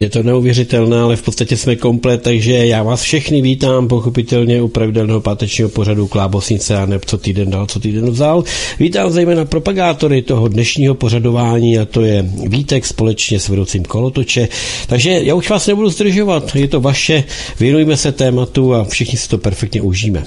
Je to neuvěřitelné, ale v podstatě jsme komplet, takže já vás všechny vítám pochopitelně u pravidelného pátečního pořadu Klábosnice a neb co týden dal, co týden vzal. Vítám zejména propagátory toho dnešního pořadování a to je Vítek společně s vedoucím kolotoče. Takže já už vás nebudu zdržovat, je to vaše, věnujme se tématu a všichni si to perfektně užijeme.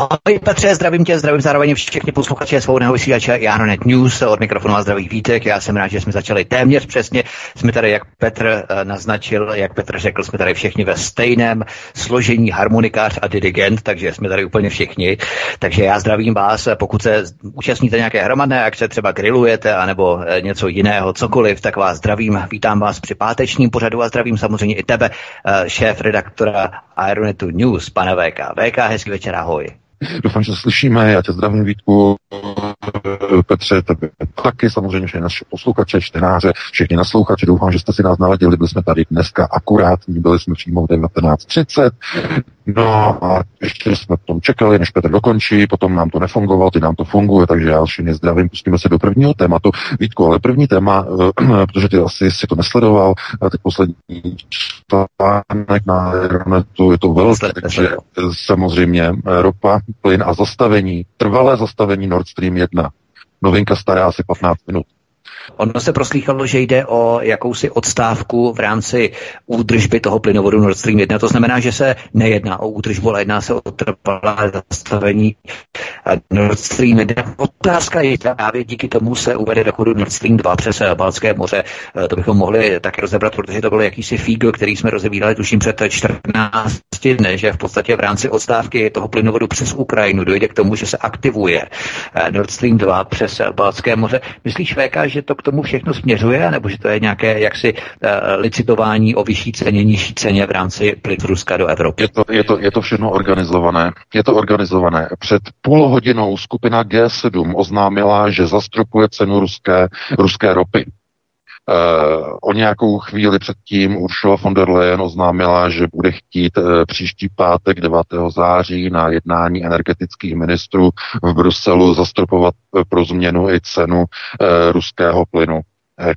Ahoj Petře, zdravím tě, zdravím zároveň všechny posluchače svobodného vysílače Janonet News od mikrofonu a zdraví Vítek. Já jsem rád, že jsme začali téměř přesně. Jsme tady, jak Petr eh, naznačil, jak Petr řekl, jsme tady všichni ve stejném složení harmonikář a dirigent, takže jsme tady úplně všichni. Takže já zdravím vás, pokud se účastníte nějaké hromadné akce, třeba grillujete, anebo eh, něco jiného, cokoliv, tak vás zdravím. Vítám vás při pátečním pořadu a zdravím samozřejmě i tebe, eh, šéf redaktora Aeronetu News, pane VK. VK, hezký večer, ahoj. Doufám, že se slyšíme. Já tě zdravím, Vítku, Petře, tebe taky, samozřejmě všechny naše posluchače, čtenáře, všichni naslouchači. Doufám, že jste si nás naladili. Byli jsme tady dneska akurátní, byli jsme přímo v 19.30. No a ještě jsme tom čekali, než Petr dokončí, potom nám to nefungovalo, ty nám to funguje, takže já všechny zdravím, pustíme se do prvního tématu. Vítku, ale první téma, protože ty asi si to nesledoval, teď poslední článek na internetu, je to velké, takže samozřejmě ropa, plyn a zastavení, trvalé zastavení Nord Stream 1. Novinka stará asi 15 minut. Ono se proslýchalo, že jde o jakousi odstávku v rámci údržby toho plynovodu Nord Stream 1. To znamená, že se nejedná o údržbu, ale jedná se o trvalé zastavení Nord Stream 1. Otázka je, právě díky tomu se uvede do chodu Nord Stream 2 přes Balcké moře. To bychom mohli také rozebrat, protože to byl jakýsi fígl, který jsme rozebírali tuším před 14 dny, že v podstatě v rámci odstávky toho plynovodu přes Ukrajinu dojde k tomu, že se aktivuje Nord Stream 2 přes Balcké moře. Myslíš, VK, že to k tomu všechno směřuje, nebo že to je nějaké jaksi uh, licitování o vyšší ceně, nižší ceně v rámci plyn Ruska do Evropy? Je to, je, to, je to všechno organizované. Je to organizované. Před půl hodinou skupina G7 oznámila, že zastropuje cenu ruské, ruské ropy. Uh, o nějakou chvíli předtím Ursula von der Leyen oznámila, že bude chtít uh, příští pátek 9. září na jednání energetických ministrů v Bruselu zastropovat uh, pro změnu i cenu ruského plynu.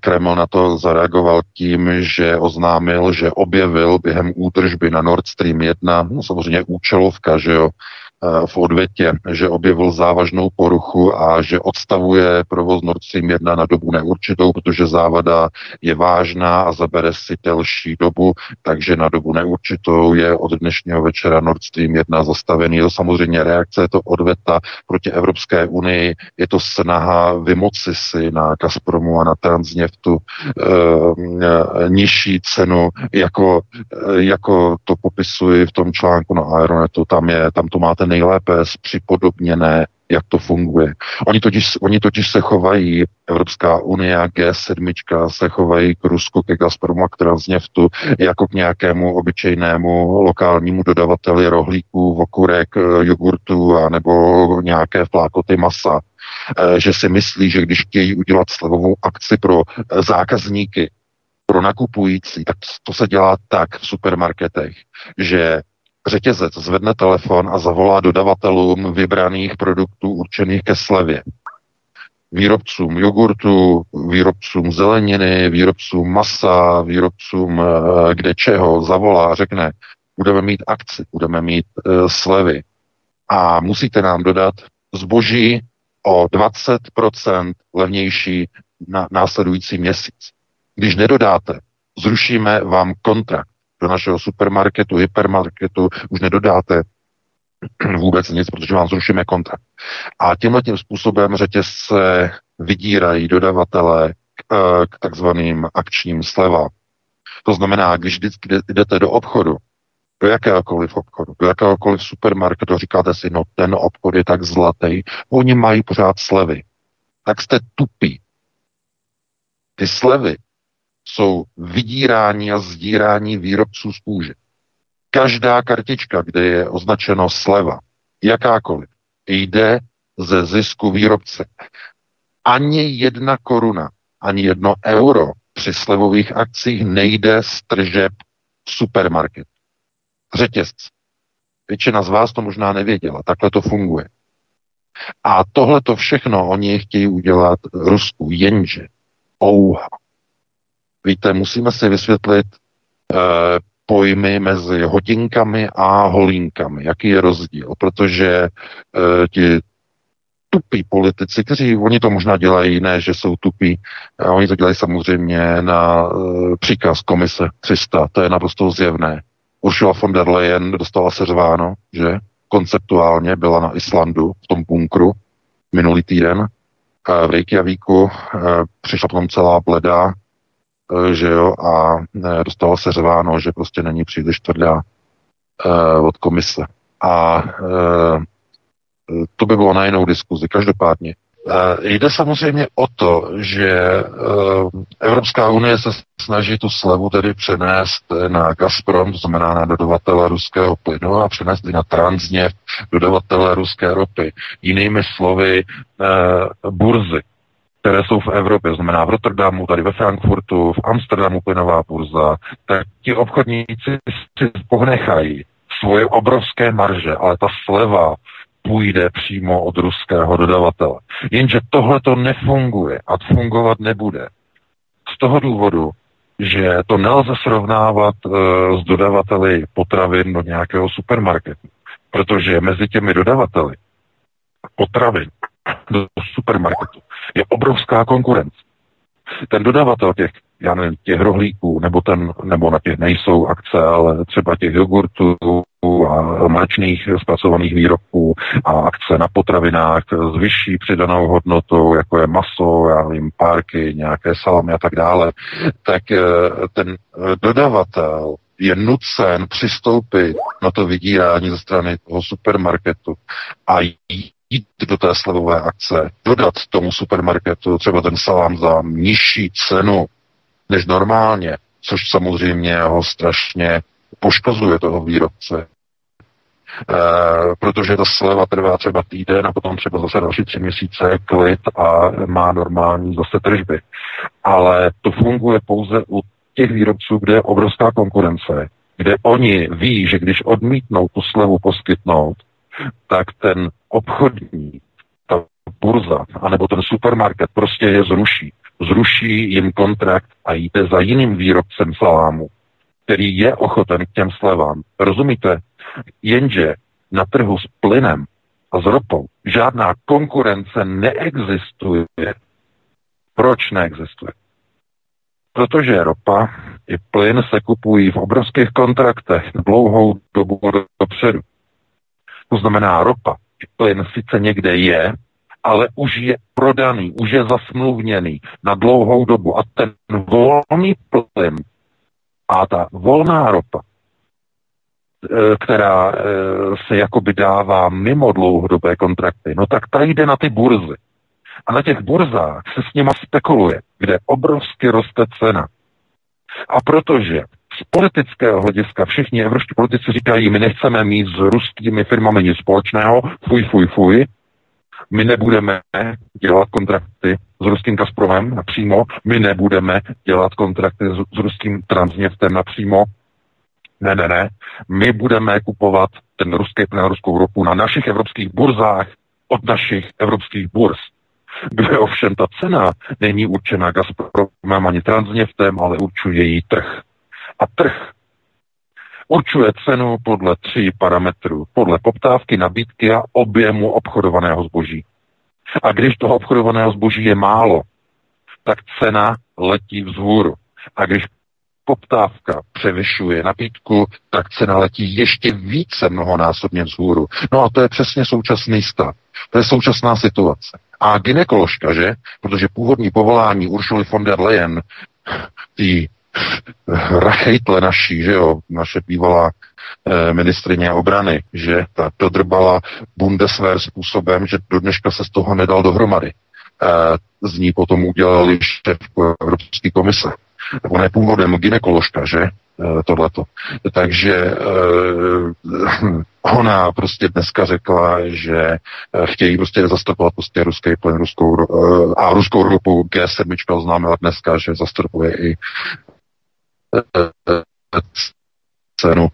Kreml na to zareagoval tím, že oznámil, že objevil během údržby na Nord Stream 1, no samozřejmě účelovka, že jo, Eh, v odvětě, že objevil závažnou poruchu a že odstavuje provoz Nord Stream 1 na dobu neurčitou, protože závada je vážná a zabere si delší dobu, takže na dobu neurčitou je od dnešního večera Nord Stream 1 zastavený. Je to samozřejmě reakce, je to odveta proti Evropské unii, je to snaha vymoci si na Gazpromu a na Transneftu e, nižší cenu, jako, e, jako to popisuji v tom článku na Aeronetu, tam, je, tam to máte nejlépe připodobněné, jak to funguje. Oni totiž, oni totiž se chovají, Evropská unie a G7 se chovají k Rusku, ke Gazpromu a k Transneftu jako k nějakému obyčejnému lokálnímu dodavateli rohlíků, vokurek, jogurtu a nebo nějaké flákoty masa eh, že si myslí, že když chtějí udělat slevovou akci pro eh, zákazníky, pro nakupující, tak to se dělá tak v supermarketech, že řetězec zvedne telefon a zavolá dodavatelům vybraných produktů určených ke slevě. Výrobcům jogurtu, výrobcům zeleniny, výrobcům masa, výrobcům eh, kde čeho, zavolá a řekne, budeme mít akci, budeme mít uh, slevy a musíte nám dodat zboží o 20% levnější na následující měsíc. Když nedodáte, zrušíme vám kontrakt do našeho supermarketu, hypermarketu už nedodáte vůbec nic, protože vám zrušíme kontrakt. A tímhle tím způsobem řetězce vydírají dodavatele k, eh, k takzvaným akčním slevám. To znamená, když vždycky jdete do obchodu, do jakéhokoliv obchodu, do jakéhokoliv supermarketu, říkáte si, no ten obchod je tak zlatý, oni mají pořád slevy. Tak jste tupí. Ty slevy jsou vydírání a zdírání výrobců z kůže. Každá kartička, kde je označeno sleva, jakákoliv, jde ze zisku výrobce. Ani jedna koruna, ani jedno euro při slevových akcích nejde z tržeb supermarket. Řetězc. Většina z vás to možná nevěděla. Takhle to funguje. A tohle to všechno oni chtějí udělat Rusku, jenže ouha. Víte, musíme si vysvětlit eh, pojmy mezi hodinkami a holínkami. Jaký je rozdíl? Protože eh, ti tupí politici, kteří, oni to možná dělají, ne, že jsou tupí, a oni to dělají samozřejmě na uh, příkaz komise 300, to je naprosto zjevné. Ursula von der Leyen dostala seřváno, že konceptuálně byla na Islandu v tom bunkru minulý týden v Reykjavíku, přišla potom celá bleda, že jo, a dostala seřváno, že prostě není příliš tvrdá od komise. A to by bylo na jinou diskuzi. Každopádně Jde samozřejmě o to, že eh, Evropská unie se snaží tu slevu tedy přenést na Gazprom, to znamená na dodavatele ruského plynu a přenést i na Transneft, dodavatele ruské ropy. Jinými slovy, eh, burzy, které jsou v Evropě, znamená v Rotterdamu, tady ve Frankfurtu, v Amsterdamu plynová burza, tak ti obchodníci si ponechají svoje obrovské marže, ale ta sleva půjde přímo od ruského dodavatele. Jenže tohle to nefunguje a fungovat nebude. Z toho důvodu, že to nelze srovnávat uh, s dodavateli potravin do nějakého supermarketu. Protože mezi těmi dodavateli potravin do supermarketu je obrovská konkurence. Ten dodavatel těch já nevím, těch rohlíků, nebo, ten, nebo na těch nejsou akce, ale třeba těch jogurtů a mléčných zpracovaných výrobků a akce na potravinách s vyšší přidanou hodnotou, jako je maso, já nevím, párky, nějaké salamy a tak dále, tak eh, ten dodavatel je nucen přistoupit na to vydírání ze strany toho supermarketu a jít do té slevové akce, dodat tomu supermarketu třeba ten salám za nižší cenu, než normálně, což samozřejmě ho strašně poškozuje toho výrobce. E, protože ta sleva trvá třeba týden a potom třeba zase další tři měsíce klid a má normální zase tržby. Ale to funguje pouze u těch výrobců, kde je obrovská konkurence, kde oni ví, že když odmítnou tu slevu poskytnout, tak ten obchodní, ta burza, anebo ten supermarket prostě je zruší zruší jim kontrakt a jde za jiným výrobcem salámu, který je ochoten k těm slevám. Rozumíte? Jenže na trhu s plynem a s ropou žádná konkurence neexistuje. Proč neexistuje? Protože ropa i plyn se kupují v obrovských kontraktech dlouhou dobu dopředu. To znamená, ropa plyn sice někde je, ale už je prodaný, už je zasmluvněný na dlouhou dobu. A ten volný plyn a ta volná ropa, e, která e, se jakoby dává mimo dlouhodobé kontrakty, no tak ta jde na ty burzy. A na těch burzách se s nima spekuluje, kde obrovsky roste cena. A protože politického hlediska všichni evropští politici říkají, my nechceme mít s ruskými firmami nic společného, fuj, fuj, fuj, my nebudeme dělat kontrakty s ruským Gazpromem napřímo, my nebudeme dělat kontrakty s, s ruským Transneftem napřímo, ne, ne, ne. My budeme kupovat ten ruský plyn ruskou ropu na našich evropských burzách od našich evropských burz. Kde ovšem ta cena není určena Gazpromem ani Transneftem, ale určuje její trh. A trh určuje cenu podle tří parametrů. Podle poptávky, nabídky a objemu obchodovaného zboží. A když toho obchodovaného zboží je málo, tak cena letí vzhůru. A když poptávka převyšuje nabídku, tak cena letí ještě více mnohonásobně vzhůru. No a to je přesně současný stav. To je současná situace. A ginekoložka, že? Protože původní povolání Uršuly von der Leyen, ty rachejtle naší, že jo, naše bývalá e, ministrině obrany, že ta dodrbala Bundeswehr způsobem, že do dneška se z toho nedal dohromady. E, z ní potom udělali šéf Evropské komise. Ona je původem ginekoložka, že? E, tohleto. Takže e, Ona prostě dneska řekla, že chtějí prostě zastupovat prostě ruský plyn, ruskou, a ruskou ropu G7 oznámila dneska, že zastupuje i cenu.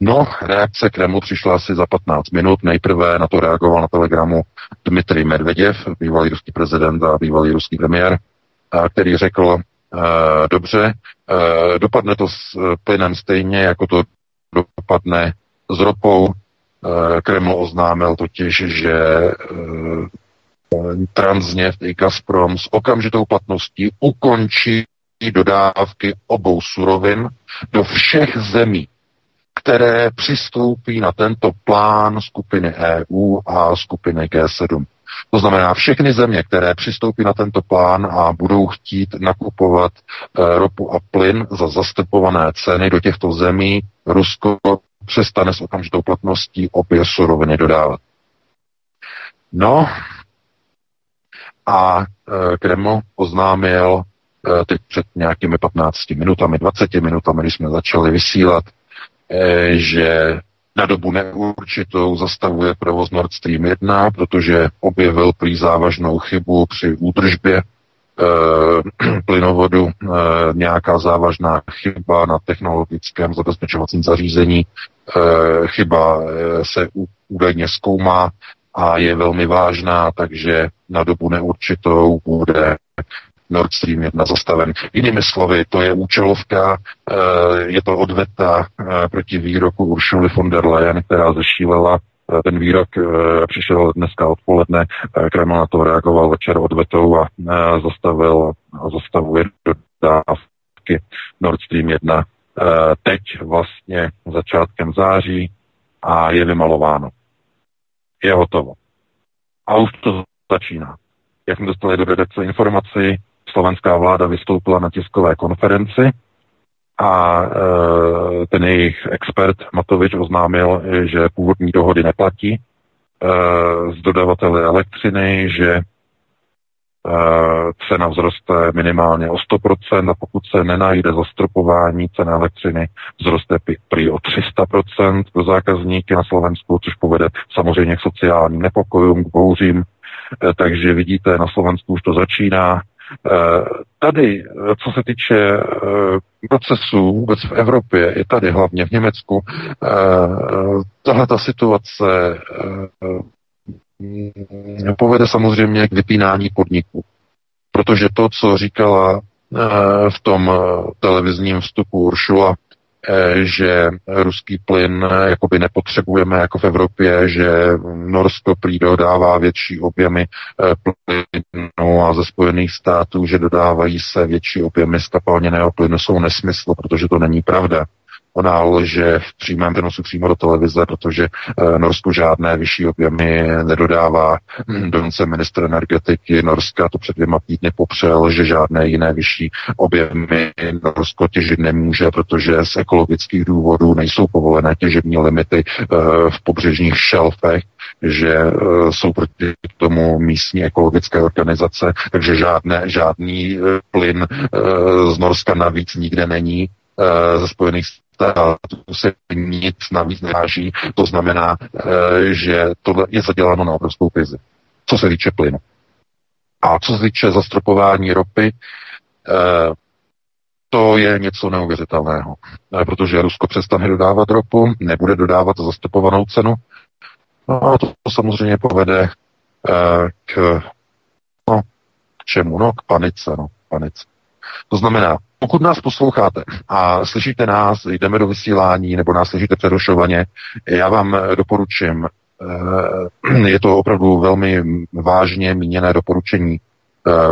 No, reakce Kremlu přišla asi za 15 minut. Nejprve na to reagoval na telegramu Dmitrij Medveděv, bývalý ruský prezident a bývalý ruský premiér, který řekl, dobře, dopadne to s plynem stejně, jako to dopadne s ropou. Kreml oznámil totiž, že Transneft i Gazprom s okamžitou platností ukončí dodávky obou surovin do všech zemí, které přistoupí na tento plán skupiny EU a skupiny G7. To znamená všechny země, které přistoupí na tento plán a budou chtít nakupovat e, ropu a plyn za zastupované ceny do těchto zemí, Rusko přestane s okamžitou platností obě suroviny dodávat. No a e, Kreml oznámil teď před nějakými 15 minutami, 20 minutami, když jsme začali vysílat, e, že na dobu neurčitou zastavuje provoz Nord Stream 1, protože objevil prý závažnou chybu při údržbě e, plynovodu, nějaká závažná chyba na technologickém zabezpečovacím zařízení. Chyba se údajně zkoumá a je velmi vážná, takže na dobu neurčitou bude Nord Stream 1 zastaven. Jinými slovy, to je účelovka, eh, je to odveta eh, proti výroku Uršuly von der Leyen, která zešílela eh, ten výrok přišel dneska odpoledne, Kreml na to reagoval večer odvetou a zastavil a zastavuje dodávky Nord Stream 1 teď vlastně začátkem září a je vymalováno. Je hotovo. A už to začíná. Jak jsme dostali do redakce informaci, slovenská vláda vystoupila na tiskové konferenci a e, ten jejich expert Matovič oznámil, že původní dohody neplatí e, z dodavatele elektřiny, že e, cena vzroste minimálně o 100% a pokud se nenajde zastropování ceny elektřiny, vzroste prý o 300% pro zákazníky na Slovensku, což povede samozřejmě k sociálním nepokojům, k bouřím. E, takže vidíte, na Slovensku už to začíná. Eh, tady, eh, co se týče eh, procesů vůbec v Evropě, i tady hlavně v Německu, tahle ta situace povede samozřejmě k vypínání podniků. Protože to, co říkala v tom televizním vstupu Uršula, že ruský plyn eh, jakoby nepotřebujeme jako v Evropě, že Norsko prý dodává větší objemy eh, plynu a ze Spojených států, že dodávají se větší objemy skapalněného plynu, jsou nesmysl, protože to není pravda. Ona lže v přímém přenosu přímo do televize, protože e, Norsko žádné vyšší objemy nedodává. Dokonce minister energetiky Norska to před dvěma týdny popřel, že žádné jiné vyšší objemy Norsko těžit nemůže, protože z ekologických důvodů nejsou povolené těžební limity e, v pobřežních šelfech že e, jsou proti tomu místní ekologické organizace, takže žádné, žádný plyn z Norska navíc nikde není ze Spojených státu se nic navíc neváží. To znamená, eh, že tohle je zaděláno na obrovskou krizi. Co se týče plynu. A co se týče zastropování ropy, eh, to je něco neuvěřitelného, eh, protože Rusko přestane dodávat ropu, nebude dodávat zastropovanou cenu. No a to samozřejmě povede k, no, k čemu? No, k panice, no, panice. To znamená, pokud nás posloucháte a slyšíte nás, jdeme do vysílání nebo nás slyšíte přerušovaně, já vám doporučím, eh, je to opravdu velmi vážně míněné doporučení, Eh,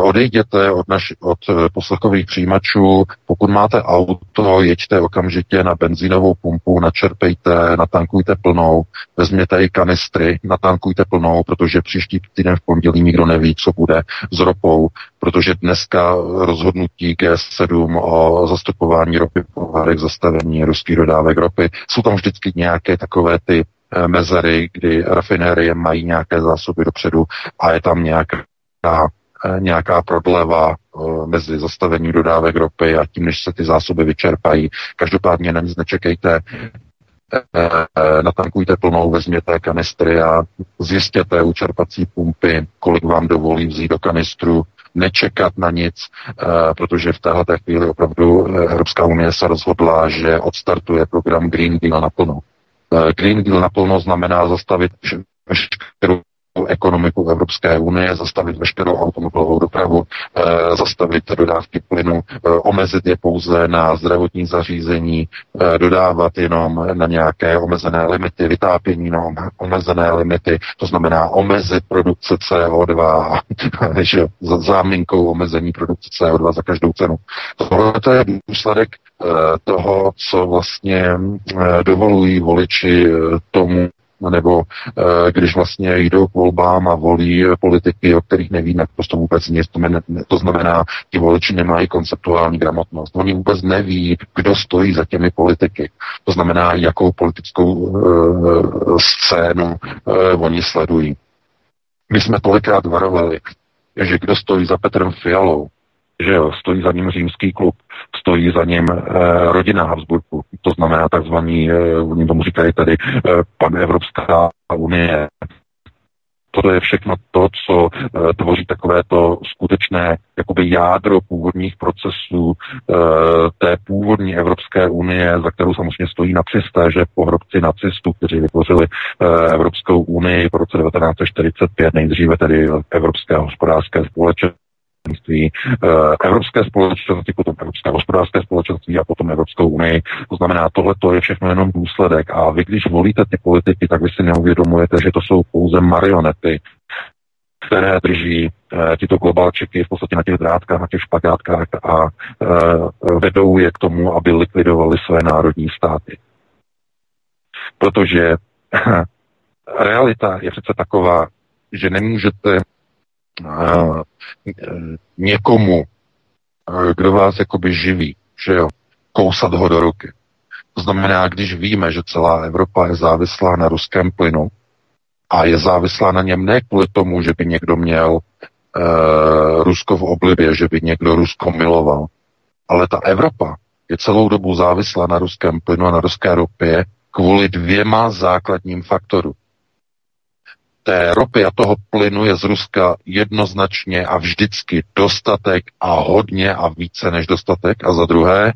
odejděte od, naš, od eh, poslechových přijímačů, pokud máte auto, jeďte okamžitě na benzínovou pumpu, načerpejte, natankujte plnou, vezměte i kanistry, natankujte plnou, protože příští týden v pondělí nikdo neví, co bude s ropou, protože dneska rozhodnutí G7 o zastupování ropy povarek, zastavení ruských dodávek ropy, jsou tam vždycky nějaké takové ty eh, mezery, kdy rafinérie mají nějaké zásoby dopředu a je tam nějaká Eh, nějaká prodleva eh, mezi zastavením dodávek ropy a tím, než se ty zásoby vyčerpají. Každopádně na nic nečekejte. eh, natankujte plnou, vezměte kanistry a zjistěte u čerpací pumpy, kolik vám dovolí vzít do kanistru, nečekat na nic, protože v této chvíli opravdu Evropská unie se rozhodla, že odstartuje program Green Deal naplno. Green Deal naplno znamená zastavit veškerou ekonomiku Evropské unie, zastavit veškerou automobilovou dopravu, eh, zastavit dodávky plynu, eh, omezit je pouze na zdravotní zařízení, eh, dodávat jenom na nějaké omezené limity, vytápění na omezené limity, to znamená omezit produkce CO2, že záminkou omezení produkce CO2 za každou cenu. To je důsledek toho, co vlastně dovolují voliči tomu, nebo e, když vlastně jdou k volbám a volí politiky, o kterých neví naprosto vůbec nic. To, to znamená, ti voliči nemají konceptuální gramotnost. Oni vůbec neví, kdo stojí za těmi politiky. To znamená, jakou politickou e, scénu e, oni sledují. My jsme tolikrát varovali, že kdo stojí za Petrem Fialou, že jo, stojí za ním římský klub, stojí za ním e, rodina Habsburku, to znamená takzvaný, e, oni tomu říkají tady e, pan Evropská unie. To je všechno to, co tvoří takovéto skutečné jakoby jádro původních procesů té původní Evropské unie, za kterou samozřejmě stojí nacisté, že pohrobci nacistů, kteří vytvořili Evropskou unii po roce 1945, nejdříve tedy Evropské hospodářské společenství, společenství, eh, Evropské společenství, potom Evropské hospodářské společenství a potom Evropskou unii. To znamená, tohle to je všechno jenom důsledek. A vy, když volíte ty politiky, tak vy si neuvědomujete, že to jsou pouze marionety, které drží e, tyto globalčeky v podstatě na těch drátkách, na těch špagátkách a e, vedou je k tomu, aby likvidovali své národní státy. Protože realita je přece taková, že nemůžete někomu, kdo vás jakoby živí, že jo, kousat ho do ruky. To znamená, když víme, že celá Evropa je závislá na ruském plynu a je závislá na něm ne kvůli tomu, že by někdo měl uh, Rusko v oblibě, že by někdo Rusko miloval, ale ta Evropa je celou dobu závislá na ruském plynu a na ruské ropě kvůli dvěma základním faktorům té ropy a toho plynu je z Ruska jednoznačně a vždycky dostatek a hodně a více než dostatek. A za druhé,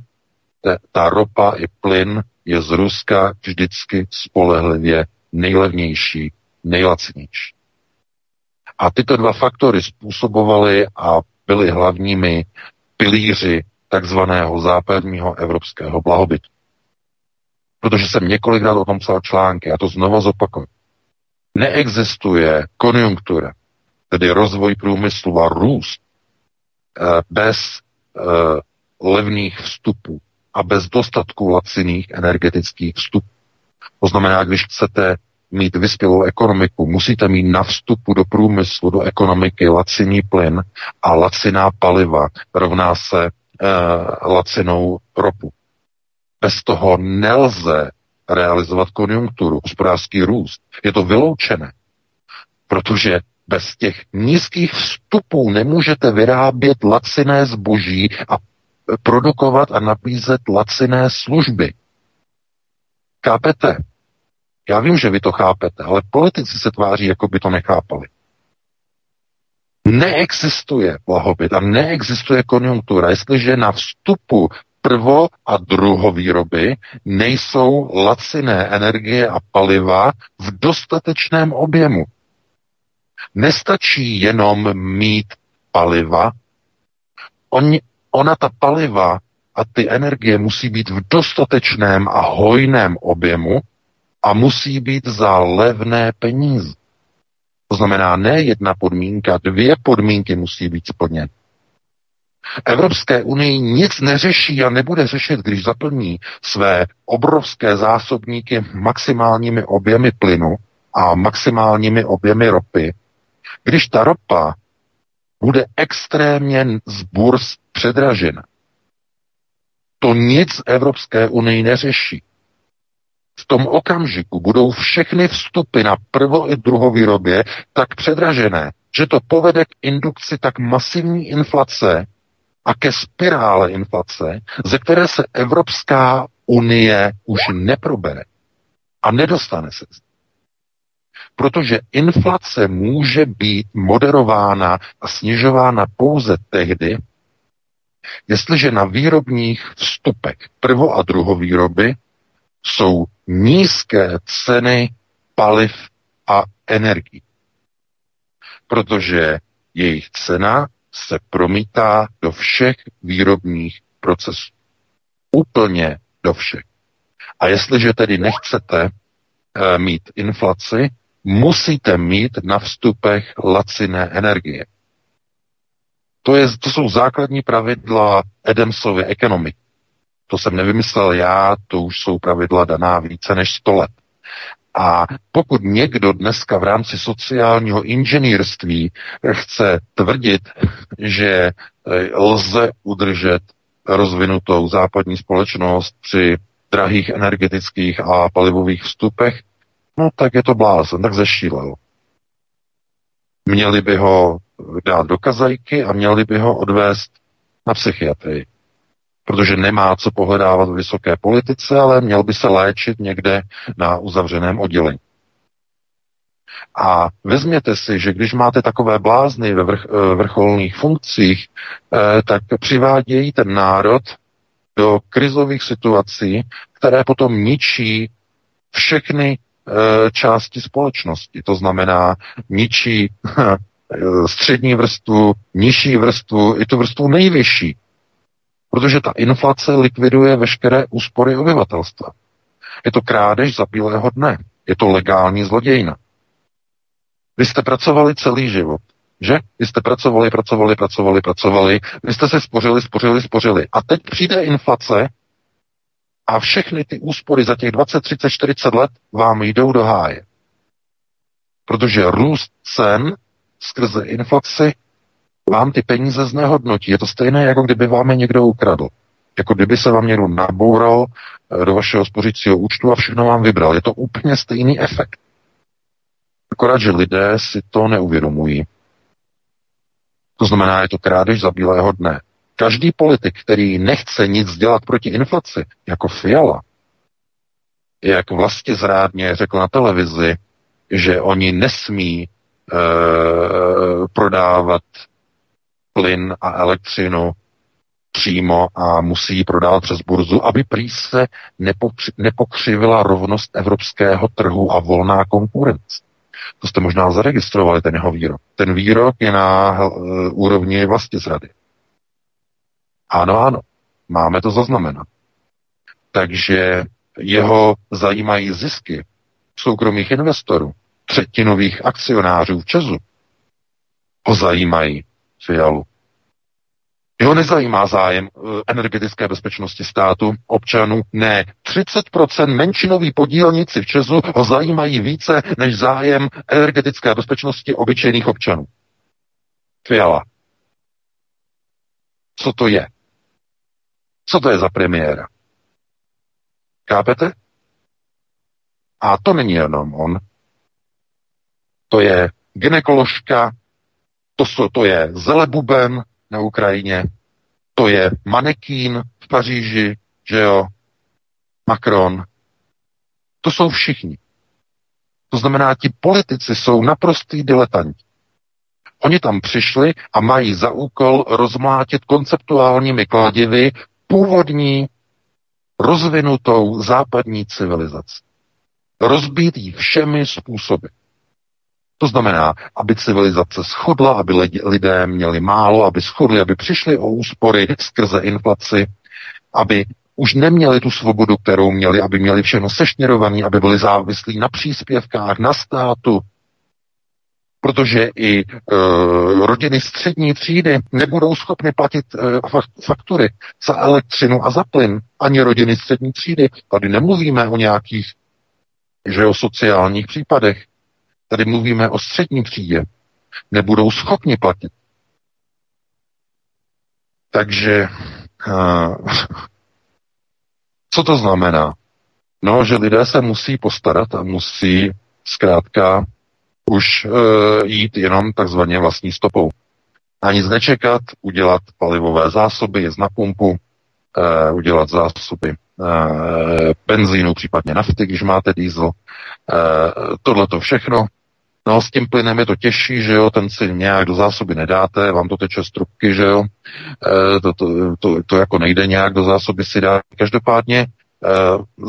te, ta ropa i plyn je z Ruska vždycky spolehlivě nejlevnější, nejlacinější. A tyto dva faktory způsobovaly a byly hlavními pilíři takzvaného západního evropského blahobytu. Protože jsem několikrát o tom psal články, a to znova zopakuju. Neexistuje konjunktura, tedy rozvoj průmyslu a růst, eh, bez eh, levných vstupů a bez dostatku laciných energetických vstupů. To znamená, když chcete mít vyspělou ekonomiku, musíte mít na vstupu do průmyslu, do ekonomiky laciný plyn a laciná paliva rovná se e, lacinou ropu. Bez toho nelze realizovat konjunkturu, hospodářský růst. Je to vyloučené, protože bez těch nízkých vstupů nemůžete vyrábět laciné zboží a produkovat a nabízet laciné služby. Chápete? Já vím, že vy to chápete, ale politici se tváří, jako by to nechápali. Neexistuje blahobyt a neexistuje konjunktura, jestliže na vstupu prvo a druhovýroby nejsou laciné energie a paliva v dostatečném objemu. Nestačí jenom mít paliva, on, ona ta paliva a ty energie musí být v dostatečném a hojném objemu a musí být za levné peníze. To znamená ne jedna podmínka, dvě podmínky musí být splněny. Evropské unii nic neřeší a nebude řešit, když zaplní své obrovské zásobníky maximálními objemy plynu a maximálními objemy ropy, když ta ropa bude extrémně z burz předražena. To nic Evropské unii neřeší. V tom okamžiku budou všechny vstupy na prvo i druhovýrobě tak předražené, že to povede k indukci tak masivní inflace, a ke spirále inflace, ze které se Evropská unie už neprobere. A nedostane se Protože inflace může být moderována a snižována pouze tehdy, jestliže na výrobních vstupech prvo- a druhovýroby jsou nízké ceny paliv a energií. Protože jejich cena se promítá do všech výrobních procesů. Úplně do všech. A jestliže tedy nechcete e, mít inflaci, musíte mít na vstupech laciné energie. To, je, to jsou základní pravidla Edemsovy ekonomiky. To jsem nevymyslel já, to už jsou pravidla daná více než 100 let. A pokud někdo dneska v rámci sociálního inženýrství chce tvrdit, že eh, lze udržet rozvinutou západní společnost při drahých energetických a palivových vstupech, no tak je to blázen, tak zešílel. Měli by ho dát do kazajky a měli by ho odvést na psychiatrii. Protože nemá co pohledávat v vysoké politice, ale měl by se léčit někde na uzavřeném oddělení. A vezměte si, že když máte takové blázny ve vrch, eh, vrcholných funkcích, eh, tak přivádějí ten národ do krizových situací, které potom ničí všechny eh, části společnosti. To znamená, ničí střední vrstvu, nižší vrstvu, i tu vrstvu nejvyšší. Protože ta inflace likviduje veškeré úspory obyvatelstva. Je to krádež za bílého dne. Je to legální zlodějna. Vy jste pracovali celý život, že? Vy jste pracovali, pracovali, pracovali, pracovali, vy jste se spořili, spořili, spořili. A teď přijde inflace a všechny ty úspory za těch 20, 30, 40 let vám jdou do háje. Protože růst cen skrze inflaci vám ty peníze znehodnotí. Je to stejné, jako kdyby vám je někdo ukradl. Jako kdyby se vám někdo naboural eh, do vašeho spořícího účtu a všechno vám vybral. Je to úplně stejný efekt. Akorát, že lidé si to neuvědomují. To znamená, je to krádež za bílého dne. Každý politik, který nechce nic dělat proti inflaci, jako Fiala, jak vlastně zrádně řekl na televizi, že oni nesmí e, prodávat plyn a elektřinu přímo a musí ji prodávat přes burzu, aby prý se nepokřivila rovnost evropského trhu a volná konkurence. To jste možná zaregistrovali, ten jeho výrok. Ten výrok je na uh, úrovni vlastně zrady. Ano, ano, máme to zaznamenat. Takže jeho zajímají zisky soukromých investorů, třetinových akcionářů v Česu. Ho zajímají Fialu. Jeho nezajímá zájem eh, energetické bezpečnosti státu, občanů, ne. 30% menšinoví podílníci v Česu ho zajímají více než zájem energetické bezpečnosti obyčejných občanů. Fiala. Co to je? Co to je za premiéra? Kápete? A to není jenom on. To je ginekoložka, to, to je Zelebuben na Ukrajině, to je manekín v Paříži, že jo, Macron. To jsou všichni. To znamená, ti politici jsou naprostý diletanti. Oni tam přišli a mají za úkol rozmlátit konceptuálními kladivy původní rozvinutou západní civilizaci. Rozbít ji všemi způsoby. To znamená, aby civilizace schodla, aby lidé měli málo, aby schodli, aby přišli o úspory skrze inflaci, aby už neměli tu svobodu, kterou měli, aby měli všechno sešněrované, aby byli závislí na příspěvkách, na státu, protože i e, rodiny střední třídy nebudou schopny platit e, faktury za elektřinu a za plyn, ani rodiny střední třídy. Tady nemluvíme o nějakých že o sociálních případech. Tady mluvíme o střední třídě. Nebudou schopni platit. Takže uh, co to znamená? No, že lidé se musí postarat a musí zkrátka už uh, jít jenom takzvaně vlastní stopou. A nic nečekat, udělat palivové zásoby, jezd na pumpu, uh, udělat zásoby benzínu, případně nafty, když máte diesel. Tohle to všechno. No s tím plynem je to těžší, že jo, ten si nějak do zásoby nedáte, vám to teče z trubky, že jo, to, to, to, to jako nejde nějak do zásoby si dát. Každopádně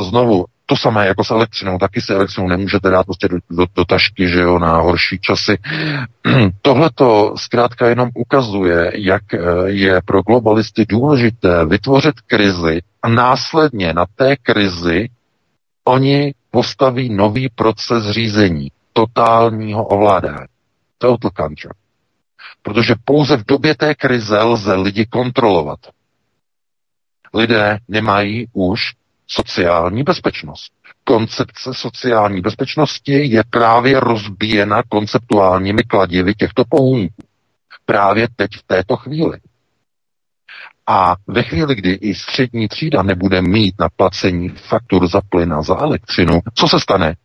znovu, to samé jako s elektřinou, taky si elektřinou nemůžete dát prostě do, do, do tašky, že jo, na horší časy. Tohle to zkrátka jenom ukazuje, jak eh, je pro globalisty důležité vytvořit krizi a následně na té krizi oni postaví nový proces řízení, totálního ovládání. Total control. Protože pouze v době té krize lze lidi kontrolovat. Lidé nemají už sociální bezpečnost. Koncepce sociální bezpečnosti je právě rozbíjena konceptuálními kladivy těchto pohůnků. Právě teď v této chvíli. A ve chvíli, kdy i střední třída nebude mít na placení faktur za plyn a za elektřinu, co se stane?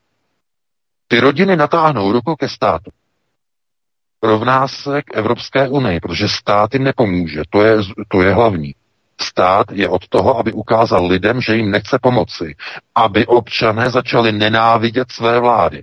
Ty rodiny natáhnou ruku ke státu. Rovná se k Evropské unii, protože stát jim nepomůže. To je, to je hlavní. Stát je od toho, aby ukázal lidem, že jim nechce pomoci. Aby občané začali nenávidět své vlády.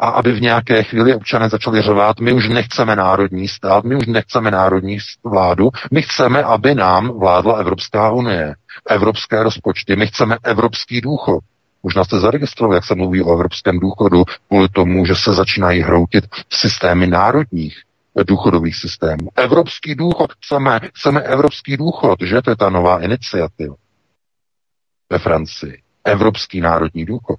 A aby v nějaké chvíli občané začali řvát, my už nechceme národní stát, my už nechceme národní vládu, my chceme, aby nám vládla Evropská unie, evropské rozpočty, my chceme evropský důchod. Možná jste zaregistrovali, jak se mluví o evropském důchodu, kvůli tomu, že se začínají hroutit systémy národních důchodových systémů. Evropský důchod chceme, chceme evropský důchod, že to je ta nová iniciativa ve Francii. Evropský národní důchod.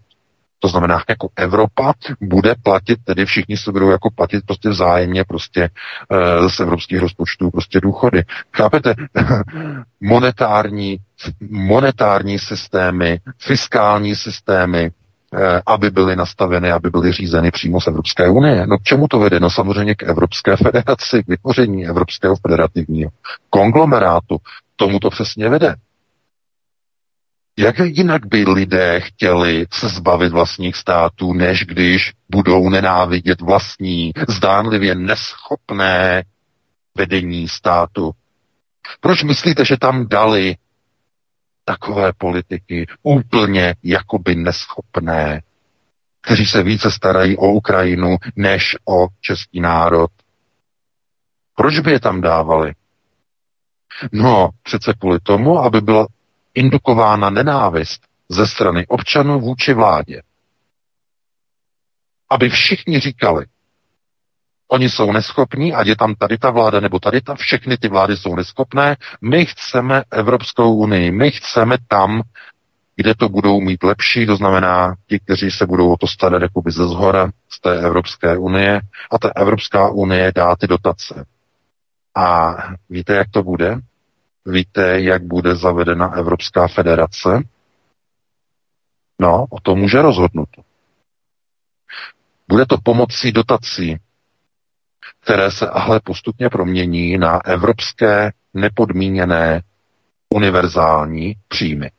To znamená, jako Evropa bude platit, tedy všichni se budou jako platit prostě vzájemně prostě e, z evropských rozpočtů prostě důchody. Chápete? monetární, monetární systémy, fiskální systémy, Eh, aby byly nastaveny, aby byly řízeny přímo z Evropské unie. No k čemu to vede? No samozřejmě k Evropské federaci, k vytvoření Evropského federativního konglomerátu. Tomu to přesně vede. Jak jinak by lidé chtěli se zbavit vlastních států, než když budou nenávidět vlastní, zdánlivě neschopné vedení státu? Proč myslíte, že tam dali takové politiky úplně jakoby neschopné, kteří se více starají o Ukrajinu než o český národ. Proč by je tam dávali? No, přece kvůli tomu, aby byla indukována nenávist ze strany občanů vůči vládě. Aby všichni říkali, Oni jsou neschopní, ať je tam tady ta vláda nebo tady ta, všechny ty vlády jsou neschopné. My chceme Evropskou unii, my chceme tam, kde to budou mít lepší, to znamená ti, kteří se budou o to starat jakoby ze zhora z té Evropské unie a ta Evropská unie dá ty dotace. A víte, jak to bude? Víte, jak bude zavedena Evropská federace? No, o tom může rozhodnout. Bude to pomocí dotací které se ale postupně promění na evropské nepodmíněné univerzální příjmy.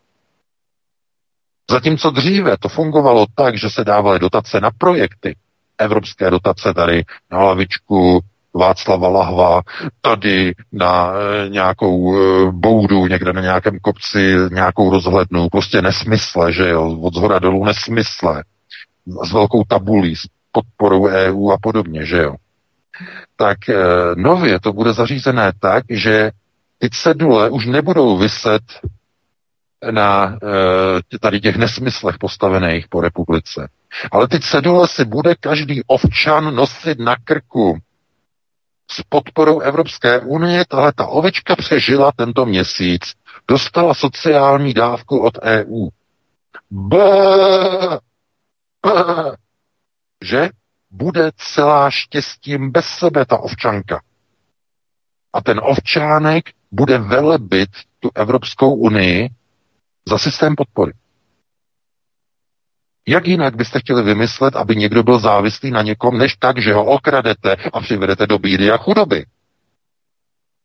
Zatímco dříve to fungovalo tak, že se dávaly dotace na projekty, evropské dotace tady na lavičku Václava Lahva, tady na e, nějakou e, boudu, někde na nějakém kopci, nějakou rozhlednu, prostě nesmysle, že jo, od zhora dolů nesmysle, s velkou tabulí, s podporou EU a podobně, že jo tak eh, nově to bude zařízené tak, že ty cedule už nebudou vyset na tady těch nesmyslech postavených po republice. Ale ty cedule si bude každý ovčan nosit na krku. S podporou Evropské unie tahle ta ovečka přežila tento měsíc. Dostala sociální dávku od EU. B, že? bude celá štěstím bez sebe ta ovčanka. A ten ovčánek bude velebit tu Evropskou unii za systém podpory. Jak jinak byste chtěli vymyslet, aby někdo byl závislý na někom, než tak, že ho okradete a přivedete do bídy a chudoby?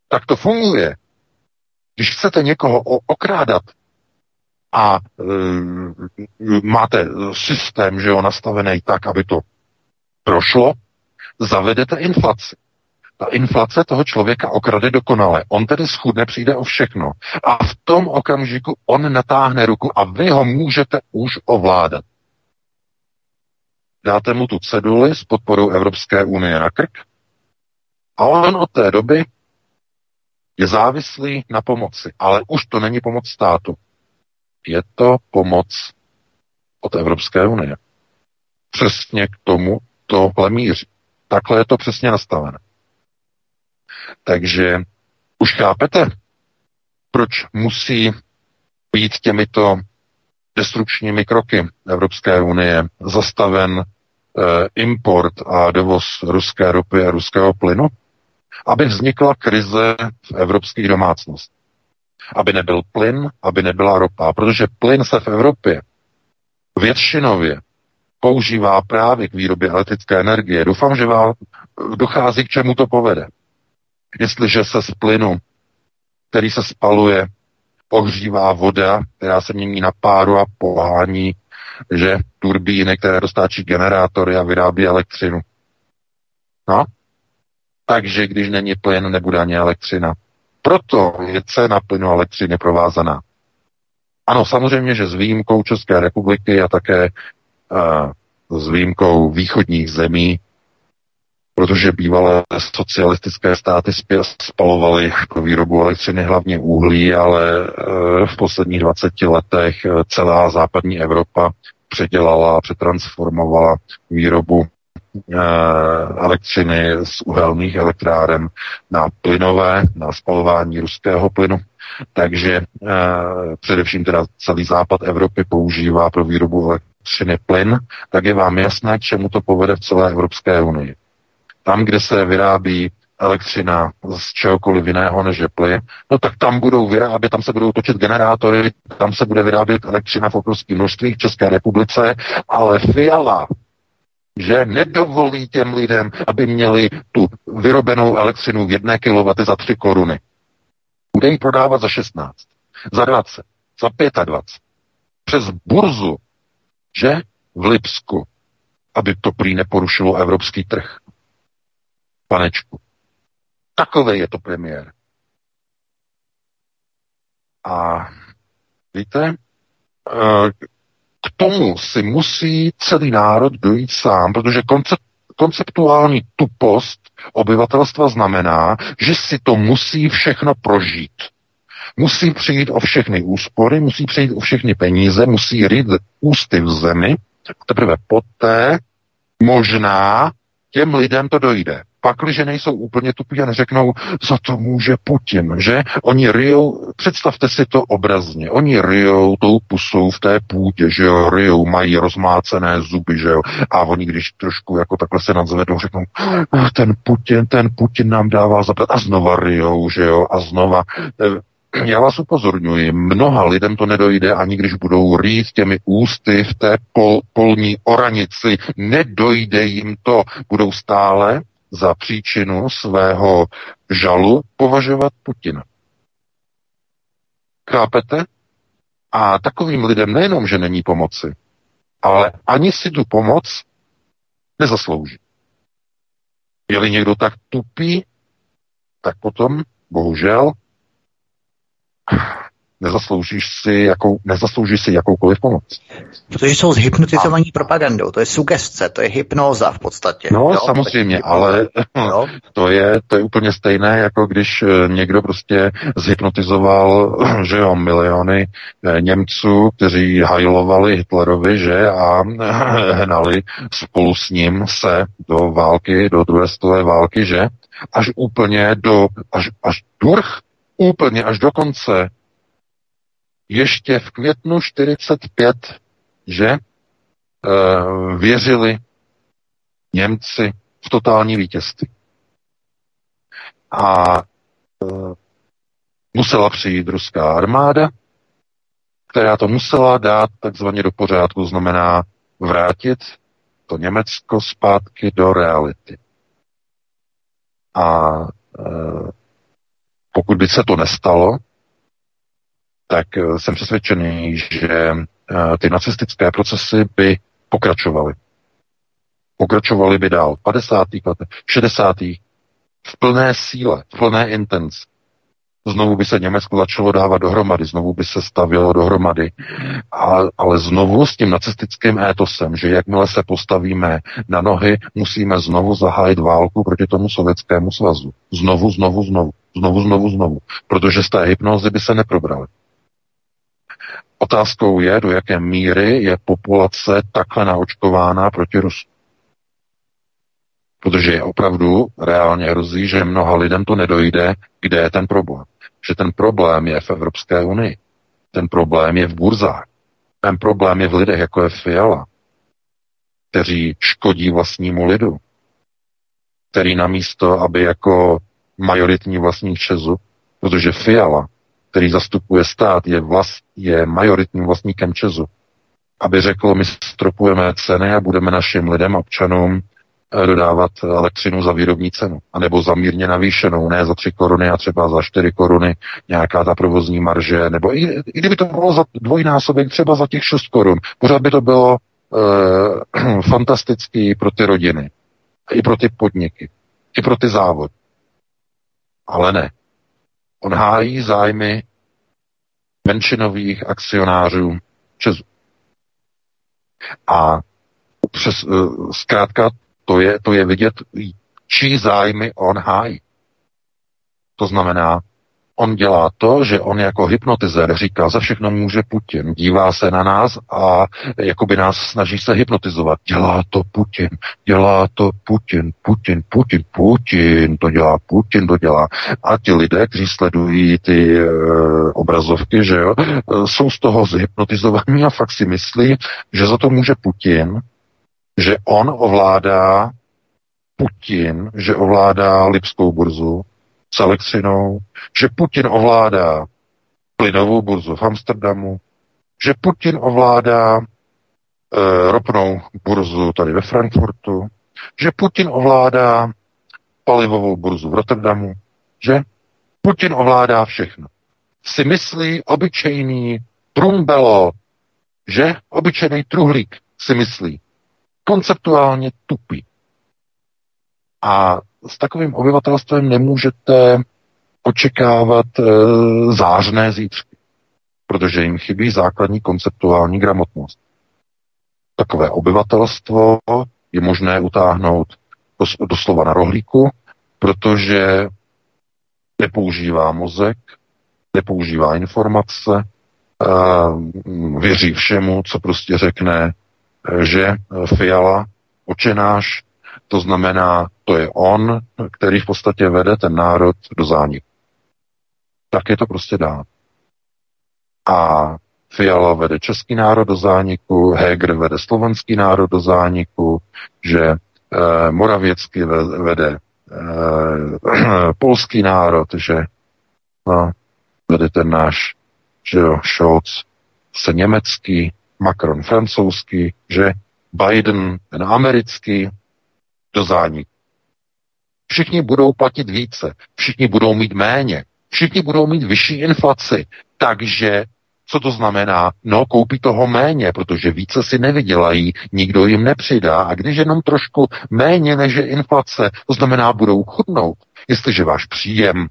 Tak to funguje. Když chcete někoho okrádat a e, máte systém, že jo, nastavený tak, aby to prošlo, zavedete inflaci. Ta inflace toho člověka okrade dokonale. On tedy schudne, přijde o všechno. A v tom okamžiku on natáhne ruku a vy ho můžete už ovládat. Dáte mu tu ceduli s podporou Evropské unie na krk a on od té doby je závislý na pomoci. Ale už to není pomoc státu. Je to pomoc od Evropské unie. Přesně k tomu tohle míří. Takhle je to přesně nastavené. Takže už chápete, proč musí být těmito destrukčními kroky Evropské unie zastaven import a dovoz ruské ropy a ruského plynu? Aby vznikla krize v evropských domácnostech. Aby nebyl plyn, aby nebyla ropa. Protože plyn se v Evropě většinově používá právě k výrobě elektrické energie. Doufám, že vám dochází k čemu to povede. Jestliže se z plynu, který se spaluje, ohřívá voda, která se mění na páru a pohání, že turbíny, které dostáčí generátory a vyrábí elektřinu. No, takže když není plyn, nebude ani elektřina. Proto je cena plynu a elektřiny provázaná. Ano, samozřejmě, že s výjimkou České republiky a také uh, s výjimkou východních zemí, protože bývalé socialistické státy spalovaly pro výrobu elektřiny hlavně uhlí, ale uh, v posledních 20 letech uh, celá západní Evropa předělala, přetransformovala výrobu elektřiny z uhelných elektráren na plynové, na spalování ruského plynu. Takže především teda celý západ Evropy používá pro výrobu elektřiny plyn, tak je vám jasné, k čemu to povede v celé Evropské unii. Tam, kde se vyrábí elektřina z čehokoliv jiného než je plyn, no tak tam budou vyrábět, tam se budou točit generátory, tam se bude vyrábět elektřina v obrovských množství v České republice, ale Fiala že nedovolí těm lidem, aby měli tu vyrobenou elektřinu v jedné kilowaty za 3 koruny. Bude ji prodávat za 16, za 20, za 25. Přes burzu, že? V Lipsku, aby to prý neporušilo evropský trh. Panečku. Takový je to premiér. A víte, eh, k tomu si musí celý národ dojít sám, protože koncept, konceptuální tupost obyvatelstva znamená, že si to musí všechno prožít. Musí přijít o všechny úspory, musí přijít o všechny peníze, musí rýt ústy v zemi, teprve poté možná těm lidem to dojde. Pakliže nejsou úplně tupí a neřeknou, za to může Putin, že? Oni ryjou, představte si to obrazně, oni ryjou tou pusou v té půdě, že jo, ryjou, mají rozmácené zuby, že jo, a oni když trošku jako takhle se nadzvedou, řeknou, ah, ten Putin, ten Putin nám dává zabrat. A znova ryjou, že jo, a znova eh, já vás upozorňuji, mnoha lidem to nedojde, ani když budou rýt těmi ústy v té pol, polní oranici, nedojde jim to, budou stále za příčinu svého žalu považovat Putina. Chápete? A takovým lidem nejenom, že není pomoci, ale ani si tu pomoc nezaslouží. Je-li někdo tak tupý, tak potom, bohužel, nezasloužíš si, jakou, nezasloužíš si jakoukoliv pomoc. Protože jsou zhypnotizovaní propagandou, to je sugestce, to je hypnóza v podstatě. No jo? samozřejmě, ale jo? to, je, to je úplně stejné, jako když eh, někdo prostě zhypnotizoval, že jo, miliony eh, Němců, kteří hajlovali Hitlerovi, že, a hnali spolu s ním se do války, do druhé stové války, že, až úplně do, až, až durch, úplně až do konce ještě v květnu 45, že e, věřili Němci v totální vítězství. A e, musela přijít ruská armáda, která to musela dát takzvaně do pořádku, znamená vrátit to Německo zpátky do reality. A e, pokud by se to nestalo, tak eh, jsem přesvědčený, že eh, ty nacistické procesy by pokračovaly. Pokračovaly by dál v 50. letech, 60. v plné síle, v plné intenci. Znovu by se Německo začalo dávat dohromady, znovu by se stavělo dohromady, a, ale znovu s tím nacistickým étosem, že jakmile se postavíme na nohy, musíme znovu zahájit válku proti tomu sovětskému svazu. Znovu, znovu, znovu, znovu, znovu, znovu, protože z té hypnozy by se neprobrali. Otázkou je, do jaké míry je populace takhle naočkována proti Rusku. Protože je opravdu reálně hrozí, že mnoha lidem to nedojde, kde je ten problém. Že ten problém je v Evropské unii. Ten problém je v burzách. Ten problém je v lidech, jako je Fiala, kteří škodí vlastnímu lidu, který namísto, aby jako majoritní vlastník Česu, protože Fiala který zastupuje stát, je, vlast, je majoritním vlastníkem Česu, aby řekl, my stropujeme ceny a budeme našim lidem, občanům dodávat elektřinu za výrobní cenu, anebo za mírně navýšenou, ne za 3 koruny a třeba za 4 koruny nějaká ta provozní marže, nebo i, i kdyby to bylo za dvojnásobek, třeba za těch 6 korun, pořád by to bylo e, fantastický pro ty rodiny, i pro ty podniky, i pro ty závody. Ale ne. On hájí zájmy menšinových akcionářů Česu. A přes, eh, zkrátka to je, to je vidět, čí zájmy on hájí. To znamená, On dělá to, že on jako hypnotizer říká, za všechno může Putin. Dívá se na nás a jakoby nás snaží se hypnotizovat. Dělá to Putin, dělá to Putin, Putin, Putin, Putin, to dělá Putin, to dělá. A ti lidé, kteří sledují ty e, obrazovky, že jo, jsou z toho zhypnotizovaní a fakt si myslí, že za to může Putin, že on ovládá Putin, že ovládá Lipskou burzu, s elektřinou, že Putin ovládá plynovou burzu v Amsterdamu, že Putin ovládá e, ropnou burzu tady ve Frankfurtu, že Putin ovládá palivovou burzu v Rotterdamu, že Putin ovládá všechno. Si myslí obyčejný trumbelo, že obyčejný truhlík si myslí. Konceptuálně tupý. A s takovým obyvatelstvem nemůžete očekávat e, zářné zítřky, protože jim chybí základní konceptuální gramotnost. Takové obyvatelstvo je možné utáhnout doslova na rohlíku, protože nepoužívá mozek, nepoužívá informace, e, věří všemu, co prostě řekne, že Fiala, očenáš, to znamená, to je on, který v podstatě vede ten národ do zániku. Tak je to prostě dá. A Fiala vede český národ do zániku, Heger vede slovenský národ do zániku, že e, Moravěcky vede e, polský národ, že no, vede ten náš, že jo, Scholz se německý, Macron francouzský, že Biden ten americký, do zániku. Všichni budou platit více, všichni budou mít méně, všichni budou mít vyšší inflaci. Takže co to znamená? No, koupí toho méně, protože více si nevydělají, nikdo jim nepřidá. A když jenom trošku méně než je inflace, to znamená, budou chudnout. Jestliže váš příjem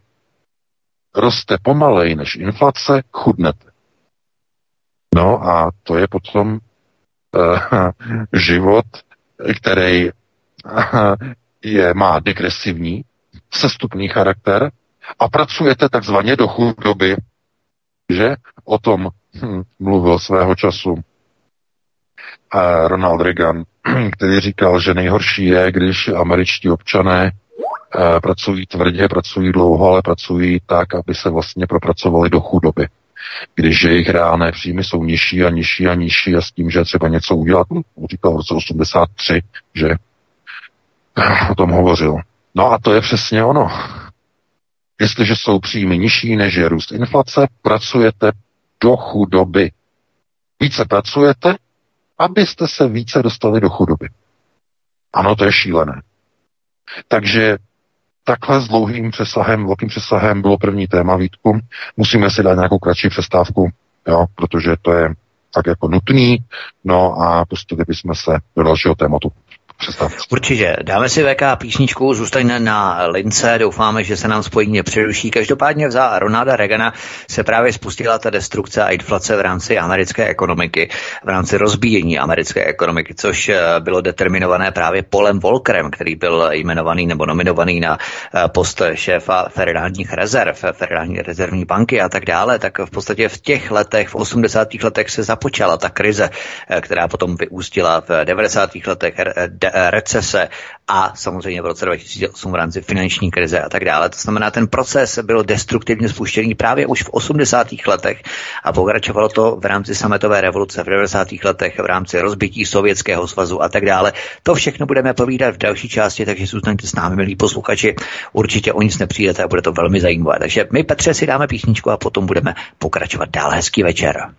roste pomalej než inflace, chudnete. No a to je potom uh, život, který je, má degresivní, sestupný charakter a pracujete takzvaně do chudoby, že o tom hm, mluvil svého času eh, Ronald Reagan, který říkal, že nejhorší je, když američtí občané pracují tvrdě, pracují dlouho, ale pracují tak, aby se vlastně propracovali do chudoby. Když jejich reálné příjmy jsou nižší a nižší a nižší a s tím, že třeba něco udělat, hm, říkal v roce 83, že o tom hovořil. No a to je přesně ono. Jestliže jsou příjmy nižší než je růst inflace, pracujete do chudoby. Více pracujete, abyste se více dostali do chudoby. Ano, to je šílené. Takže takhle s dlouhým přesahem, velkým přesahem bylo první téma Vítku. Musíme si dát nějakou kratší přestávku, jo, protože to je tak jako nutný. No a pustili bychom se do dalšího tématu. Určitě. Dáme si VK písničku, zůstaňme na lince, doufáme, že se nám spojení nepřeruší. Každopádně za Ronalda Reagana se právě spustila ta destrukce a inflace v rámci americké ekonomiky, v rámci rozbíjení americké ekonomiky, což eh, bylo determinované právě Polem Volkerem, který byl jmenovaný nebo nominovaný na eh, post šéfa federálních rezerv, federální rezervní banky a tak dále, tak v podstatě v těch letech, v 80. letech se započala ta krize, eh, která potom vyústila v 90. letech recese a samozřejmě v roce 2008 v rámci finanční krize a tak dále. To znamená, ten proces byl destruktivně spuštěný právě už v 80. letech a pokračovalo to v rámci sametové revoluce v 90. letech, v rámci rozbití Sovětského svazu a tak dále. To všechno budeme povídat v další části, takže zůstaňte s námi, milí posluchači. Určitě o nic nepřijdete a bude to velmi zajímavé. Takže my, Petře, si dáme písničku a potom budeme pokračovat dál. Hezký večer.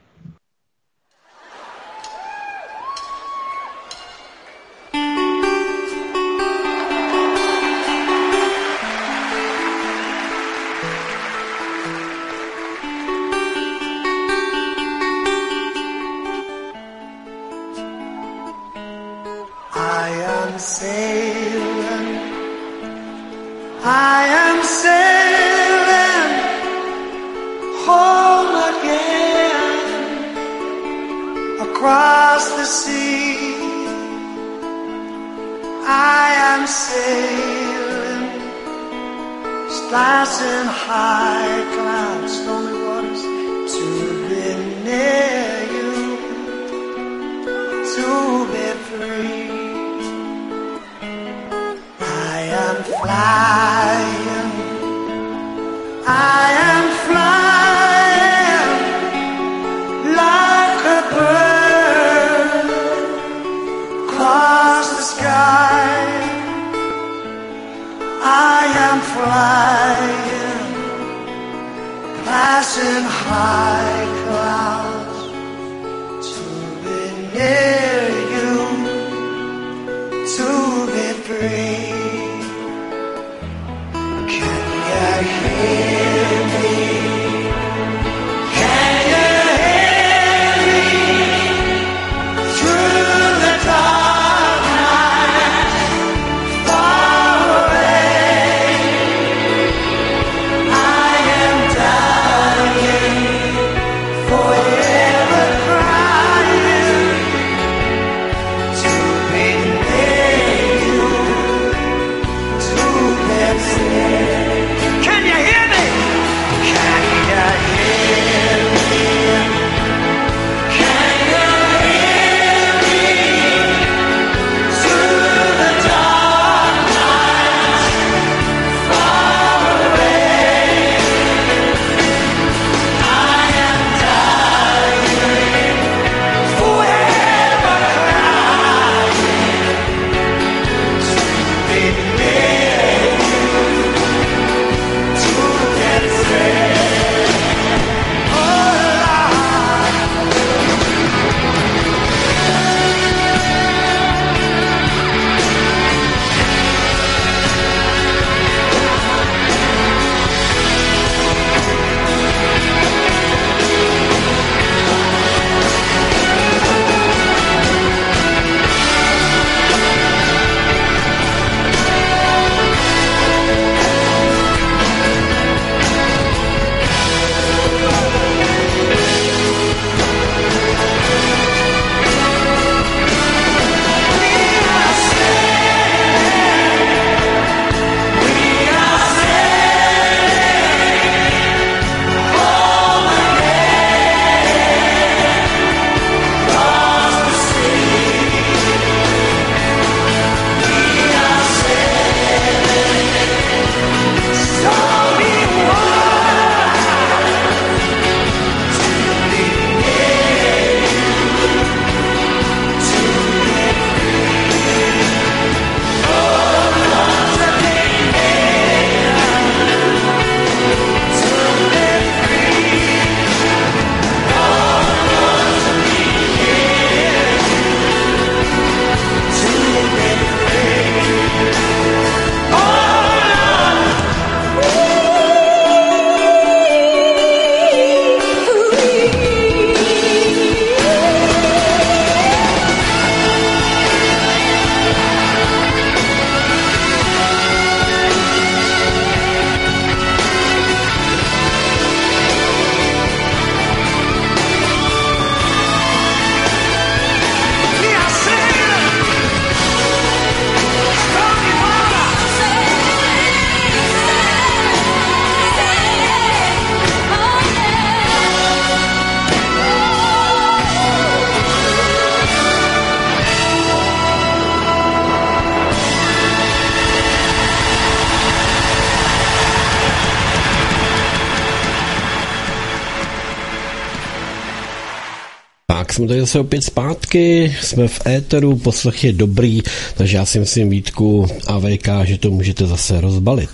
Tak, jsme tady zase opět zpátky, jsme v éteru, poslech je dobrý, takže já si myslím Vítku a VK, že to můžete zase rozbalit.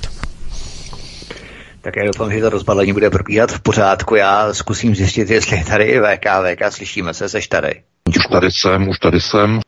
Tak já doufám, že to rozbalení bude probíhat v pořádku. Já zkusím zjistit, jestli tady VK, VK, slyšíme se, seš tady. Už tady jsem, už tady jsem.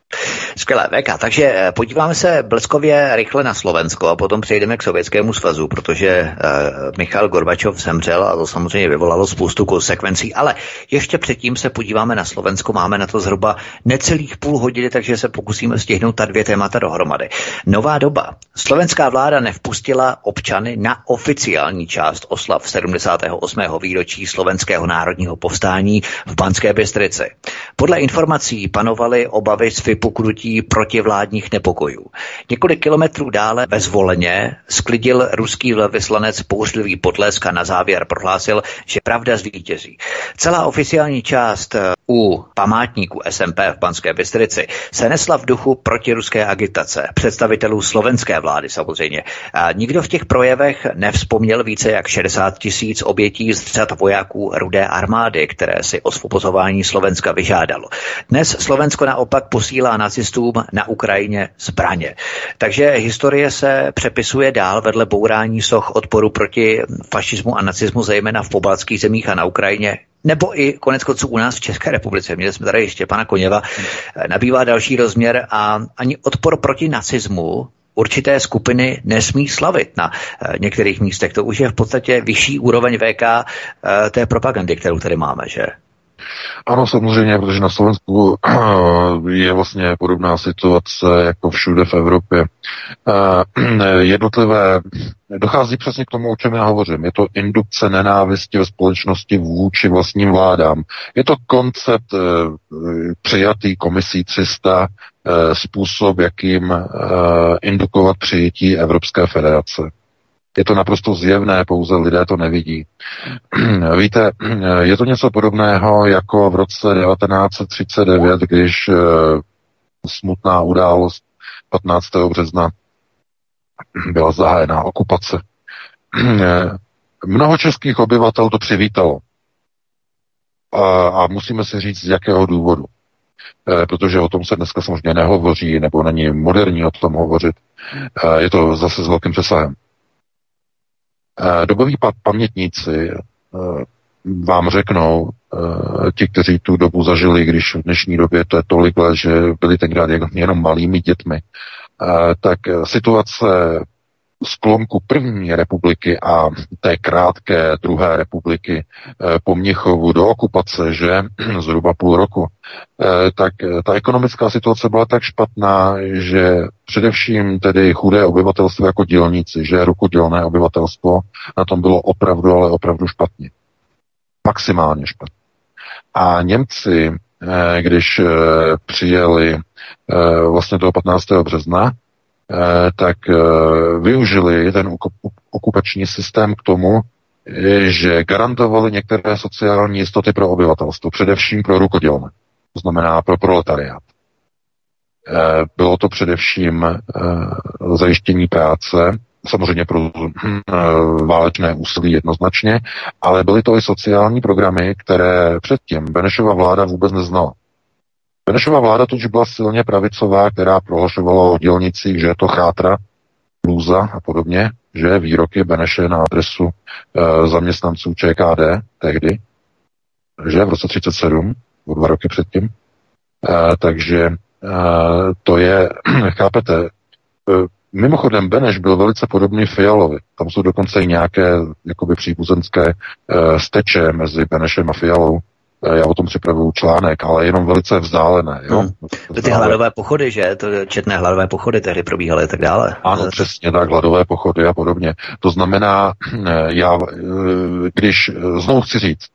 Skvělé, VK. Takže eh, podíváme se bleskově rychle na Slovensko a potom přejdeme k Sovětskému svazu, protože uh, Michal Gorbačov zemřel a to samozřejmě vyvolalo spoustu konsekvencí. Ale ještě předtím se podíváme na Slovensko. Máme na to zhruba necelých půl hodiny, takže se pokusíme stihnout ta dvě témata dohromady. Nová doba. Slovenská vláda nevpustila občany na oficiální část oslav 78. výročí slovenského národního povstání v Banské Bystrici. Podle informací panovaly obavy z vypuknutí protivládních nepokojů. Několik kilometrů dále bezvoleně sklidil ruský velvyslanec pouřlivý potlesk a na závěr prohlásil, že pravda zvítězí. Celá oficiální část eh, u památníku SMP v Banské Bystrici se nesla v duchu protiruské agitace představitelů slovenské vlády samozřejmě. A nikdo v těch projevech nevzpomněl více jak 60 tisíc obětí z řad vojáků rudé armády, které si osvobozování Slovenska vyžádalo. Dnes Slovensko naopak posílá nacistům na Ukrajině zbraně. Takže historie se přepisuje dál vedle bourání soch odporu proti fašismu a nacismu, zejména v pobaltských zemích a na Ukrajině nebo i konec konců u nás v České republice, měli jsme tady ještě pana Koněva, nabývá další rozměr a ani odpor proti nacismu určité skupiny nesmí slavit na eh, některých místech. To už je v podstatě vyšší úroveň VK eh, té propagandy, kterou tady máme, že? Ano, samozřejmě, protože na Slovensku je vlastně podobná situace jako všude v Evropě. Eh, jednotlivé, dochází přesně k tomu, o čem já hovořím. Je to indukce nenávisti ve společnosti vůči vlastním vládám. Je to koncept eh, přijatý komisí 300, eh, způsob, jakým indukovat přijetí Evropské federace. Je to naprosto zjevné, pouze lidé to nevidí. Víte, je to něco podobného jako v roce 1939, když eh, smutná událost 15. března byla zahájená okupace. Mnoho českých obyvatel to přivítalo. A, musíme si říct, z jakého důvodu. E, protože o tom se dneska samozřejmě nehovoří, nebo není moderní o tom hovořit. E, je to zase s velkým přesahem. Eh, doboví pamětníci eh, vám řeknou, eh, ti, kteří tu dobu zažili, když v dnešní době to je tolik že byli tenkrát jenom malými dětmi, tak situace sklonku první republiky a té krátké druhé republiky eh, po Měchovu do okupace, že zhruba půl roku, eh, tak eh, ta ekonomická situace byla tak špatná, že především tedy chudé obyvatelstvo jako dělníci, že rukodělné obyvatelstvo, na tom bylo opravdu, ale opravdu špatně. Maximálně špatně. A Němci, když přijeli vlastně toho 15. března, tak eh, využili ten okupační systém k tomu, eh, že garantovali některé sociální jistoty pro obyvatelstvo, především pro rukodělné, to znamená pro proletariát. Bylo to především zajištění práce, samozřejmě pro válečné úsilí jednoznačně, ale byly to i sociální programy, které předtím Benešova vláda vůbec neznala. Benešova vláda totiž byla silně pravicová, která prohlašovala o dělnicích, že je to chátra, lůza a podobně, že výroky Beneše na adresu e, zaměstnanců ČKD tehdy, že v roce 37, o dva roky předtím. E, takže e, to je, chápete, e, Mimochodem, Beneš byl velice podobný Fialovi. Tam jsou dokonce i nějaké jakoby příbuzenské e, steče mezi Benešem a Fialou. Eh, já o tom připravuju článek, ale jenom velice vzdálené. Jo? Hmm. To ty hladové pochody, že? To četné hladové pochody tehdy probíhaly a tak dále. Ano, přesně tak, hladové pochody a podobně. To znamená, eh, já, eh, když znovu chci říct,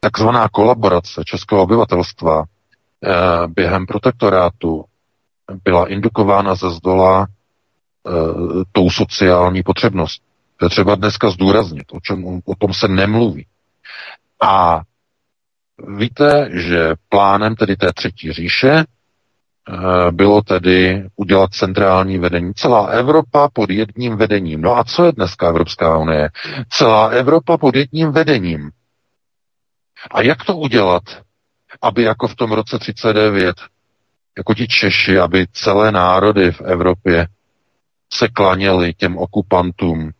takzvaná kolaborace českého obyvatelstva během protektorátu byla indukována ze zdola tou sociální potřebnost. To je třeba dneska zdůraznit, o, čem, o tom se nemluví. A Víte, že plánem tedy té třetí říše eh, bylo tedy udělat centrální vedení. Celá Evropa pod jedním vedením. No a co je dneska Evropská unie? Celá Evropa pod jedním vedením. A jak to udělat? aby jako v tom roce 39, jako ti Češi, aby celé národy v Evropě se klaněly těm okupantům,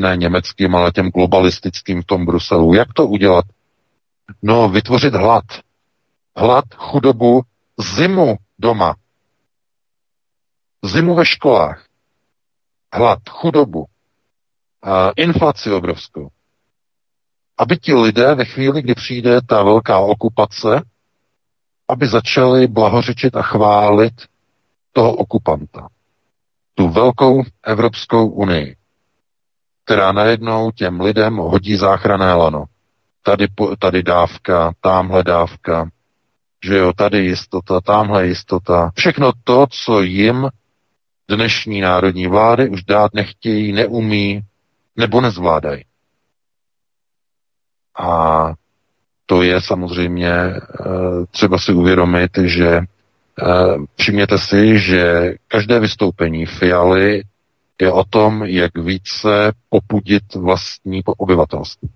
ne německým, ale těm globalistickým v tom Bruselu. Jak to udělat? No, vytvořit hlad. Hlad, chudobu, zimu doma. Zimu ve školách. Hlad, chudobu, a inflaci obrovskou. Aby ti lidé ve chvíli, kdy přijde ta velká okupace, aby začali blahořečit a chválit toho okupanta. Tu velkou Evropskou unii, která najednou těm lidem hodí záchrané lano. Tady, tady dávka, tamhle dávka, že jo, tady jistota, tamhle jistota. Všechno to, co jim dnešní národní vlády už dát nechtějí, neumí nebo nezvládají. A to je samozřejmě eh, třeba si uvědomit, že eh, všimněte si, že každé vystoupení Fialy je o tom, jak více popudit vlastní obyvatelstvo.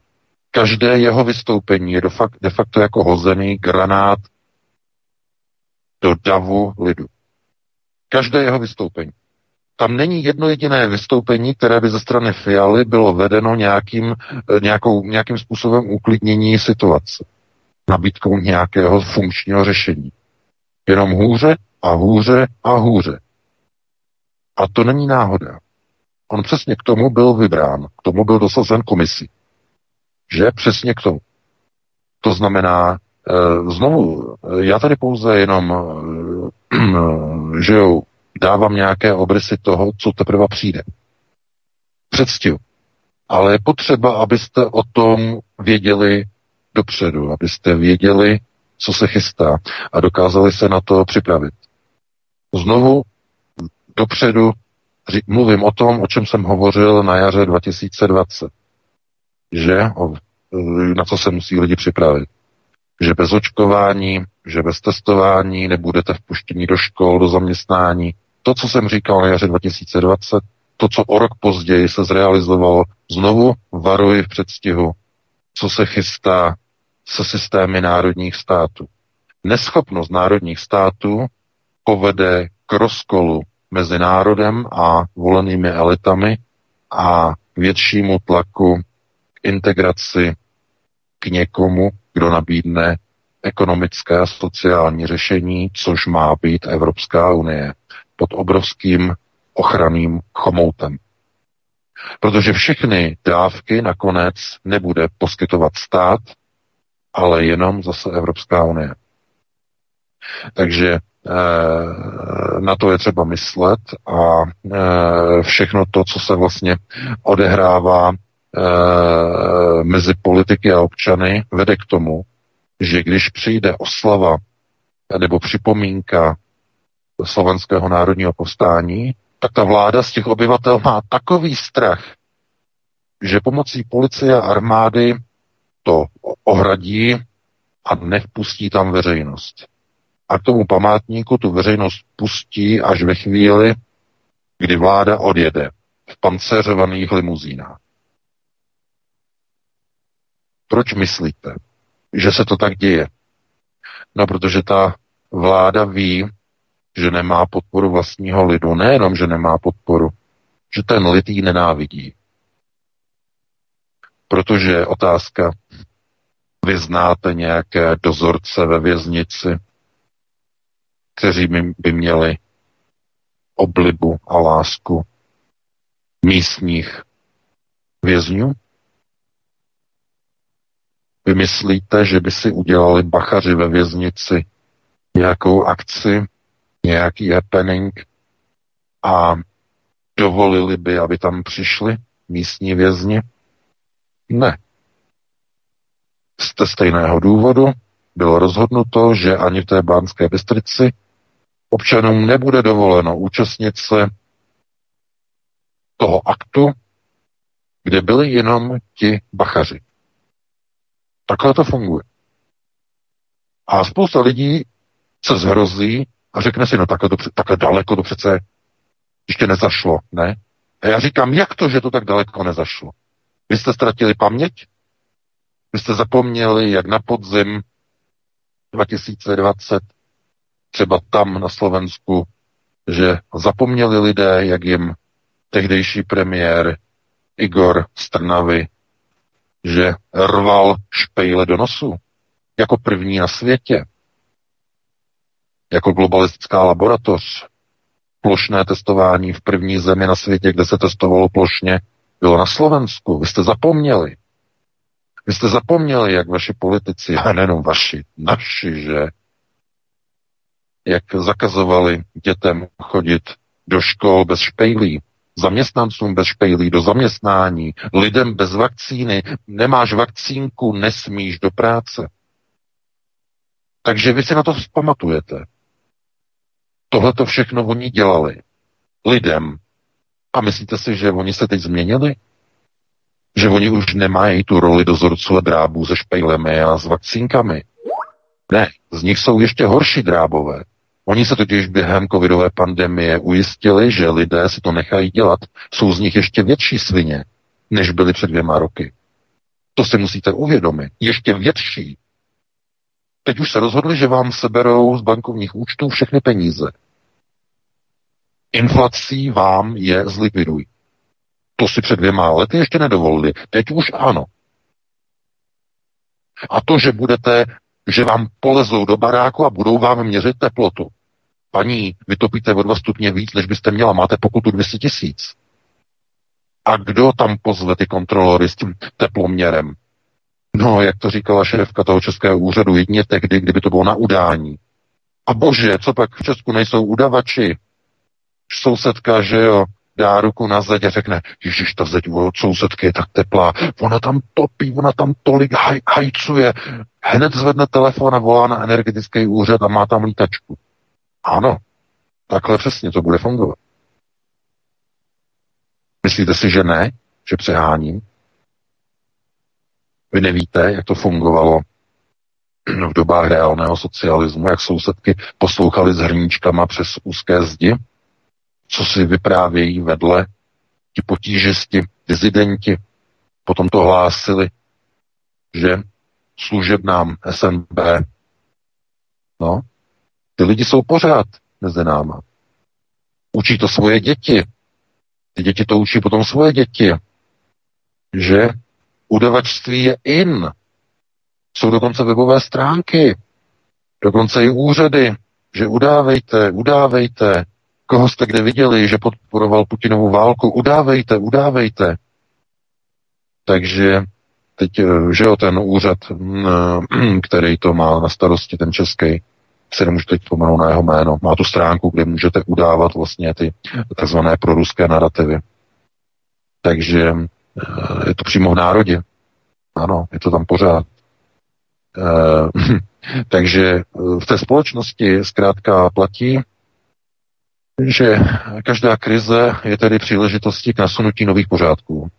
Každé jeho vystoupení je de facto jako hozený granát do davu lidu. Každé jeho vystoupení. Tam není jedno jediné vystoupení, které by ze strany Fialy bylo vedeno nějakým, eh, nějakou, nějakým způsobem uklidnění situace. Nabídkou nějakého funkčního řešení. Jenom hůře a hůře a hůře. A to není náhoda. On přesně k tomu byl vybrán, k tomu byl dosazen komisí. Že přesně k tomu. To znamená, e, znovu, já tady pouze jenom, e, že jo, dávám nějaké obrysy toho, co teprve přijde. Předstihu. Ale je potřeba, abyste o tom věděli dopředu, abyste věděli, co se chystá a dokázali se na to připravit. Znovu dopředu mluvím o tom, o čem jsem hovořil na jaře 2020. Že na co se musí lidi připravit. Že bez očkování, že bez testování nebudete vpuštěni do škol, do zaměstnání, to, co jsem říkal na jaře 2020, to, co o rok později se zrealizovalo, znovu varuji v předstihu, co se chystá se systémy národních států. Neschopnost národních států povede k rozkolu mezi národem a volenými elitami a většímu tlaku integraci k někomu, kdo nabídne ekonomické a sociální řešení, což má být Evropská unie pod obrovským ochranným chomoutem. Protože všechny dávky nakonec nebude poskytovat stát, ale jenom zase Evropská unie. Takže e, na to je třeba myslet a e, všechno to, co se vlastně odehrává e, mezi politiky a občany, vede k tomu, že když přijde oslava nebo připomínka slovenského národního povstání, tak ta vláda z těch obyvatel má takový strach, že pomocí policie a armády to ohradí a nevpustí tam veřejnost. A k tomu památníku tu veřejnost pustí až ve chvíli, kdy vláda odjede v pancéřovaných limuzínách. Proč myslíte, že se to tak děje? No, protože ta vláda ví, že nemá podporu vlastního lidu. Nejenom, že nemá podporu, že ten lid ji nenávidí. Protože otázka, vy znáte nějaké dozorce ve věznici, kteří by, měli oblibu a lásku místních vězňů? Vy myslíte, že by si udělali bachaři ve věznici nějakou akci, nějaký happening a dovolili by, aby tam přišli místní vězni? Ne. Z té stejného důvodu bylo rozhodnuto, že ani v té bánské Bystrici občanům nebude dovoleno účastnit se toho aktu, kde byli jenom ti bachaři. Takhle to funguje. A spousta lidí se zhrozí a řekne si, no takhle, to, takhle daleko to přece ještě nezašlo, ne? A já říkám, jak to, že to tak daleko nezašlo? Vy jste ztratili paměť? Vy jste zapomněli, jak na podzim 2020, třeba tam na Slovensku, že zapomněli lidé, jak jim tehdejší premiér Igor Strnavy, že rval špejle do nosu jako první na světě, jako globalistická laboratoř, plošné testování v první zemi na světě, kde se testovalo plošně, bylo na Slovensku. Vy jste zapomněli. Vy jste zapomněli, jak vaši politici, a nejenom vaši, naši, že jak zakazovali dětem chodit do škol bez špejlí, zaměstnancům bez špejlí do zaměstnání, lidem bez vakcíny, nemáš vakcínku, nesmíš do práce. Takže vy si na to vzpamatujete. Tohle to všechno oni dělali lidem. A myslíte si, že oni se teď změnili? Že oni už nemají tu roli dozorců a drábů se špejlemi a s vakcínkami? Ne, z nich jsou ještě horší drábové. Oni se totiž během covidové pandemie ujistili, že lidé si to nechají dělat. Jsou z nich ještě větší svině, než byly před dvěma roky. To si musíte uvědomit. Ještě větší. Teď už se rozhodli, že vám seberou z bankovních účtů všechny peníze. Inflací vám je zlikvidují. To si před dvěma lety ještě nedovolili. Teď už ano. A to, že budete, že vám polezou do baráku a budou vám měřit teplotu. Paní, vytopíte o dva stupně víc, než byste měla, máte pokutu 200 tisíc. A kdo tam pozve ty kontrolory s tím teploměrem? No, jak to říkala šéfka toho českého úřadu, jedině tehdy, kdyby to bylo na udání. A bože, co pak v Česku nejsou udavači? Sousedka, že jo, dá ruku na zeď a řekne, Ježíš, ta zeď od sousedky je tak teplá, ona tam topí, ona tam tolik haj, hajcuje. Hned zvedne telefon a volá na energetický úřad a má tam lítačku. Ano, takhle přesně to bude fungovat. Myslíte si, že ne? Že přeháním? Vy nevíte, jak to fungovalo v dobách reálného socialismu, jak sousedky poslouchali s hrníčkama přes úzké zdi, co si vyprávějí vedle, ti potížisti, dizidenti, potom to hlásili, že služebnám SNB, no, ty lidi jsou pořád mezi náma. Učí to svoje děti. Ty děti to učí potom svoje děti. Že udavačství je in. Jsou dokonce webové stránky, dokonce i úřady, že udávejte, udávejte, koho jste kde viděli, že podporoval Putinovu válku, udávejte, udávejte. Takže teď, že jo, ten úřad, mm, který to má na starosti, ten český, se nemůžu teď vzpomenout na jeho jméno, má tu stránku, kde můžete udávat vlastně ty takzvané proruské narrativy. Takže je to přímo v národě. Ano, je to tam pořád. E, takže v té společnosti zkrátka platí, že každá krize je tedy příležitostí k nasunutí nových pořádků.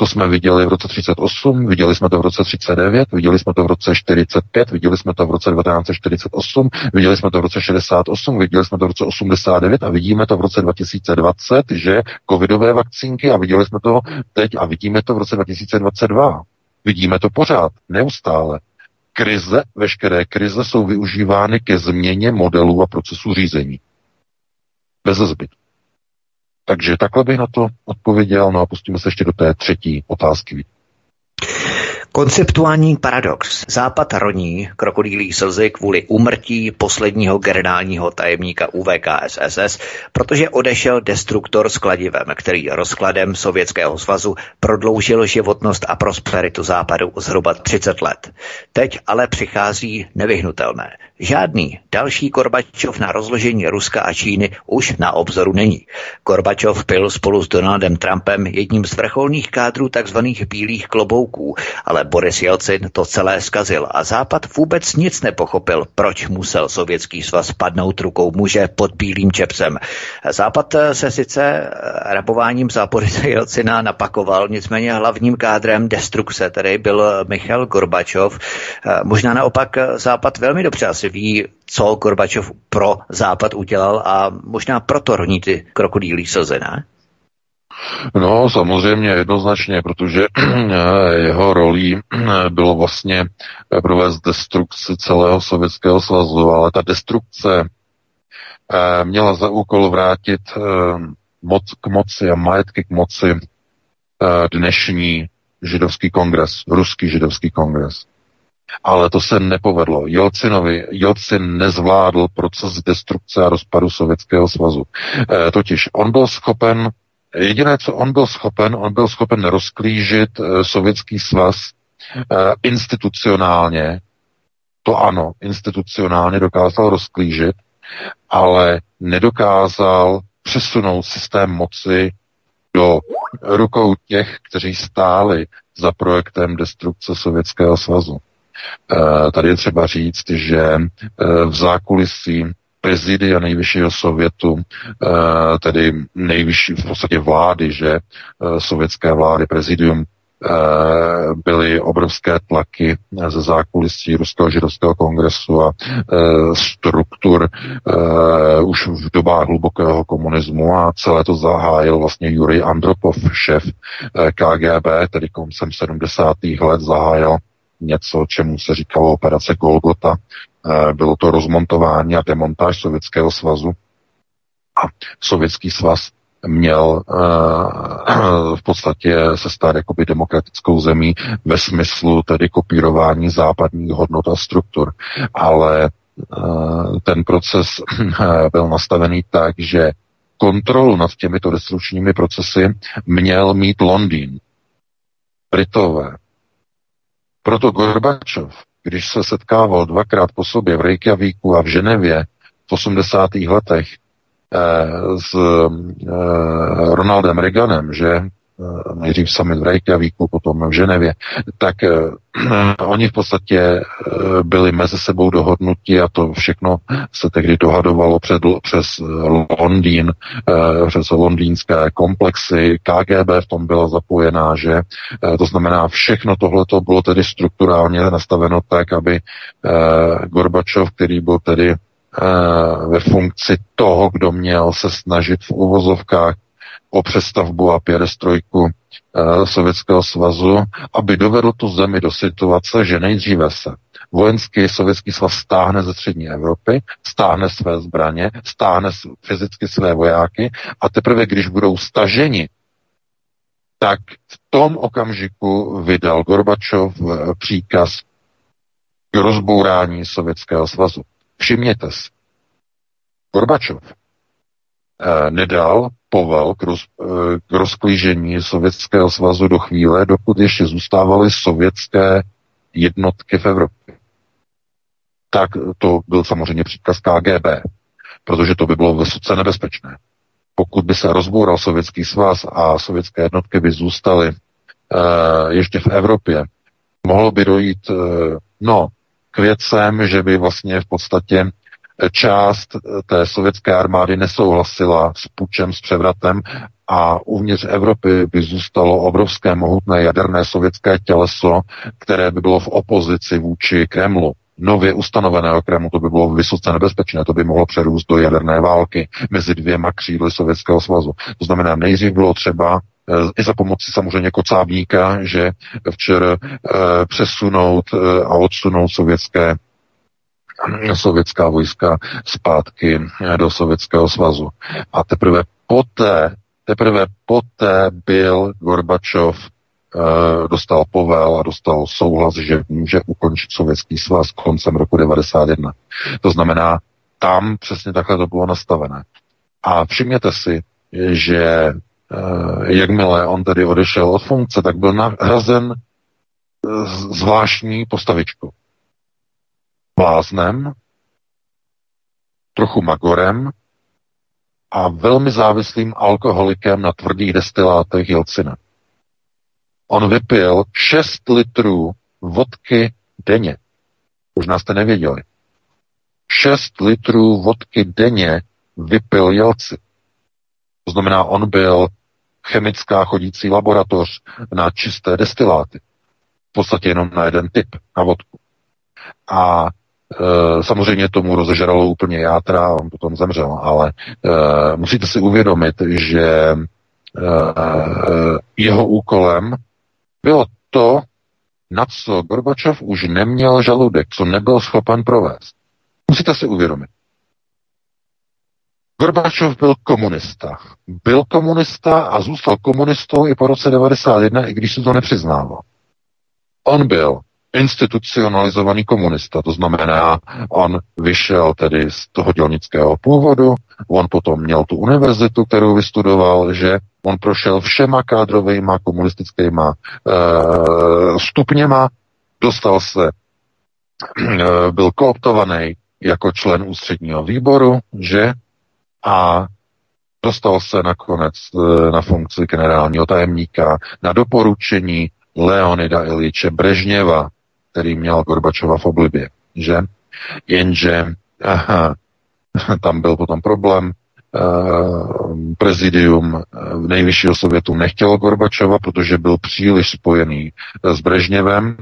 To jsme viděli v roce 38, viděli jsme to v roce 39, viděli jsme to v roce 45, viděli jsme to v roce 1948, viděli jsme to v roce 68, viděli jsme to v roce 89 a vidíme to v roce 2020, že covidové vakcínky a viděli jsme to teď a vidíme to v roce 2022. Vidíme to pořád, neustále. Krize, veškeré krize jsou využívány ke změně modelů a procesu řízení. Bez zbytku. Takže takhle bych na to odpověděl, no a pustíme se ještě do té třetí otázky. Konceptuální paradox. Západ roní krokodýlí slzy kvůli úmrtí posledního generálního tajemníka UVKSSS, protože odešel destruktor s kladivem, který rozkladem Sovětského svazu prodloužil životnost a prosperitu západu zhruba 30 let. Teď ale přichází nevyhnutelné. Žádný další Korbačov na rozložení Ruska a Číny už na obzoru není. Korbačov byl spolu s Donaldem Trumpem jedním z vrcholných kádrů tzv. bílých klobouků, ale Boris Jelcin to celé zkazil a Západ vůbec nic nepochopil, proč musel Sovětský svaz padnout rukou muže pod bílým čepsem. Západ se sice rabováním za Borise Jelcina napakoval, nicméně hlavním kádrem destrukce tedy byl Michal Gorbačov. Možná naopak Západ velmi dobře asi ví, co Gorbačov pro Západ udělal a možná proto roní ty krokodýlí slzy, ne? No, samozřejmě jednoznačně, protože jeho rolí bylo vlastně provést destrukci celého Sovětského svazu, ale ta destrukce eh, měla za úkol vrátit eh, moc k moci a majetky k moci eh, dnešní židovský kongres, ruský židovský kongres. Ale to se nepovedlo. Jelcinovi, Jelcin nezvládl proces destrukce a rozpadu Sovětského svazu. E, totiž on byl schopen, jediné, co on byl schopen, on byl schopen rozklížit e, Sovětský svaz e, institucionálně, to ano, institucionálně dokázal rozklížit, ale nedokázal přesunout systém moci do rukou těch, kteří stáli za projektem destrukce Sovětského svazu. E, tady je třeba říct, že e, v zákulisí prezidia nejvyššího sovětu, e, tedy nejvyšší v podstatě vlády, že sovětské vlády, prezidium Eh, byly obrovské tlaky ze zákulisí Ruského židovského kongresu a eh, struktur eh, už v dobách hlubokého komunismu a celé to zahájil vlastně Jurij Andropov, šéf KGB, tedy koncem 70. let zahájil něco, čemu se říkalo operace Golgota. Bylo to rozmontování a demontáž Sovětského svazu a Sovětský svaz měl uh, v podstatě se stát jakoby demokratickou zemí ve smyslu tedy kopírování západních hodnot a struktur. Ale uh, ten proces uh, byl nastavený tak, že kontrolu nad těmito destrukčními procesy měl mít Londýn. Britové. Proto Gorbačov, když se setkával dvakrát po sobě v Reykjavíku a v Ženevě v 80. letech Eh, s eh, Ronaldem Reaganem, že nejdřív summit v Reykjavíku, potom v Ženevě, tak oni v podstatě byli mezi sebou dohodnutí a to všechno se tehdy dohadovalo před, přes Londýn, přes londýnské komplexy, KGB v tom byla zapojená, že to znamená všechno tohle to bylo tedy strukturálně nastaveno tak, aby Gorbačov, který byl tedy Eh, ve funkci toho, kdo měl se snažit v uvozovkách o přestavbu a pěrestrojku eh, Sovětského svazu, aby dovedl tu zemi do situace, že nejdříve se vojenský sovětský svaz stáhne ze střední Evropy, stáhne své zbraně, stáhne fyzicky své vojáky a teprve, když budou staženi, tak v tom okamžiku vydal Gorbačov eh, příkaz k rozbourání Sovětského svazu. Všimněte si, Gorbačov eh, nedal povel k, roz, eh, k rozklížení Sovětského svazu do chvíle, dokud ještě zůstávaly sovětské jednotky v Evropě. Tak to byl samozřejmě příkaz KGB, protože to by bylo vysoce nebezpečné. Pokud by se rozboural Sovětský svaz a sovětské jednotky by zůstaly uh, ještě v Evropě, mohlo by dojít, uh, no, k věcem, že by vlastně v podstatě část té sovětské armády nesouhlasila s pučem, s převratem a uvnitř Evropy by zůstalo obrovské mohutné jaderné sovětské těleso, které by bylo v opozici vůči Kremlu nově ustanoveného Kremlu, to by bylo vysoce nebezpečné, to by mohlo přerůst do jaderné války mezi dvěma křídly Sovětského svazu. To znamená, nejdřív bylo třeba Eh, i za pomoci samozřejmě kocábníka, že včera eh, přesunout eh, a odsunout sovětské sovětská vojska zpátky do Sovětského svazu. A teprve poté, teprve poté byl Gorbačov dostal povel a dostal souhlas, že může ukončit Sovětský svaz koncem roku 91. To znamená, tam přesně takhle to bylo nastavené. A všimněte si, že Eh, jakmile on tedy odešel od funkce, tak byl nahrazen eh, zvláštní postavičkou. Bláznem, trochu magorem a velmi závislým alkoholikem na tvrdých destilátech Jelcina. On vypil 6 litrů vodky denně. Možná jste nevěděli. 6 litrů vodky denně vypil Jelcin. To znamená, on byl chemická chodící laboratoř na čisté destiláty. V podstatě jenom na jeden typ, na vodku. A e, samozřejmě tomu rozežralo úplně játra on potom zemřel, ale e, musíte si uvědomit, že jeho úkolem bylo to, na co Gorbačov už neměl žaludek, co nebyl schopen provést. Musíte si uvědomit. Gorbačov byl komunista. Byl komunista a zůstal komunistou i po roce 91, i když se to nepřiznával. On byl institucionalizovaný komunista, to znamená, on vyšel tedy z toho dělnického původu, on potom měl tu univerzitu, kterou vystudoval, že on prošel všema kádrovejma komunistickýma e, stupněma, dostal se, e, byl kooptovaný jako člen ústředního výboru, že a dostal se nakonec e, na funkci generálního tajemníka na doporučení Leonida Iliče Brežněva, který měl Gorbačova v oblibě, že? Jenže aha, tam byl potom problém, Uh, prezidium v nejvyššího sovětu nechtělo Gorbačova, protože byl příliš spojený s Brežněvem,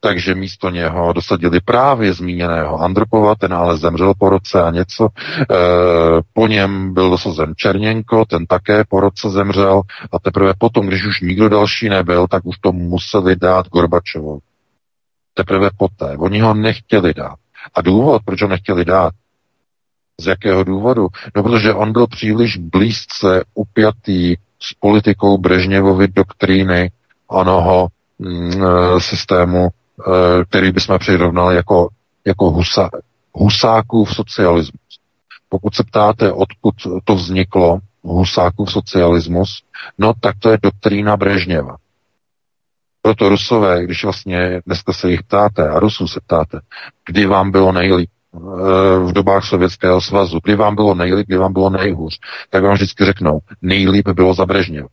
takže místo něho dosadili právě zmíněného Andropova, ten ale zemřel po roce a něco. E, po něm byl dosazen Černěnko, ten také po roce zemřel a teprve potom, když už nikdo další nebyl, tak už to museli dát Gorbačovu. Teprve poté. Oni ho nechtěli dát. A důvod, proč ho nechtěli dát, z jakého důvodu? No, protože on byl příliš blízce upjatý s politikou Brežněvovy doktríny onoho mm, e, systému Eh, který bychom přirovnali jako, jako husa, husákův socialismus. Pokud se ptáte, odkud to vzniklo, husákův socialismus, no tak to je doktrína Brežněva. Proto Rusové, když vlastně dneska se jich ptáte a Rusů se ptáte, kdy vám bylo nejlíp eh, v dobách Sovětského svazu, kdy vám bylo nejlíp, kdy vám bylo nejhůř, tak vám vždycky řeknou, nejlíp bylo za Brežněva.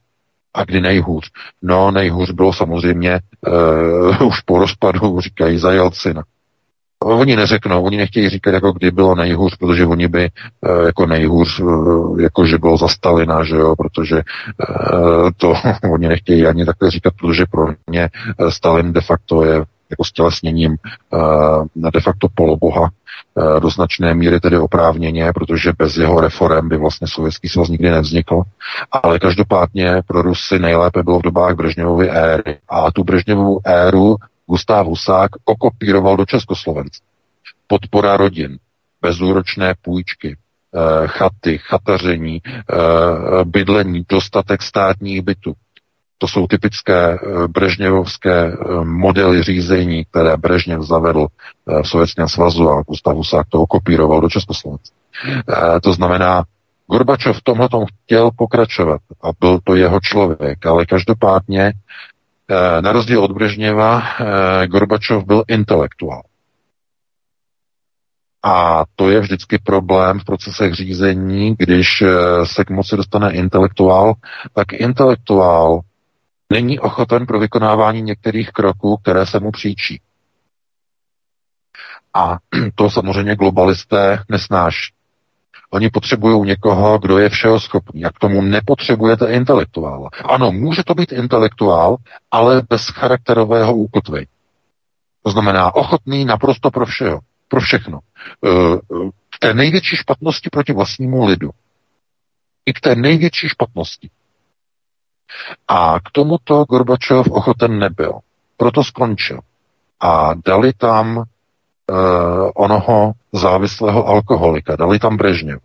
A kdy nejhůř? No, nejhůř bylo samozřejmě uh, už po rozpadu, říkají za Jelcina. Oni neřeknou, oni nechtějí říkat, jako kdy bylo nejhůř, protože oni by uh, jako nejhůř, uh, jako že bylo za Stalina, že jo, protože uh, to oni nechtějí ani takhle říkat, protože pro ně Stalin de facto je jako stělesněním de facto poloboha do značné míry tedy oprávněně, protože bez jeho reform by vlastně Sovětský svaz nikdy nevznikl. Ale každopádně pro Rusy nejlépe bylo v dobách Brežněvovy éry. A tu Brežněvovu éru Gustav Husák okopíroval do Československa. Podpora rodin, bezúročné půjčky, chaty, chataření, bydlení, dostatek státních bytů. To jsou typické eh, brežněvovské eh, modely řízení, které Brežněv zavedl eh, v Sovětském svazu a Gustav Husák to okopíroval do Československa. To znamená, Gorbačov v tomhle chtěl pokračovat a byl to jeho člověk, ale každopádně na rozdíl od Brežněva Gorbačov byl intelektuál. A to je vždycky problém v procesech řízení, když se k moci dostane intelektuál, tak intelektuál není ochoten pro vykonávání některých kroků, které se mu příčí. A to samozřejmě globalisté nesnáší. Oni potřebují někoho, kdo je všeho schopný. A k tomu nepotřebujete intelektuála. Ano, může to být intelektuál, ale bez charakterového úkotvy. To znamená ochotný naprosto pro všeho, pro všechno. E, k té největší špatnosti proti vlastnímu lidu. I k té největší špatnosti. A k tomuto Gorbačov ochoten nebyl. Proto skončil. A dali tam onoho závislého alkoholika, dali tam Brežněv.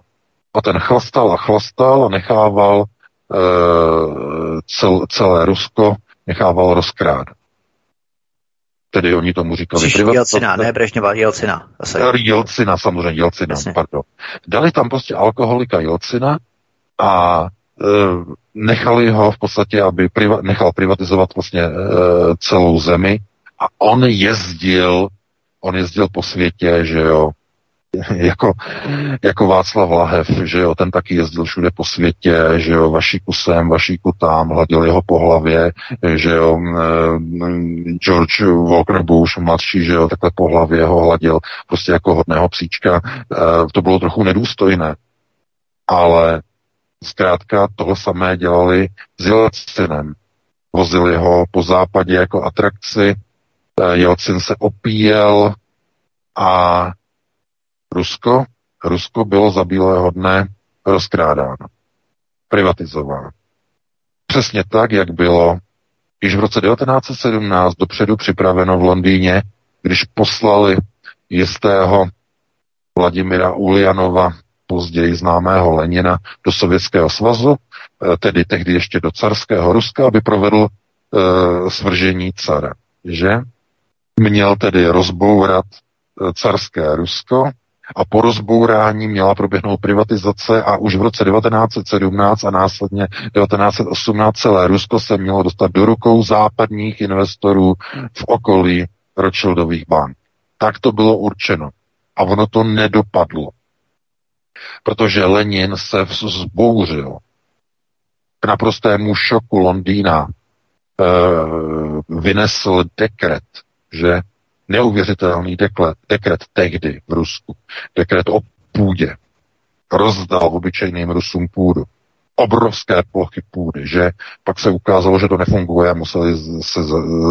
A ten chlastal a chlastal a nechával uh, cel, celé Rusko, nechával rozkrádat. Tedy oni tomu říkali privatizace. Jelcina, ne Brežněva, Jelcina. Zase. Jelcina, samozřejmě, Jelcina, Jasně. pardon. Dali tam prostě alkoholika Jelcina a Eh, nechali ho v podstatě, aby priva- nechal privatizovat vlastně e, celou zemi a on jezdil, on jezdil po světě, že jo, jako, jako Václav Lahev, že jo, ten taky jezdil všude po světě, že jo, vašíku sem, vašíku tam, hladil jeho po hlavě, že jo, George Walker Bush, mladší, že jo, takhle po hlavě ho hladil, prostě jako hodného psíčka, to bylo trochu nedůstojné, ale Zkrátka toho samé dělali s Jelcinem. Vozili ho po západě jako atrakci, Jelcin se opíjel a Rusko, Rusko bylo za bílého dne rozkrádáno, privatizováno. Přesně tak, jak bylo již v roce 1917 dopředu připraveno v Londýně, když poslali jistého Vladimira Uljanova, později známého Lenina, do Sovětského svazu, eh, tedy tehdy ještě do carského Ruska, aby provedl e, svržení cara. Že? Měl tedy rozbourat eh, carské Rusko a po rozbourání měla proběhnout privatizace a už v roce 1917 a následně 1918 celé Rusko se mělo dostat do rukou západních investorů v okolí Rothschildových bank. Tak to bylo určeno. A ono to nedopadlo. Protože Lenin se vzbouřil k naprostému šoku Londýna. E, vynesl dekret, že neuvěřitelný dekret, dekret tehdy v Rusku, dekret o půdě, rozdal obyčejným Rusům půdu. Obrovské plochy půdy, že pak se ukázalo, že to nefunguje a museli se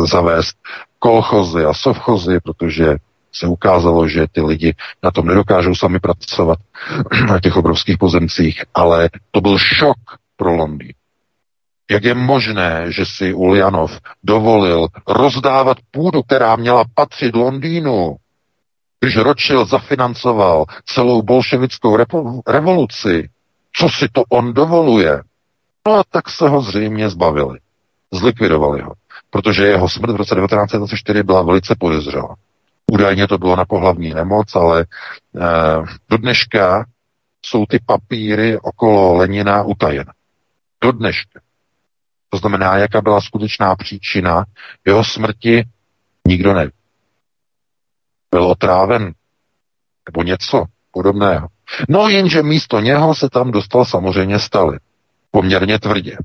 zavést kolchozy a sovchozy, protože se ukázalo, že ty lidi na tom nedokážou sami pracovat na těch obrovských pozemcích, ale to byl šok pro Londýn. Jak je možné, že si Uljanov dovolil rozdávat půdu, která měla patřit Londýnu, když Rothschild zafinancoval celou bolševickou revoluci? Co si to on dovoluje? No a tak se ho zřejmě zbavili. Zlikvidovali ho, protože jeho smrt v roce 1924 byla velice podezřelá. Údajně to bylo na pohlavní nemoc, ale eh, do dneška jsou ty papíry okolo Lenina utajeny. Do dneška. To znamená, jaká byla skutečná příčina jeho smrti, nikdo neví. Byl otráven nebo něco podobného. No jenže místo něho se tam dostal samozřejmě Stalin. Poměrně tvrdě.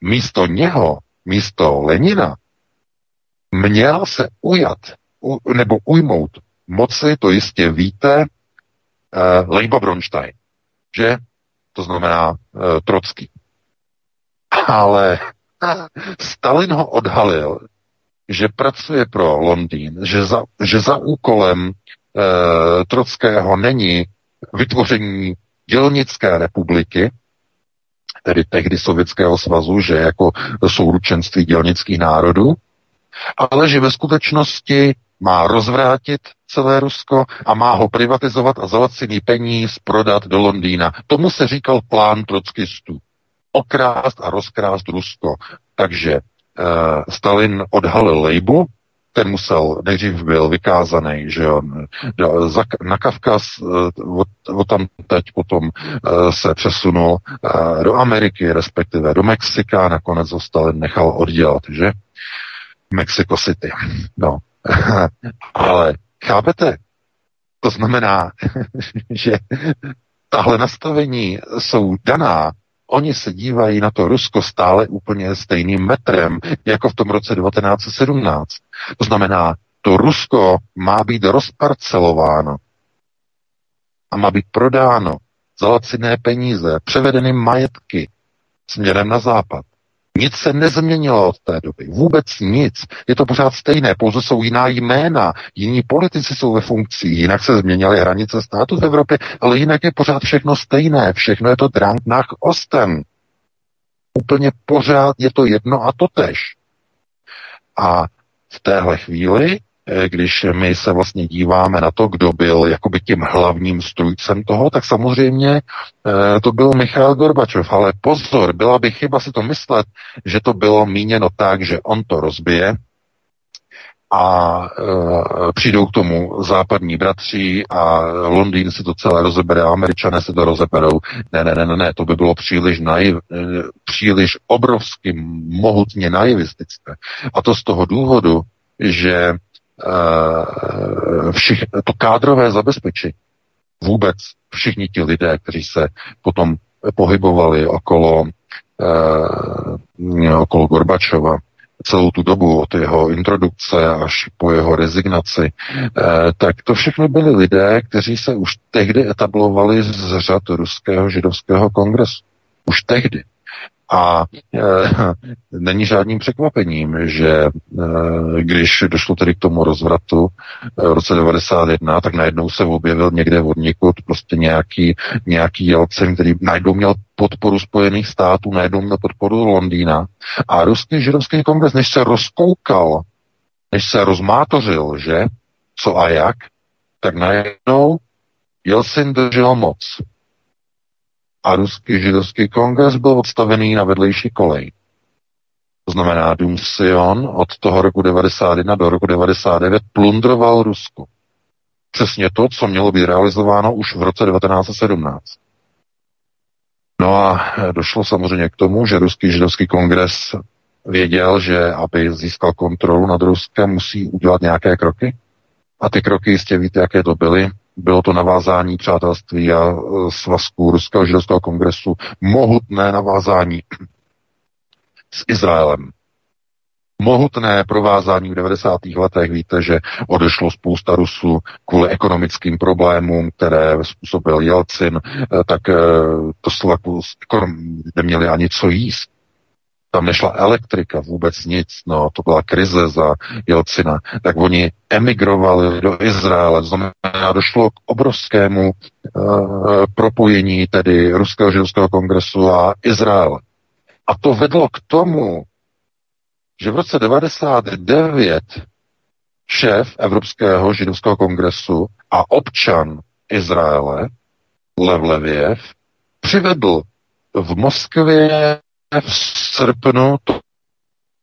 Místo něho, místo Lenina, měl se ujat u, nebo ujmout moci, to jistě víte, uh, Leiba Bronstein, že? To znamená uh, Trocký. Ale Stalin ho odhalil, že pracuje pro Londýn, že za, že za úkolem uh, Trockého není vytvoření dělnické republiky, tedy tehdy Sovětského svazu, že jako souručenství dělnických národů, ale že ve skutečnosti má rozvrátit celé Rusko a má ho privatizovat a za laciný peníz prodat do Londýna. Tomu se říkal plán trockistů. Okrást a rozkrást Rusko. Takže uh, Stalin odhalil Lejbu, ten musel, nejdřív byl vykázaný, že on na Kavkaz, eh, od, od tam teď potom se přesunul do Ameriky, respektive do Mexika, nakonec ho Stalin nechal oddělat, že? Mexico City. No. Ale chápete? To znamená, že tahle nastavení jsou daná Oni se dívají na to Rusko stále úplně stejným metrem, jako v tom roce 1917. To znamená, to Rusko má být rozparcelováno a má být prodáno za laciné peníze, převedeny majetky směrem na západ. Nic se nezměnilo od té doby. Vůbec nic. Je to pořád stejné, pouze jsou jiná jména, jiní politici jsou ve funkci, jinak se změnily hranice státu v Evropě, ale jinak je pořád všechno stejné. Všechno je to drang nach Osten. Úplně pořád je to jedno a to tež. A v téhle chvíli když my se vlastně díváme na to, kdo byl jakoby tím hlavním strujcem toho, tak samozřejmě eh, to byl Michal Gorbačov. Ale pozor, byla by chyba si to myslet, že to bylo míněno tak, že on to rozbije a e, přijdou k tomu západní bratři a Londýn si to celé rozebere a američané se to rozeberou. Ne, ne, ne, ne, ne, to by bylo příliš, naiv, příliš obrovsky mohutně naivistické. A to z toho důvodu, že Eh, všich, to kádrové zabezpečení. Vůbec všichni ti lidé, kteří se potom pohybovali okolo, uh, okolo Gorbačova, celou tu dobu od jeho introdukce až po jeho rezignaci, uh, tak to všechno byli lidé, kteří se už tehdy etablovali z řad ruského židovského kongresu. Už tehdy. A e, není žádným překvapením, že e, když došlo tedy k tomu rozvratu e, v roce 91, tak najednou se objevil někde od někud prostě nějaký, nějaký Jelcen, který najednou měl podporu Spojených států, najednou měl podporu Londýna. A ruský židovský kongres, než se rozkoukal, než se rozmátořil, že, co a jak, tak najednou Jelcin držel moc a ruský židovský kongres byl odstavený na vedlejší kolej. To znamená, Dům Sion od toho roku 91 do roku 99 plundroval Rusko. Přesně to, co mělo být realizováno už v roce 1917. No a došlo samozřejmě k tomu, že Ruský židovský kongres věděl, že aby získal kontrolu nad Ruskem, musí udělat nějaké kroky. A ty kroky jistě víte, jaké to byly. Bylo to navázání přátelství a e, svazku Ruského židovského kongresu, mohutné navázání s Izraelem. Mohutné provázání v 90. letech. Víte, že odešlo spousta Rusů kvůli ekonomickým problémům, které způsobil Jelcin, e, tak e, to Slovaku skoro neměli ani co jíst tam nešla elektrika, vůbec nic, no to byla krize za Jelcina, tak oni emigrovali do Izraele, to znamená, došlo k obrovskému uh, propojení tedy Ruského židovského kongresu a Izraele. A to vedlo k tomu, že v roce 99 šéf Evropského židovského kongresu a občan Izraele, Lev Leviev, přivedl v Moskvě v srpnu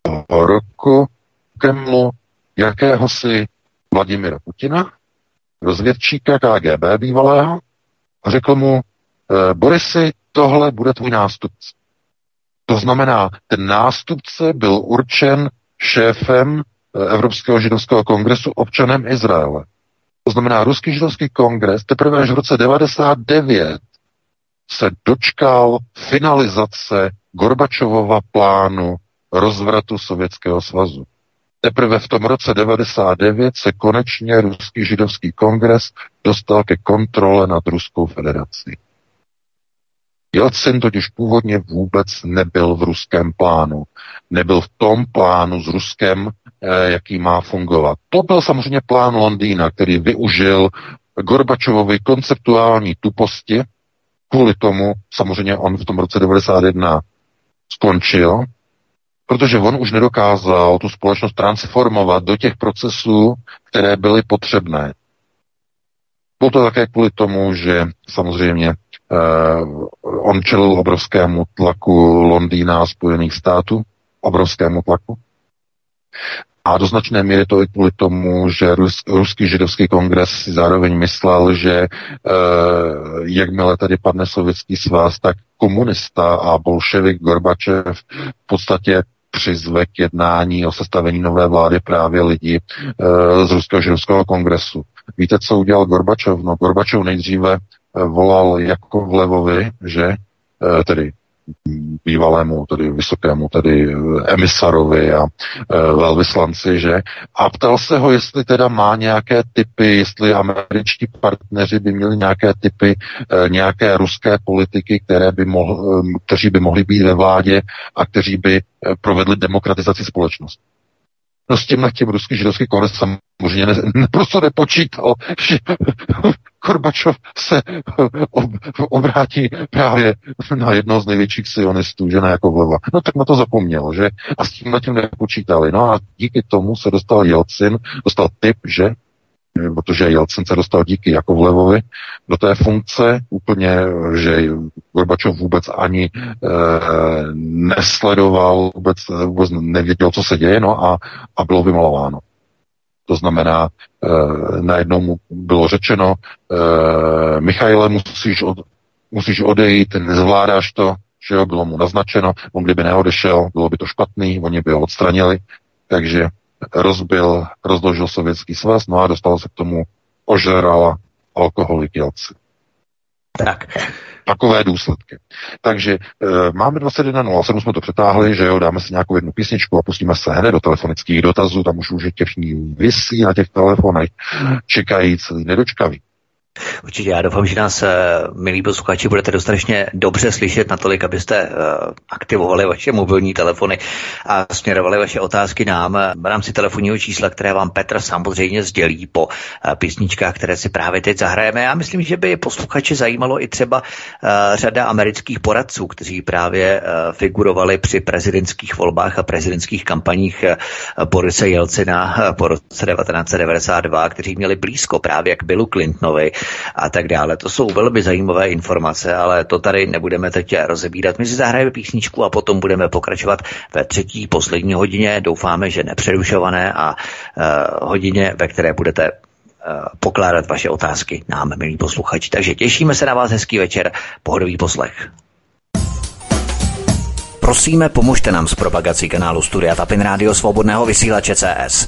toho roku Kremlu jakéhosi Vladimira Putina, rozvědčíka KGB bývalého, a řekl mu, e, Borisy, tohle bude tvůj nástupce. To znamená, ten nástupce byl určen šéfem eh, Evropského židovského kongresu občanem Izraele. To znamená, Ruský židovský kongres teprve až v roce 99 se dočkal finalizace Gorbačovova plánu rozvratu Sovětského svazu. Teprve v tom roce 99 se konečně Ruský židovský kongres dostal ke kontrole nad Ruskou federací. Jelcin totiž původně vůbec nebyl v ruském plánu. Nebyl v tom plánu s Ruskem, eh, jaký má fungovat. To byl samozřejmě plán Londýna, který využil Gorbačovovi konceptuální tuposti. Kvůli tomu samozřejmě on v tom roce 91 skončil, protože on už nedokázal tu společnost transformovat do těch procesů, které byly potřebné. Bylo to také kvůli tomu, že samozřejmě uh, on čelil obrovskému tlaku Londýna a Spojených států, obrovskému tlaku. A do značné míry to i kvůli tomu, že Rus, Ruský židovský kongres si zároveň myslel, že e, jakmile tady padne sovětský svaz, tak komunista a bolševik Gorbačev v podstatě přizve k jednání o sestavení nové vlády právě lidi e, z Ruského židovského kongresu. Víte, co udělal Gorbačov? No, Gorbačov nejdříve e, volal jako v Levovi, že e, tedy bývalému, tedy vysokému, tedy eh, emisarovi a e, velvyslanci, že? A ptal se ho, jestli teda má nějaké typy, jestli američtí partneři by měli nějaké typy, e, nějaké ruské politiky, které by mohl, e, kteří by mohli být ve vládě a kteří by provedli demokratizaci společnosti. No s tímhle tím ruský židovský kongres samozřejmě ne, ne, prostě nepočítal, že Korbačov se ob, obrátí právě na jednoho z největších sionistů, že ne jako vleva. No tak na to zapomněl, že? A s tímhle tím nepočítali. No a díky tomu se dostal Jelcin, dostal typ, že protože Jelcin se dostal díky Jakovlevovi do té funkce úplně, že Gorbačov vůbec ani e, nesledoval, vůbec, vůbec nevěděl, co se děje, no a, a bylo vymalováno. To znamená, e, najednou mu bylo řečeno, e, Michaile, musíš, od, musíš odejít, nezvládáš to, že jo, bylo mu naznačeno, on kdyby neodešel, bylo by to špatný, oni by ho odstranili, takže rozbil, rozložil sovětský svaz, no a dostal se k tomu ožerala alkoholik Jelci. Tak. Takové důsledky. Takže e, máme 21.07, jsme to přetáhli, že jo, dáme si nějakou jednu písničku a pustíme se hned do telefonických dotazů, tam už už těch vysí na těch telefonech, čekají celý nedočkavý. Určitě já doufám, že nás, eh, milí posluchači, budete dostatečně dobře slyšet natolik, abyste eh, aktivovali vaše mobilní telefony a směrovali vaše otázky nám v rámci telefonního čísla, které vám Petr samozřejmě sdělí po eh, písničkách, které si právě teď zahrajeme. Já myslím, že by posluchače zajímalo i třeba řada amerických poradců, kteří právě figurovali při prezidentských volbách a prezidentských kampaních Borise Jelcina po roce 1992, kteří měli blízko právě k Billu Clintonovi a tak dále. To jsou velmi zajímavé informace, ale to tady nebudeme teď rozebírat. My si zahrajeme písničku a potom budeme pokračovat ve třetí poslední hodině. Doufáme, že nepřerušované a uh, hodině, ve které budete uh, pokládat vaše otázky nám, milí posluchači. Takže těšíme se na vás, hezký večer, pohodový poslech. Prosíme, pomožte nám s propagací kanálu Studia Tapin Rádio Svobodného vysílače CS.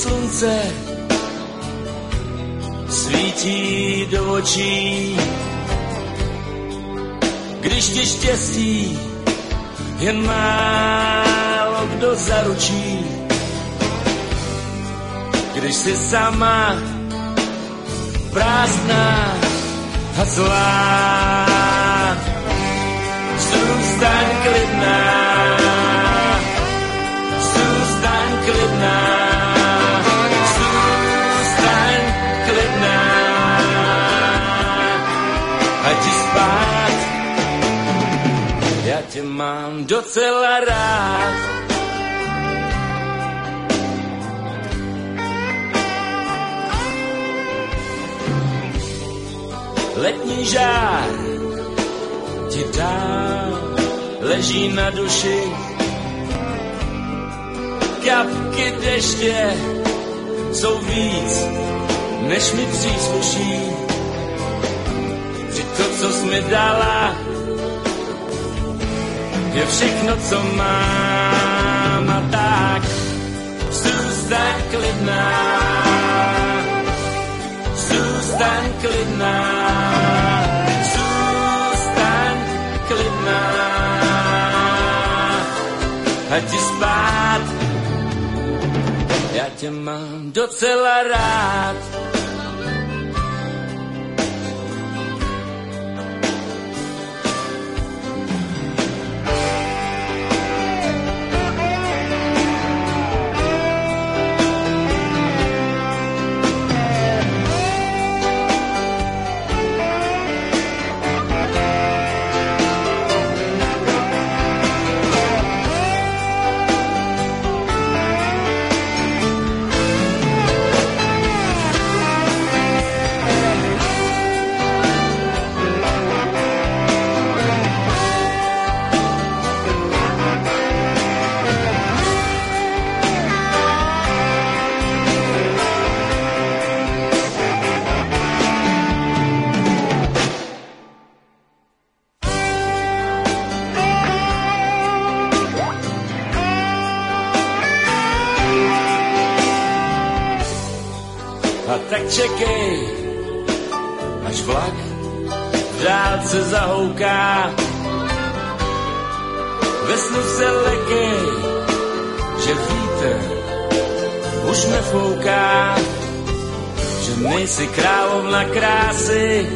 Slunce svítí do očí, když ti štěstí jen málo kdo zaručí, když jsi sama prázdná a zlá, zůstaň klidná, zůstaň klidná. Tě mám docela rád. Letní žár ti dál leží na duši. Kapky deště jsou víc, než mi přísluší. To, co jsi mi dala, je všechno, co mám a tak zůstaň klidná, zůstaň klidná, zůstaň klidná, a ti spát, já tě mám docela rád. Čekej, až vlak v dálce zahouká. Ve snu se lekej, že vítr už nefouká, že nejsi královna krásy,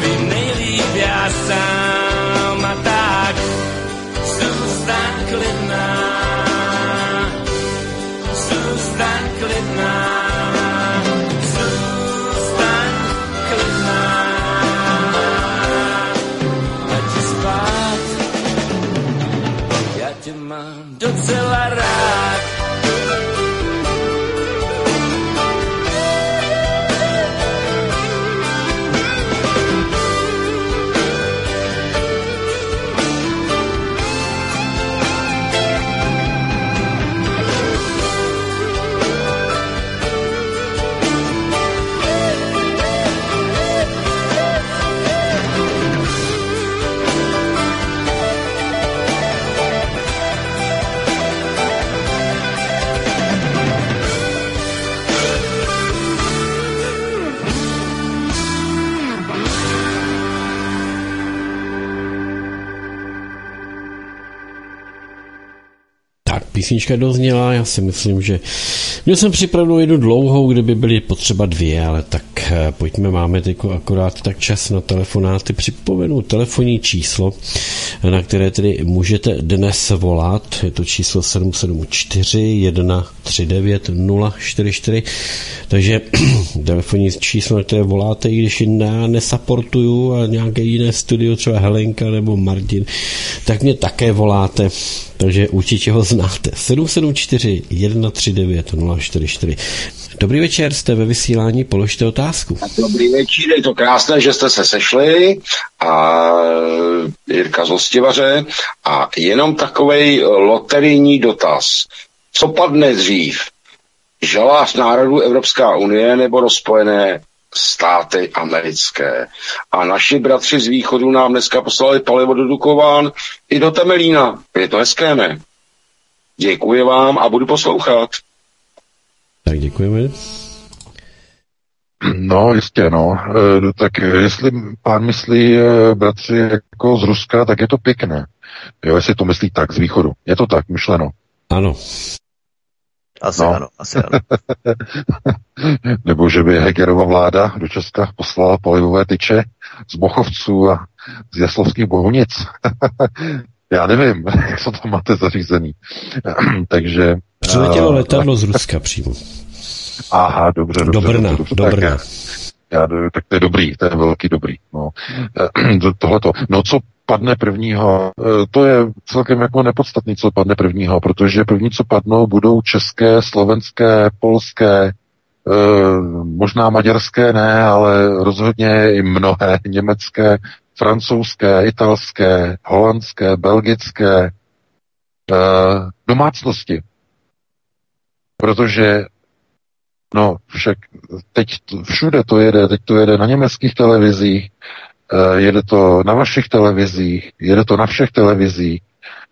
vy nejlíp já sám a tak zůstaň klidná, zůstaň klidná. Písnička dozněla, já si myslím, že měl jsem připravenou jednu dlouhou, kdyby byly potřeba dvě, ale tak eh, pojďme, máme teď akorát tak čas na telefonáty. Připomenu telefonní číslo, na které tedy můžete dnes volat, je to číslo 774 139 044, takže telefonní číslo, na které voláte, i když já nesaportuju a nějaké jiné studio, třeba Helenka nebo Martin, tak mě také voláte takže určitě ho znáte. 774 139 044. Dobrý večer, jste ve vysílání, položte otázku. Dobrý večer, je to krásné, že jste se sešli a Jirka z Hostivaře a jenom takovej loterijní dotaz. Co padne dřív? Žalář národů Evropská unie nebo rozpojené státy americké. A naši bratři z východu nám dneska poslali palivo do Dukován i do Temelína. Je to hezké, ne? Děkuji vám a budu poslouchat. Tak děkujeme. No, jistě, no. E, tak jestli pán myslí e, bratři jako z Ruska, tak je to pěkné. Jo, jestli to myslí tak z východu. Je to tak myšleno. Ano. Asi no. ano, asi ano. Nebo že by Hegerova vláda do Česka poslala palivové tyče z Bochovců a z Jaslovských Bohunic. Já nevím, jak se tam máte zařízený. Takže... Přiletělo uh, letadlo z Ruska přímo. Aha, dobře, dobře. Do Brna, dobře, dobře, do Brna. Tak, já, tak to je dobrý, to je velký dobrý. No. Tohleto. No co padne prvního, eh, to je celkem jako nepodstatný, co padne prvního, protože první, co padnou, budou české, slovenské, polské, eh, možná maďarské ne, ale rozhodně i mnohé německé, francouzské, italské, holandské, belgické eh, domácnosti. Protože No, však teď všude to jede, teď to jede na německých televizích, Eh, jede to na vašich televizích, jede to na všech televizích.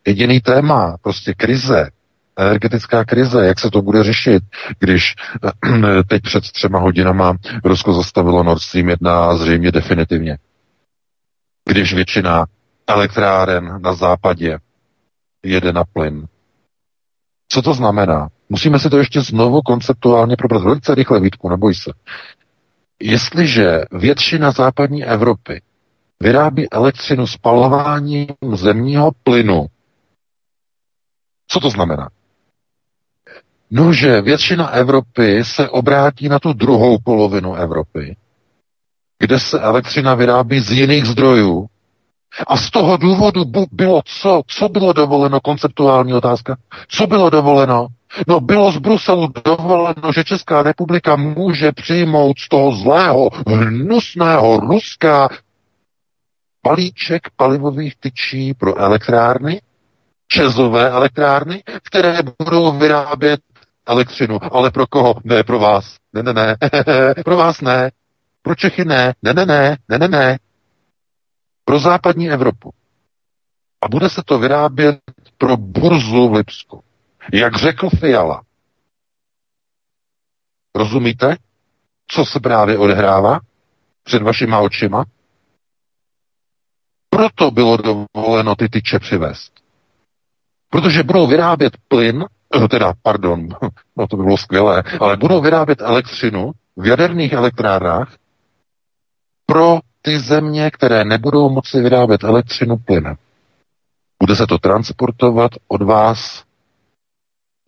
Jediný téma, prostě krize, energetická krize, jak se to bude řešit, když eh, teď před třema hodinama Rusko zastavilo Nord Stream 1 a zřejmě definitivně. Když většina elektráren na západě jede na plyn. Co to znamená? Musíme si to ještě znovu konceptuálně probrat. Velice rychle, Vítku, neboj se. Jestliže většina západní Evropy vyrábí elektřinu spalováním zemního plynu. Co to znamená? No, že většina Evropy se obrátí na tu druhou polovinu Evropy, kde se elektřina vyrábí z jiných zdrojů. A z toho důvodu bylo co? Co bylo dovoleno? Konceptuální otázka. Co bylo dovoleno? No bylo z Bruselu dovoleno, že Česká republika může přijmout z toho zlého, hnusného Ruska balíček palivových tyčí pro elektrárny, čezové elektrárny, které budou vyrábět elektřinu. Ale pro koho? Ne pro vás. Ne, ne, ne. pro vás ne. Pro Čechy ne. Ne, ne, ne. Ne, ne, ne. Pro západní Evropu. A bude se to vyrábět pro burzu v Lipsku. Jak řekl Fiala. Rozumíte, co se právě odehrává před vašima očima? proto bylo dovoleno ty tyče přivést. Protože budou vyrábět plyn, eh, teda, pardon, no to by bylo skvělé, ale budou vyrábět elektřinu v jaderných elektrárnách pro ty země, které nebudou moci vyrábět elektřinu plynem. Bude se to transportovat od vás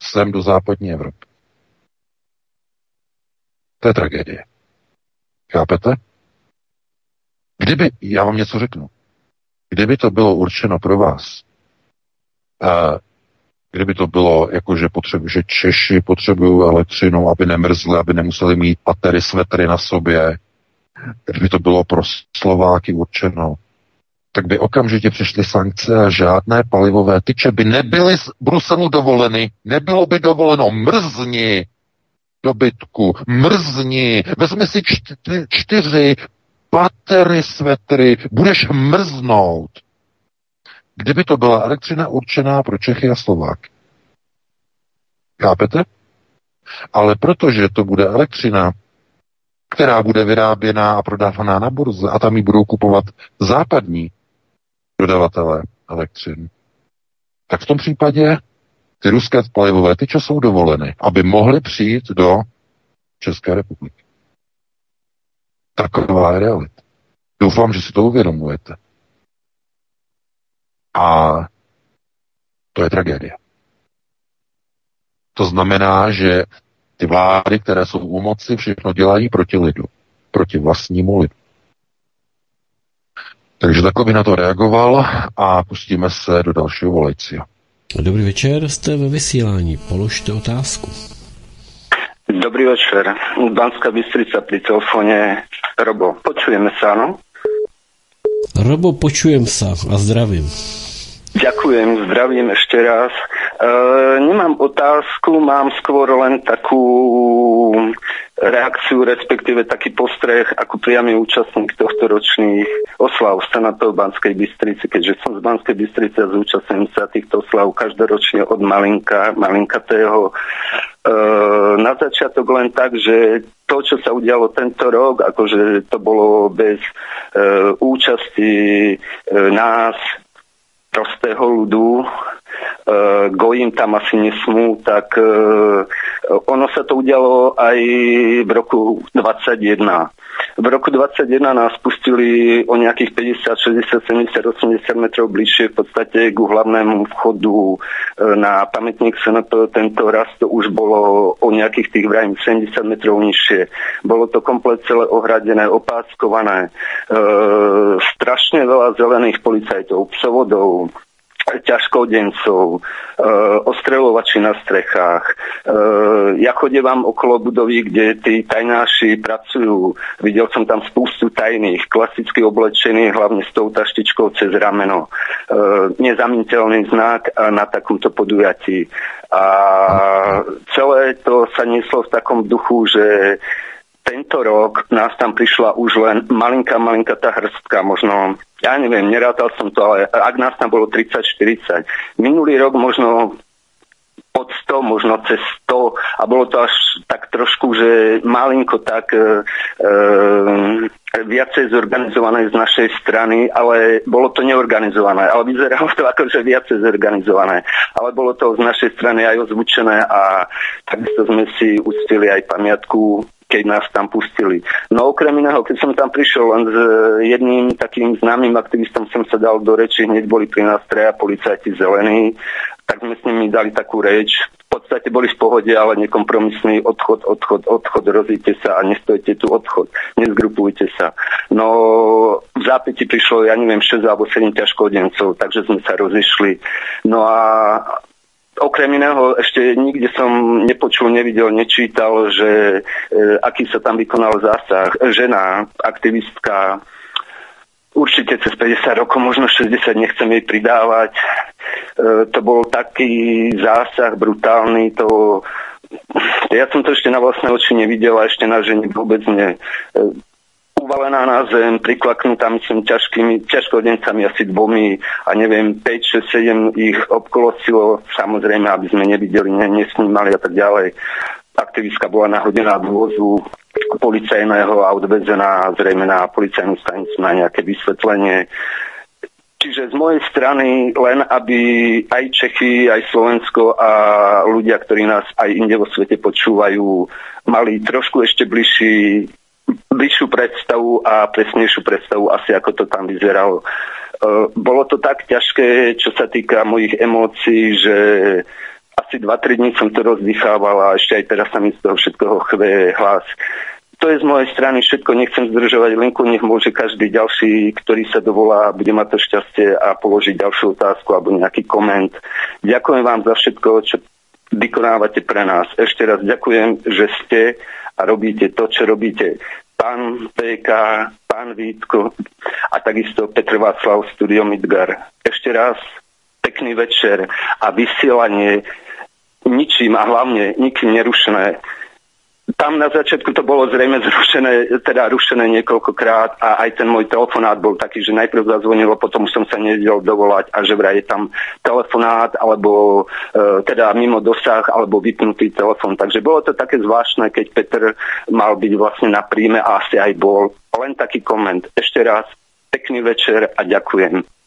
sem do západní Evropy. To je tragédie. Chápete? Kdyby, já vám něco řeknu, Kdyby to bylo určeno pro vás, kdyby to bylo jako, že, potřebu, že Češi potřebují elektřinu, aby nemrzli, aby nemuseli mít patery, svetry na sobě, kdyby to bylo pro Slováky určeno, tak by okamžitě přišly sankce a žádné palivové tyče by nebyly z Bruselu dovoleny. Nebylo by dovoleno mrzni dobytku, mrzni, vezmi si čty, čtyři batery, svetry, budeš mrznout. Kdyby to byla elektřina určená pro Čechy a Slováky. Chápete? Ale protože to bude elektřina, která bude vyráběná a prodávaná na burze a tam ji budou kupovat západní dodavatelé elektřiny, tak v tom případě ty ruské palivové tyče jsou dovoleny, aby mohly přijít do České republiky. Taková je realita. Doufám, že si to uvědomujete. A to je tragédie. To znamená, že ty vlády, které jsou u moci, všechno dělají proti lidu, proti vlastnímu lidu. Takže takový na to reagoval a pustíme se do dalšího volejcia. Dobrý večer, jste ve vysílání. Položte otázku. Dobrý večer. Banská Bystrica pri telefóne. Robo, počujeme sa, no? Robo, počujem sa a zdravím. Ďakujem, zdravím ešte raz. E, nemám otázku, mám skôr len takú reakciu, respektíve taký postreh ako priamy účastník tohto ročných oslav Senátov Banskej Bystrici, keďže som z Banskej Bystrice a zúčastním sa týchto oslav každoročne od malinka, malinkatého. E, na začiatok len tak, že to, čo sa udialo tento rok, akože to bolo bez e, účasti e, nás, prostého ľudu, e, gojím tam asi nesmú, tak e, ono sa to udialo aj v roku 21. V roku 21 nás pustili o nejakých 50, 60, 70, 80 metrov bližšie v podstate k hlavnému vchodu e, na pamätník SNP. Tento raz to už bolo o nejakých tých vrajím 70 metrov nižšie. Bolo to komplet celé ohradené, opáskované. E, strašne veľa zelených policajtov, psovodov, ťažkodencov, e, ostreľovači na strechách. E, ja chodevám okolo budovy, kde tí tajnáši pracujú. Videl som tam spústu tajných, klasicky oblečených, hlavne s tou taštičkou cez rameno. E, nezamiteľný znak na takomto podujatí. A celé to sa nieslo v takom duchu, že tento rok nás tam prišla už len malinká, malinká tá hrstka, možno, ja neviem, nerátal som to, ale ak nás tam bolo 30-40. Minulý rok možno pod 100, možno cez 100 a bolo to až tak trošku, že malinko tak e, e, viacej zorganizované z našej strany, ale bolo to neorganizované, ale vyzeralo to ako, že viacej zorganizované, ale bolo to z našej strany aj ozvučené a takisto sme si uctili aj pamiatku keď nás tam pustili. No okrem iného, keď som tam prišiel len s jedným takým známym aktivistom som sa dal do reči, hneď boli pri nás treja policajti zelení, tak sme s nimi dali takú reč. V podstate boli v pohode, ale nekompromisný odchod, odchod, odchod, rozíte sa a nestojte tu odchod, nezgrupujte sa. No v zápäti prišlo, ja neviem, 6 alebo 7 ťažkodencov, takže sme sa rozišli. No a Okrem iného ešte nikde som nepočul, nevidel, nečítal, že e, aký sa tam vykonal zásah. Žena, aktivistka, určite cez 50 rokov, možno 60, nechcem jej pridávať. E, to bol taký zásah brutálny, to ja som to ešte na vlastné oči nevidel a ešte na žene vôbec nie. Uvalená na zem, priklaknutá myslím ťažkými, ťažkodencami asi dvomi a neviem, 5, 6, 7 ich obkolosilo, samozrejme, aby sme nevideli, ne, nesnímali a tak ďalej. Aktivistka bola nahodená v vozu policajného a odvezená zrejme na policajnú stanicu na nejaké vysvetlenie. Čiže z mojej strany len, aby aj Čechy, aj Slovensko a ľudia, ktorí nás aj inde vo svete počúvajú, mali trošku ešte bližší bližšiu predstavu a presnejšiu predstavu asi ako to tam vyzeralo. E, bolo to tak ťažké, čo sa týka mojich emócií, že asi 2-3 dní som to rozdychával a ešte aj teraz sa mi z toho všetkoho chve hlas. To je z mojej strany všetko, nechcem zdržovať linku, nech môže každý ďalší, ktorý sa dovolá, bude mať to šťastie a položiť ďalšiu otázku alebo nejaký koment. Ďakujem vám za všetko, čo vykonávate pre nás. Ešte raz ďakujem, že ste a robíte to, čo robíte. Pán PK, pán Vítko a takisto Petr Václav Studio Midgar. Ešte raz pekný večer a vysielanie ničím a hlavne nikým nerušené tam na začiatku to bolo zrejme zrušené, teda rušené niekoľkokrát a aj ten môj telefonát bol taký, že najprv zazvonilo, potom som sa nevedel dovolať a že vraj je tam telefonát alebo e, teda mimo dosah alebo vypnutý telefon. Takže bolo to také zvláštne, keď Petr mal byť vlastne na príjme a asi aj bol. Len taký koment. Ešte raz pekný večer a ďakujem.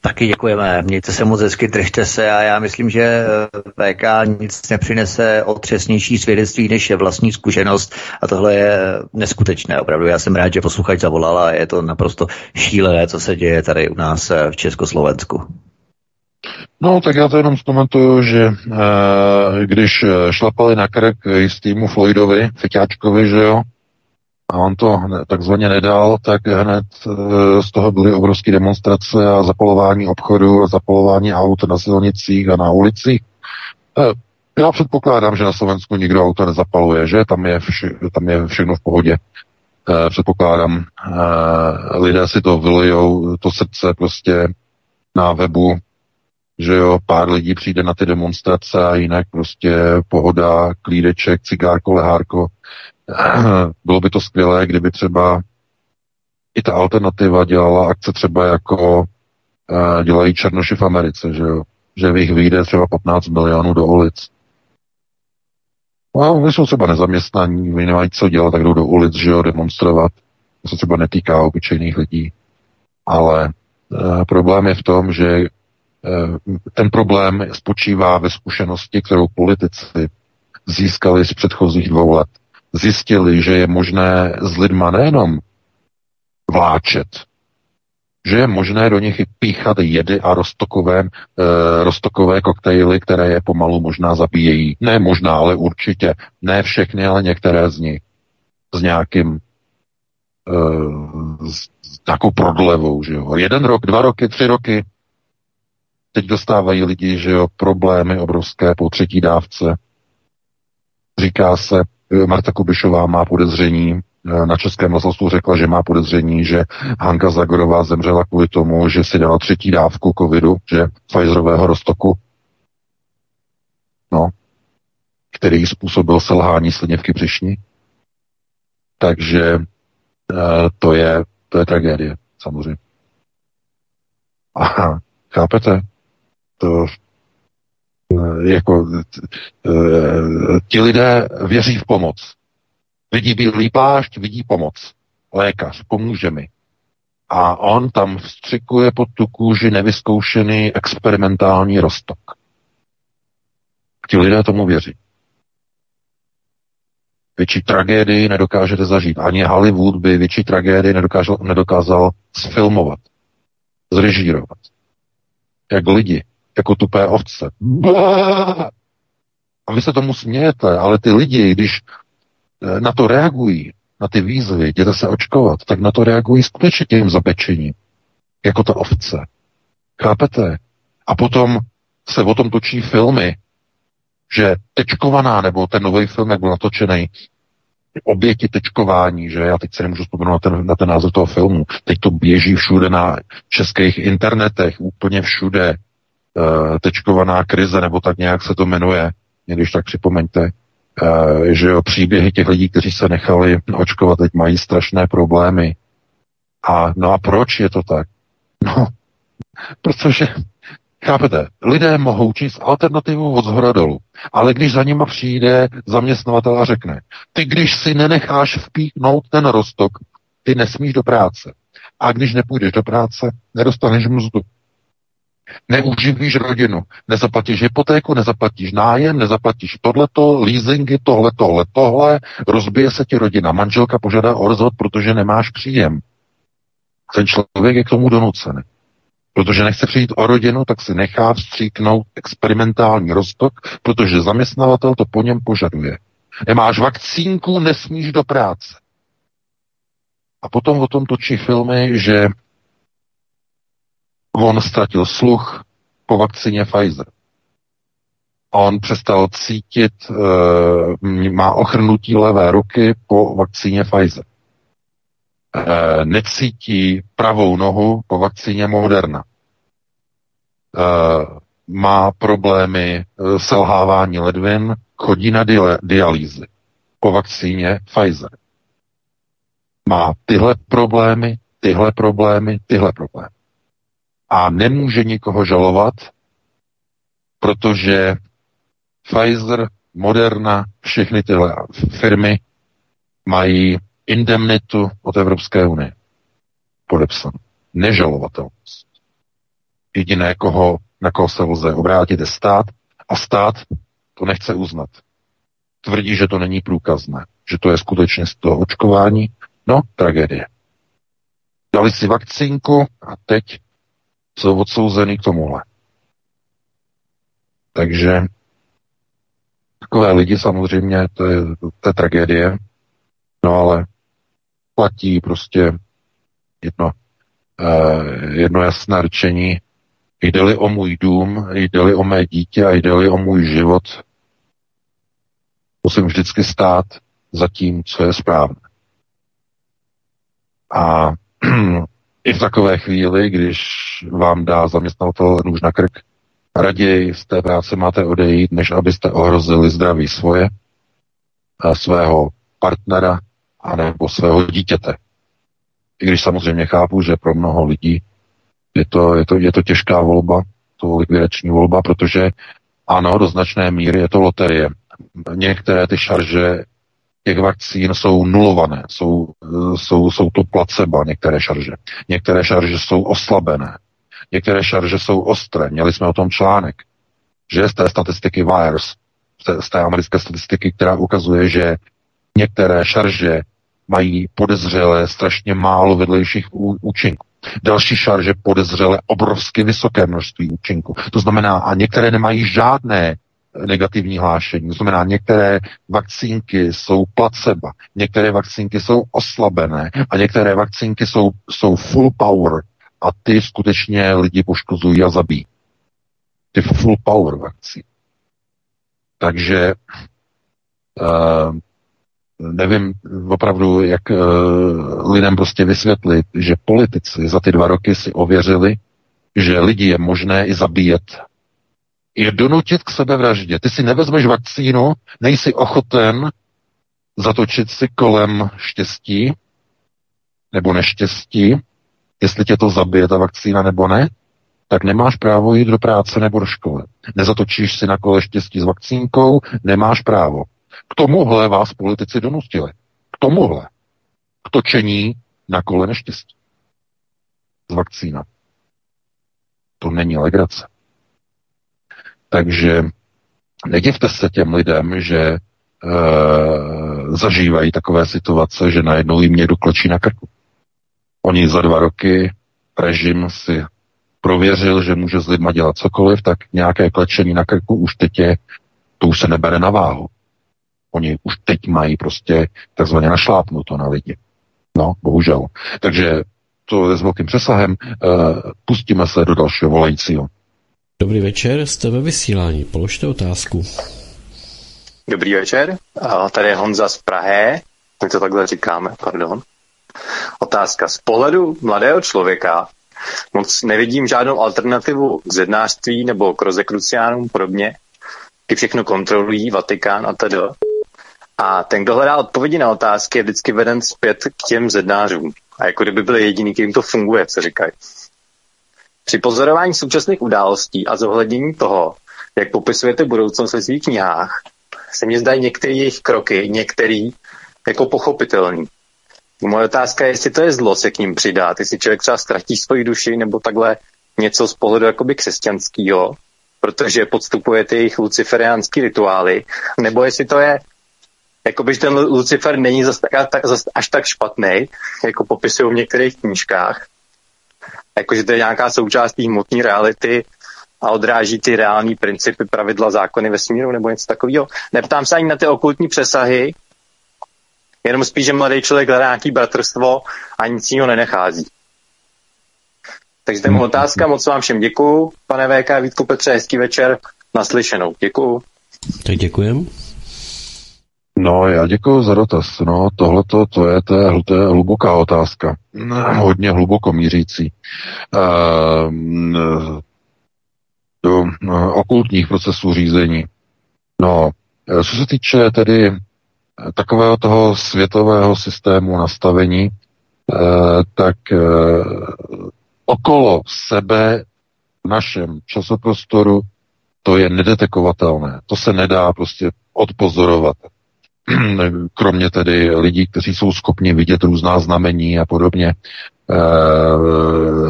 Taky děkujeme, mějte se moc hezky, držte se a já myslím, že eh, VK nic nepřinese otřesnější svědectví než je vlastní zkušenost a tohle je neskutečné opravdu. Já jsem rád, že posluchač zavolal a je to naprosto šílené, co se děje tady u nás eh, v Československu. No, tak já to jenom zkomentuju, že e, když šlapali na krk jistýmu Floydovi, Feťáčkovi, že jo, a on to takzvaně nedal, tak hned e, z toho byly obrovské demonstrace a zapalování obchodu a zapalování aut na silnicích a na ulicích. E, já předpokládám, že na Slovensku nikdo auto nezapaluje, že tam je, vše, tam je všechno v pohodě. E, předpokládám, lidé si to vylijou, to srdce prostě na webu, že jo, pár lidí přijde na ty demonstrace a jinak prostě pohoda, klídeček, cigárko, lehárko, bylo by to skvělé, kdyby třeba i ta alternativa dělala akce třeba jako uh, dělají Černoši v Americe, že jo? Že v jich vyjde třeba 15 milionů do ulic. No, jsou třeba nezaměstnaní, oni nemají co dělat, tak jdou do ulic, že jo, demonstrovat. To se třeba netýká obyčejných lidí. Ale uh, problém je v tom, že uh, ten problém spočívá ve zkušenosti, kterou politici získali z předchozích dvou let zjistili, že je možné s lidma nejenom vláčet, že je možné do nich píchat jedy a rostokové, e, rostokové koktejly, které je pomalu možná zabíjejí. Ne možná, ale určitě. Ne všechny, ale některé z nich. S nějakým e, s nějakou prodlevou, že jo. Jeden rok, dva roky, tři roky. Teď dostávají lidi, že jo, problémy obrovské po třetí dávce. Říká se, Marta Kubišová má podezření, eh, na Českém rozhlasu řekla, že má podezření, že Hanka Zagorová zemřela kvůli tomu, že si dala třetí dávku covidu, že Pfizerového roztoku, no, který způsobil selhání slinivky břišní. Takže e, to je, to je tragédie, samozřejmě. Aha, chápete? To Eh, jako eh, ti lidé věří v pomoc. Vidí bílý plášť, vidí pomoc. Lékař, pomůže mi. A on tam vstřikuje pod tu kůži nevyzkoušený experimentální rostok. Ti lidé tomu věří. Větší tragédii nedokážete zažít. Ani Hollywood by větší tragédii nedokázal, nedokázal sfilmovat, zrežírovat. Jak lidi jako tupé ovce. A vy se tomu smějete, ale ty lidi, když eh, na to reagují, na ty výzvy, jděte se očkovat, tak na to reagují skutečně tím zapečením, jako ta ovce. Chápete? A potom se o tom točí filmy, že tečkovaná, nebo ten nový film, jak byl natočený, oběti tečkování, že já teď se nemůžu vzpomenout na ten, na ten název toho filmu. Teď to běží všude na českých internetech, úplně všude. Eh, tečkovaná krize, nebo tak nějak se to jmenuje, když tak připomeňte, eh, že jo, příběhy těch lidí, kteří se nechali očkovat, teď mají strašné problémy. A no a proč je to tak? No, protože, chápete, lidé mohou číst alternativu od zhora dolů, ale když za nima přijde zaměstnavatel a řekne, ty když si nenecháš vpíknout ten rostok, ty nesmíš do práce. A když nepůjdeš do práce, nedostaneš mzdu neuživíš rodinu, nezaplatíš hypotéku, nezaplatíš nájem, nezaplatíš tohleto, leasingy, tohle, tohle, tohle, rozbije se ti rodina, manželka požádá o rozvod, protože nemáš příjem. Ten člověk je k tomu donucený. Protože nechce přijít o rodinu, tak si nechá vstříknout experimentální roztok, protože zaměstnavatel to po něm požaduje. Nemáš vakcínku, nesmíš do práce. A potom o tom točí filmy, že On ztratil sluch po vakcíně Pfizer. On přestal cítit, e, má ochrnutí levé ruky po vakcíně Pfizer. E, necítí pravou nohu po vakcíně Moderna. E, má problémy selhávání ledvin, chodí na dialýzy po vakcíně Pfizer. Má tyhle problémy, tyhle problémy, tyhle problémy a nemůže nikoho žalovat, protože Pfizer, Moderna, všechny tyhle firmy mají indemnitu od Evropské unie podepsanou. Nežalovatelnost. Jediné, koho, na koho se lze obrátit, je stát a stát to nechce uznat. Tvrdí, že to není průkazné, že to je skutečně z toho očkování. No, tragédie. Dali si vakcínku a teď jsou odsouzeny k tomuhle. Takže takové lidi samozřejmě, to je, to je tragédie, no ale platí prostě jedno, eh, jedno jasné řečení, jde-li o můj dům, jde-li o mé dítě a jde-li o můj život, musím vždycky stát za tím, co je správné. A i v takové chvíli, když vám dá zaměstnavatel nůž na krk, raději z té práce máte odejít, než abyste ohrozili zdraví svoje, a svého partnera a nebo svého dítěte. I když samozřejmě chápu, že pro mnoho lidí je to, je to, je to těžká volba, to likvidační volba, protože ano, do značné míry je to loterie. Některé ty šarže těch vakcín jsou nulované, jsou, jsou, jsou to placebo, některé šarže. Některé šarže jsou oslabené, některé šarže jsou ostré. Měli jsme o tom článek, že z té statistiky VIRES, z té americké statistiky, která ukazuje, že některé šarže mají podezřelé strašně málo vedlejších účinků. Další šarže podezřelé obrovsky vysoké množství účinků. To znamená, a některé nemají žádné negativní hlášení. To znamená, některé vakcínky jsou placebo, některé vakcínky jsou oslabené a některé vakcínky jsou, jsou full power a ty skutečně lidi poškozují a zabíjí. Ty full power vakcíny. Takže uh, nevím opravdu, jak uh, lidem prostě vysvětlit, že politici za ty dva roky si ověřili, že lidi je možné i zabíjet je donutit k sebevraždě. Ty si nevezmeš vakcínu, nejsi ochoten zatočit si kolem štěstí nebo neštěstí, jestli tě to zabije ta vakcína nebo ne, tak nemáš právo jít do práce nebo do školy. Nezatočíš si na kole štěstí s vakcínkou, nemáš právo. K tomuhle vás politici donustili. K tomuhle. K točení na kole neštěstí. Z vakcína. To není legrace. Takže nedivte se těm lidem, že e, zažívají takové situace, že najednou jim někdo kločí na krku. Oni za dva roky režim si prověřil, že může s lidma dělat cokoliv, tak nějaké klečení na krku už teď je, to už se nebere na váhu. Oni už teď mají prostě takzvaně našlápnuto na lidi. No, bohužel. Takže to je s velkým přesahem. E, pustíme se do dalšího volajícího. Dobrý večer, jste ve vysílání, položte otázku. Dobrý večer, tady je Honza z Prahy, my to takhle říkáme, pardon. Otázka. Z pohledu mladého člověka moc nevidím žádnou alternativu k zednářství nebo k rozekruciánům podobně, kdy všechno kontrolují Vatikán a tedy. A ten, kdo hledá odpovědi na otázky, je vždycky veden zpět k těm zednářům. A jako kdyby byl jediný, kterým to funguje, co říkají. Při pozorování současných událostí a zohlednění toho, jak popisujete budoucnost ve svých knihách, se mi zdají některé jejich kroky, některý jako pochopitelný. Moje otázka je, jestli to je zlo se k ním přidat, jestli člověk třeba ztratí svoji duši nebo takhle něco z pohledu jakoby křesťanského, protože podstupujete jejich luciferiánský rituály, nebo jestli to je jakoby, že ten Lucifer není zas, tak, až tak špatný, jako popisují v některých knížkách, jakože to je nějaká součást té hmotné reality a odráží ty reální principy, pravidla, zákony vesmíru nebo něco takového. Neptám se ani na ty okultní přesahy, jenom spíš, že mladý člověk hledá nějaký bratrstvo a nic jiného nenechází. Takže to je otázka, moc vám všem děkuju. Pane VK, Vítku Petře, hezký večer, naslyšenou. Děkuju. Tak děkujem. No, já děkuji za dotaz. No, tohle to je, to je, to je hluboká otázka. Hodně hluboko mířící. Uh, do uh, okultních procesů řízení. No, co se týče tedy takového toho světového systému nastavení, uh, tak uh, okolo sebe v našem časoprostoru to je nedetekovatelné. To se nedá prostě odpozorovat. kromě tedy lidí, kteří jsou schopni vidět různá znamení a podobně,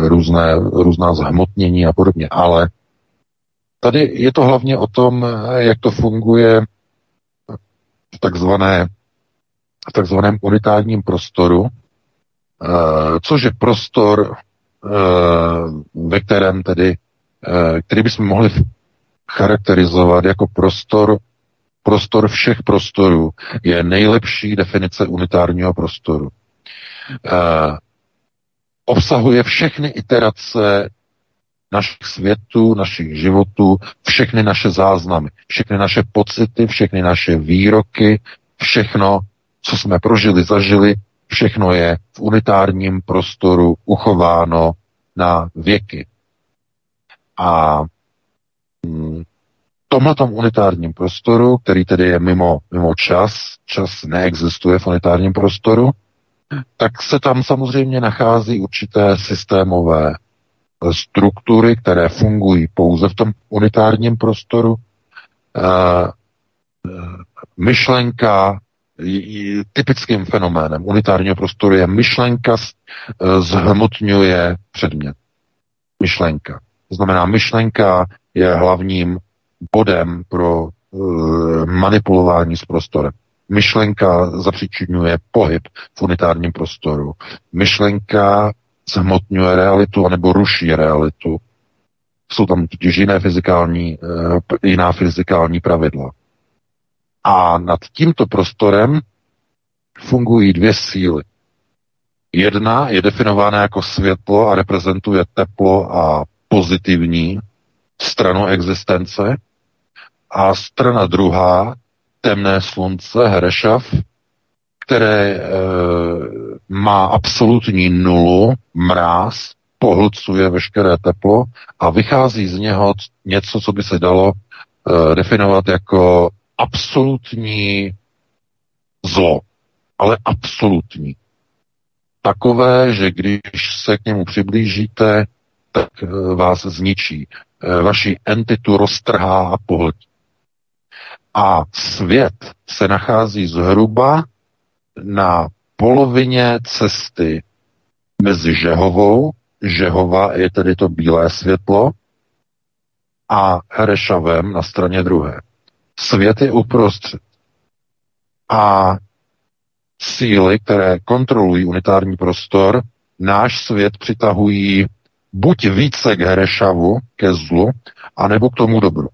různé, různá zhmotnění a podobně. Ale tady je to hlavně o tom, jak to funguje v takzvané v takzvaném unitárním prostoru, což je prostor, ve kterém tedy, který bychom mohli charakterizovat jako prostor, prostor všech prostorů. Je nejlepší definice unitárního prostoru. Obsahuje všechny iterace našich světů, našich životů, všechny naše záznamy, všechny naše pocity, všechny naše výroky, všechno, co jsme prožili, zažili, všechno je v unitárním prostoru uchováno na věky. A tomhle tom unitárním prostoru, který tedy je mimo, mimo čas, čas neexistuje v unitárním prostoru, tak se tam samozřejmě nachází určité systémové struktury, které fungují pouze v tom unitárním prostoru. Myšlenka typickým fenoménem unitárního prostoru je myšlenka zhmotňuje předmět. Myšlenka. To znamená, myšlenka je hlavním bodem pro manipulování s prostorem. Myšlenka zapříčinuje pohyb v unitárním prostoru. Myšlenka zhmotňuje realitu anebo ruší realitu. Jsou tam totiž jiné fyzikální, eh, jiná fyzikální pravidla. A nad tímto prostorem fungují dvě síly. Jedna je definována jako světlo a reprezentuje teplo a pozitivní stranu existence a strana druhá, temné slunce, Herešav, které e, má absolutní nulu, mráz, pohlcuje veškeré teplo a vychází z něho něco, co by se dalo e, definovat jako absolutní zlo, ale absolutní. Takové, že když se k němu přiblížíte, tak e, vás zničí. E, vaši entitu roztrhá a pohltí. A svět se nachází zhruba na polovině cesty mezi Žehovou, Žehova je tedy to bílé světlo, a Herešavem na straně druhé. Svět je uprostřed. A síly, které kontrolují unitární prostor, náš svět přitahují buď více k Herešavu, ke zlu, anebo k tomu dobru.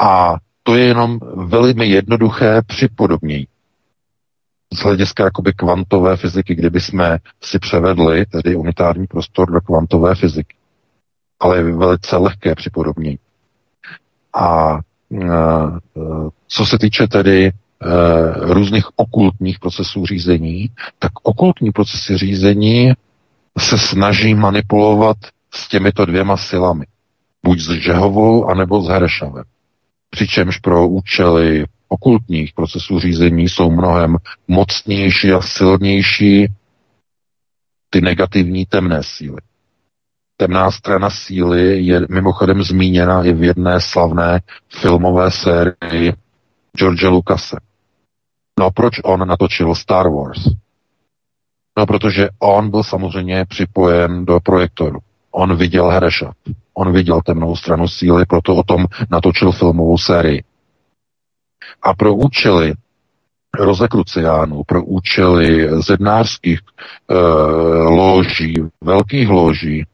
A to je jenom velmi jednoduché připodobnění z hlediska jakoby kvantové fyziky, kdyby jsme si převedli tedy unitární prostor do kvantové fyziky. Ale je velice lehké připodobnění. A e, co se týče tedy e, různých okultních procesů řízení, tak okultní procesy řízení se snaží manipulovat s těmito dvěma silami. Buď s Žehovou, anebo s Herešavem. Přičemž pro účely okultních procesů řízení jsou mnohem mocnější a silnější ty negativní temné síly. Temná strana síly je mimochodem zmíněna i v jedné slavné filmové sérii George Lucase. No a proč on natočil Star Wars? No, protože on byl samozřejmě připojen do projektoru. On viděl Hereša. On viděl temnou stranu síly, proto o tom natočil filmovou sérii. A pro účely rozekruciánů, pro účely zednářských e, loží, velkých loží, e,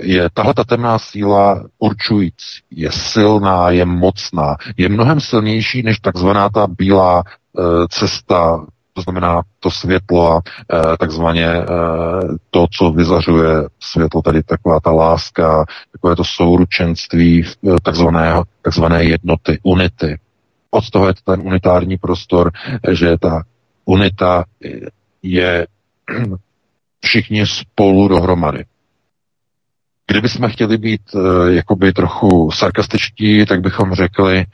je tahle ta temná síla určující. Je silná, je mocná, je mnohem silnější než takzvaná ta bílá e, cesta to znamená to světlo a e, takzvaně e, to, co vyzařuje světlo, tady taková ta láska, takové to souručenství takzvaného, takzvané jednoty, unity, od toho je ten unitární prostor, že ta unita je všichni spolu dohromady. Kdybychom chtěli být uh, jakoby trochu sarkastičtí, tak bychom řekli,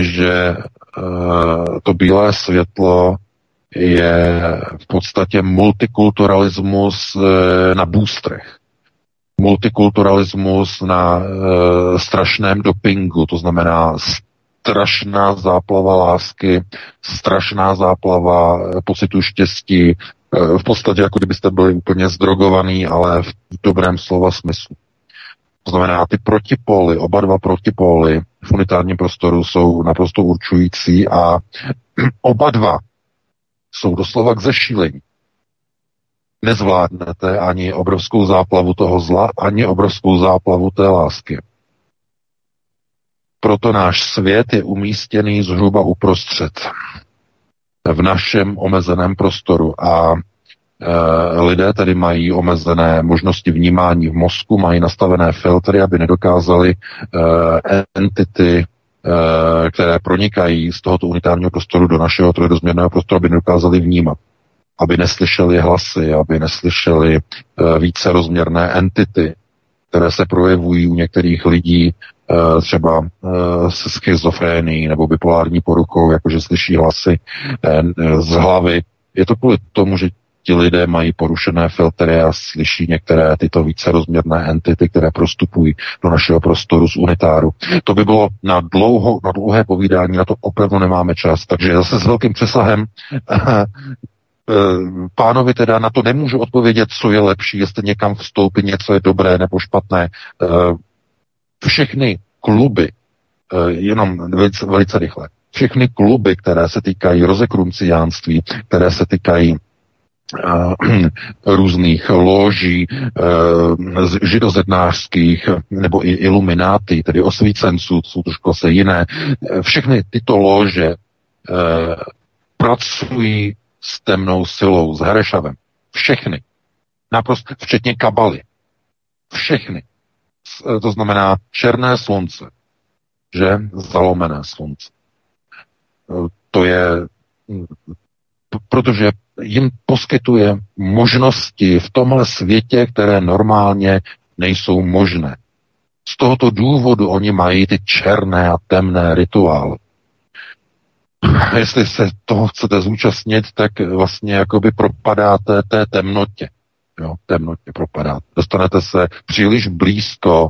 že uh, to bílé světlo je v podstatě multikulturalismus uh, na bůstrech. Multikulturalismus na uh, strašném dopingu, to znamená strašná záplava lásky, strašná záplava pocitu štěstí, v podstatě jako kdybyste byli úplně zdrogovaný, ale v dobrém slova smyslu. To znamená, ty protipóly, oba dva protipóly v unitárním prostoru jsou naprosto určující a oba dva jsou doslova k zešílení. Nezvládnete ani obrovskou záplavu toho zla, ani obrovskou záplavu té lásky. Proto náš svět je umístěný zhruba uprostřed v našem omezeném prostoru a e, lidé tedy mají omezené možnosti vnímání v mozku, mají nastavené filtry, aby nedokázali e, entity, které pronikají z tohoto unitárního prostoru do našeho trojdozměrného prostoru, aby nedokázali vnímat aby neslyšeli hlasy, aby neslyšeli e, více rozměrné entity, které se projevují u některých lidí Eh, třeba eh, se schizofrénií nebo bipolární poruchou, jakože slyší hlasy eh, z hlavy. Je to kvůli tomu, že ti lidé mají porušené filtry a slyší některé tyto více rozměrné entity, které prostupují do našeho prostoru z unitáru. To by bylo na, dlouho, na dlouhé povídání, na to opravdu nemáme čas. Takže zase s velkým přesahem pánovi teda na to nemůžu odpovědět, co je lepší, jestli někam vstoupit, něco je dobré nebo špatné všechny kluby, eh, jenom velice, velice rychle, všechny kluby, které se týkají rozekrunciánství, které se týkají různých loží, uh, židozednářských nebo i ilumináty, tedy osvícenců, jsou trošku se jiné. Všechny tyto lože uh, pracují s temnou silou, s Herešavem. Všechny. Naprosto, včetně kabaly. Všechny. To znamená černé slunce, že zalomené slunce. To je, protože jim poskytuje možnosti v tomhle světě, které normálně nejsou možné. Z tohoto důvodu oni mají ty černé a temné rituály. Jestli se toho chcete zúčastnit, tak vlastně jakoby propadáte té temnotě jo, temnotě propadat. Dostanete se příliš blízko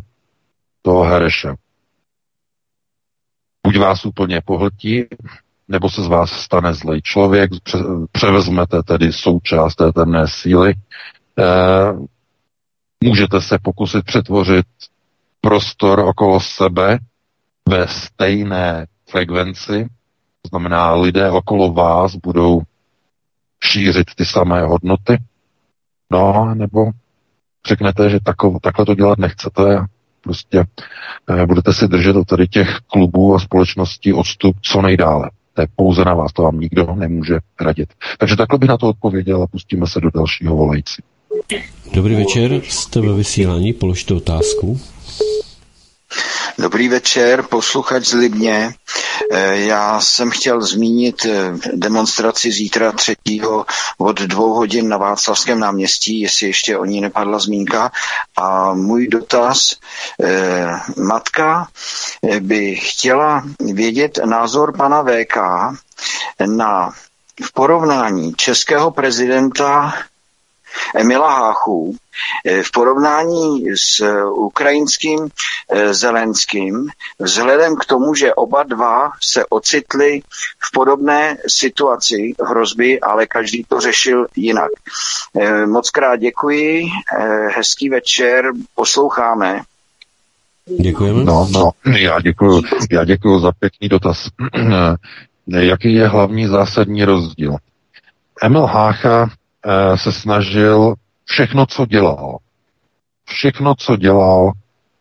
toho hereše. Buď vás úplně pohltí, nebo se z vás stane zlej člověk, převezmete tedy součást té temné síly. E, můžete se pokusit přetvořit prostor okolo sebe ve stejné frekvenci, to znamená, lidé okolo vás budou šířit ty samé hodnoty, No, nebo řeknete, že tako, takhle to dělat nechcete a prostě eh, budete si držet od tady těch klubů a společností odstup co nejdále. To je pouze na vás, to vám nikdo nemůže radit. Takže takhle bych na to odpověděl a pustíme se do dalšího volající. Dobrý večer, jste ve vysílání, položte otázku. Dobrý večer, posluchač z Libně. Eh, já jsem chtěl zmínit eh, demonstraci zítra třetího od dvou hodin na Václavském náměstí, jestli ještě o ní nepadla zmínka. A můj dotaz, eh, matka by chtěla vědět názor pana VK na v porovnání českého prezidenta Emila Háchů v porovnání s eh, ukrajinským eh, Zelenským, vzhledem k tomu, že oba dva se ocitli v podobné situaci hrozby, ale každý to řešil jinak. Moc krát děkuji, hezký večer, posloucháme. Děkujeme. No, no, já děkuji, já děkuji za pěkný dotaz. Jaký je hlavní zásadní rozdíl? Emil Hácha Eh, se snažil všechno, co dělal, všechno, co dělal,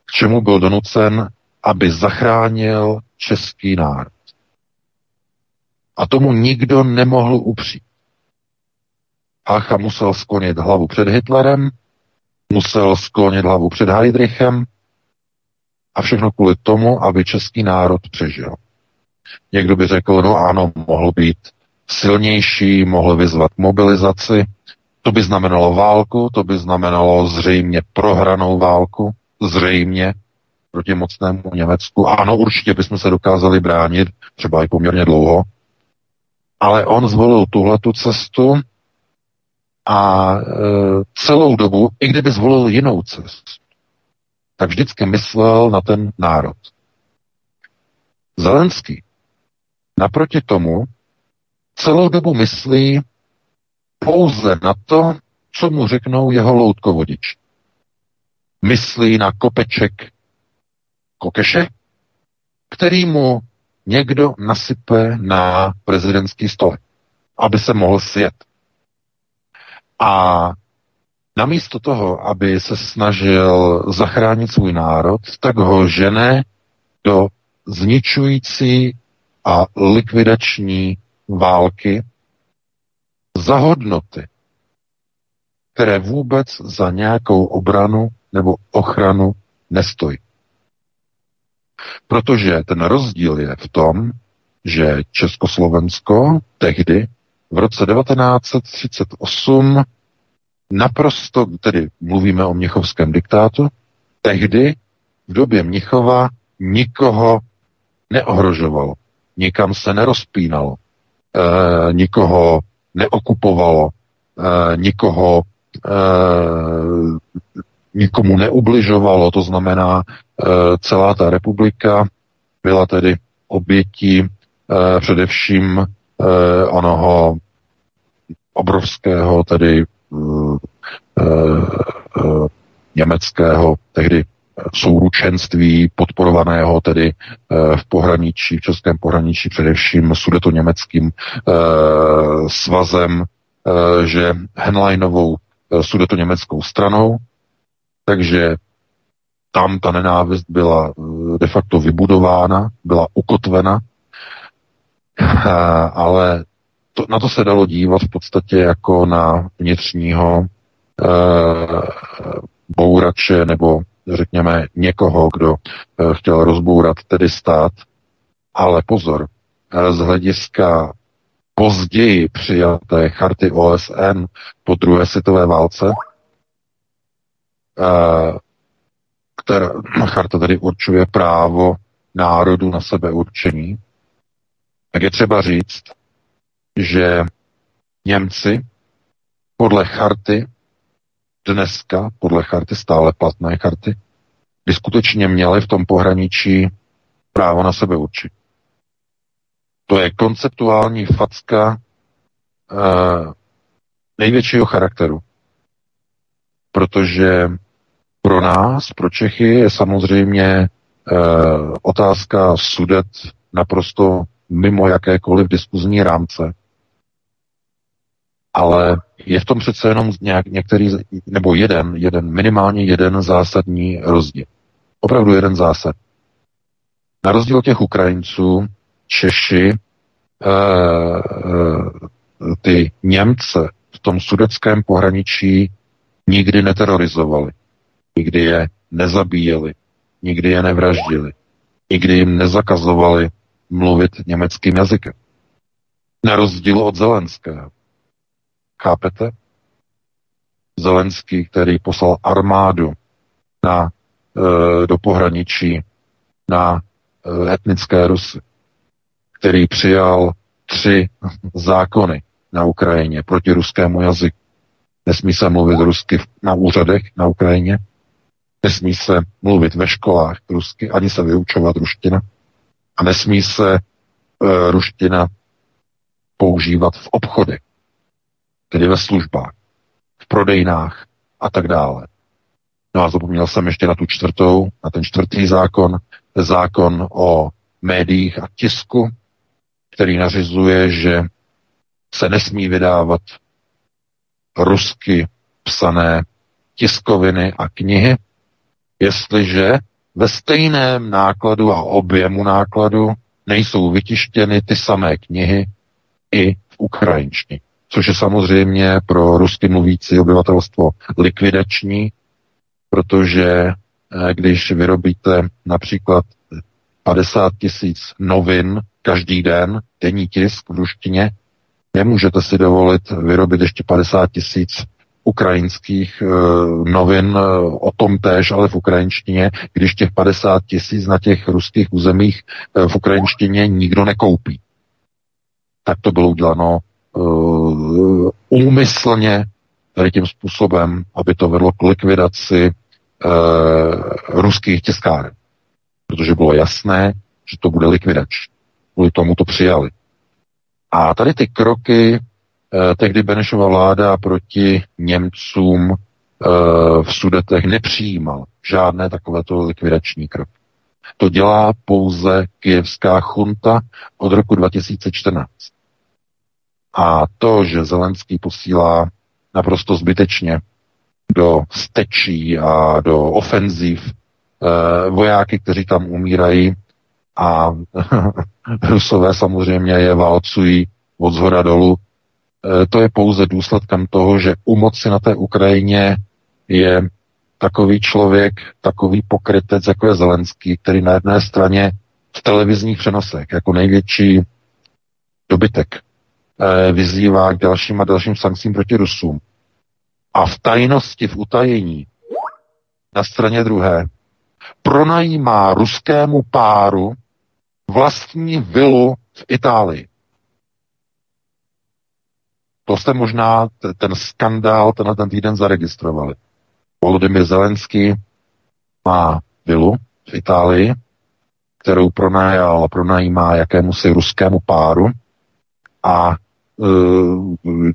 k čemu byl donucen, aby zachránil český národ. A tomu nikdo nemohl upřít. Hacha musel sklonit hlavu před Hitlerem, musel sklonit hlavu před Heidrichem a všechno kvůli tomu, aby český národ přežil. Někdo by řekl, no ano, mohl být silnější, mohl vyzvat mobilizaci. To by znamenalo válku, to by znamenalo zřejmě prohranou válku, zřejmě proti mocnému Německu. Ano, určitě bychom se dokázali bránit, třeba i poměrně dlouho, ale on zvolil tuhletu cestu a e, celou dobu, i kdyby zvolil jinou cestu, tak vždycky myslel na ten národ. Zelenský naproti tomu celou dobu myslí pouze na to, co mu řeknou jeho loutkovodič. Myslí na kopeček kokeše, který mu někdo nasype na prezidentský stolek, aby se mohl sjet. A namísto toho, aby se snažil zachránit svůj národ, tak ho žene do zničující a likvidační války za hodnoty, které vůbec za nějakou obranu nebo ochranu nestojí. Protože ten rozdíl je v tom, že Československo tehdy v roce 1938 naprosto, tedy mluvíme o Mnichovském diktátu, tehdy v době Mnichova nikoho neohrožovalo, nikam se nerozpínalo, e, nikoho neokupovalo, e, nikoho e, nikomu neubližovalo, to znamená, e, celá ta republika byla tedy obětí e, především e, onoho obrovského tedy e, e, německého tehdy souručenství podporovaného tedy e, v pohraničí, v českém pohraničí především sudeto-německým e, svazem, e, že Henleinovou sudeto-německou stranou, takže tam ta nenávist byla de facto vybudována, byla ukotvena, ale to, na to se dalo dívat v podstatě jako na vnitřního e, bourače nebo řekněme někoho, kdo e, chtěl rozbourat tedy stát, ale pozor, e, z hlediska později přijaté charty OSN po druhé světové válce, která charta tedy určuje právo národu na sebeurčení, tak je třeba říct, že Němci podle charty dneska, podle charty stále platné charty, by skutečně měli v tom pohraničí právo na sebe určit. To je konceptuální facka uh, největšího charakteru. Protože pro nás, pro Čechy, je samozřejmě uh, otázka sudet naprosto mimo jakékoliv diskuzní rámce. Ale je v tom přece jenom nějak, některý, nebo jeden, jeden, minimálně jeden zásadní rozdíl. Opravdu jeden zásad. Na rozdíl od těch Ukrajinců, Češi, e, e, ty Němce v tom sudeckém pohraničí nikdy neterorizovali, nikdy je nezabíjeli, nikdy je nevraždili, nikdy jim nezakazovali mluvit německým jazykem. Na rozdíl od Zelenského. Chápete? Zelenský, který poslal armádu na, e, do pohraničí na e, etnické Rusy, který přijal tři zákony na Ukrajině proti ruskému jazyku. Nesmí se mluvit rusky na úřadech na Ukrajině, nesmí se mluvit ve školách rusky, ani se vyučovat ruština a nesmí se e, ruština používat v obchodech tedy ve službách, v prodejnách a tak dále. No a zapomněl jsem ještě na tu čtvrtou, na ten čtvrtý zákon, zákon o médiích a tisku, který nařizuje, že se nesmí vydávat rusky psané tiskoviny a knihy, jestliže ve stejném nákladu a objemu nákladu nejsou vytištěny ty samé knihy i v ukrajinštině což je samozřejmě pro rusky mluvící obyvatelstvo likvidační, protože eh, když vyrobíte například 50 tisíc novin každý den, denní tisk v ruštině, nemůžete si dovolit vyrobit ještě 50 tisíc ukrajinských e, novin e, o tom též, ale v ukrajinštině, když těch 50 tisíc na těch ruských územích v ukrajinštině nikdo nekoupí. Tak to bylo uděláno uh, úmyslně tady tím způsobem, aby to vedlo k likvidaci uh, ruských tiskáren. Protože bylo jasné, že to bude likvidač. Kvůli tomu to přijali. A tady ty kroky Eh, tehdy Benešova vláda proti Němcům eh, v Sudetech nepřijímal žádné takovéto likvidační krok. To dělá pouze kijevská chunta od roku 2014. A to, že Zelenský posílá naprosto zbytečně do stečí a do ofenziv eh, vojáky, kteří tam umírají a Rusové samozřejmě je válcují od zhora dolů. Eh, to je pouze důsledkem toho, že u moci na té Ukrajině je takový člověk, takový pokrytec, jako je Zelenský, který na jedné straně v televizních přenosech jako největší dobytek vyzývá k dalším a dalším sankcím proti Rusům. A v tajnosti, v utajení, na straně druhé, pronajímá ruskému páru vlastní vilu v Itálii. To jste možná ten skandál ten, ten týden zaregistrovali. Volodymyr Zelenský má vilu v Itálii, kterou pronajal, pronajímá jakému si ruskému páru a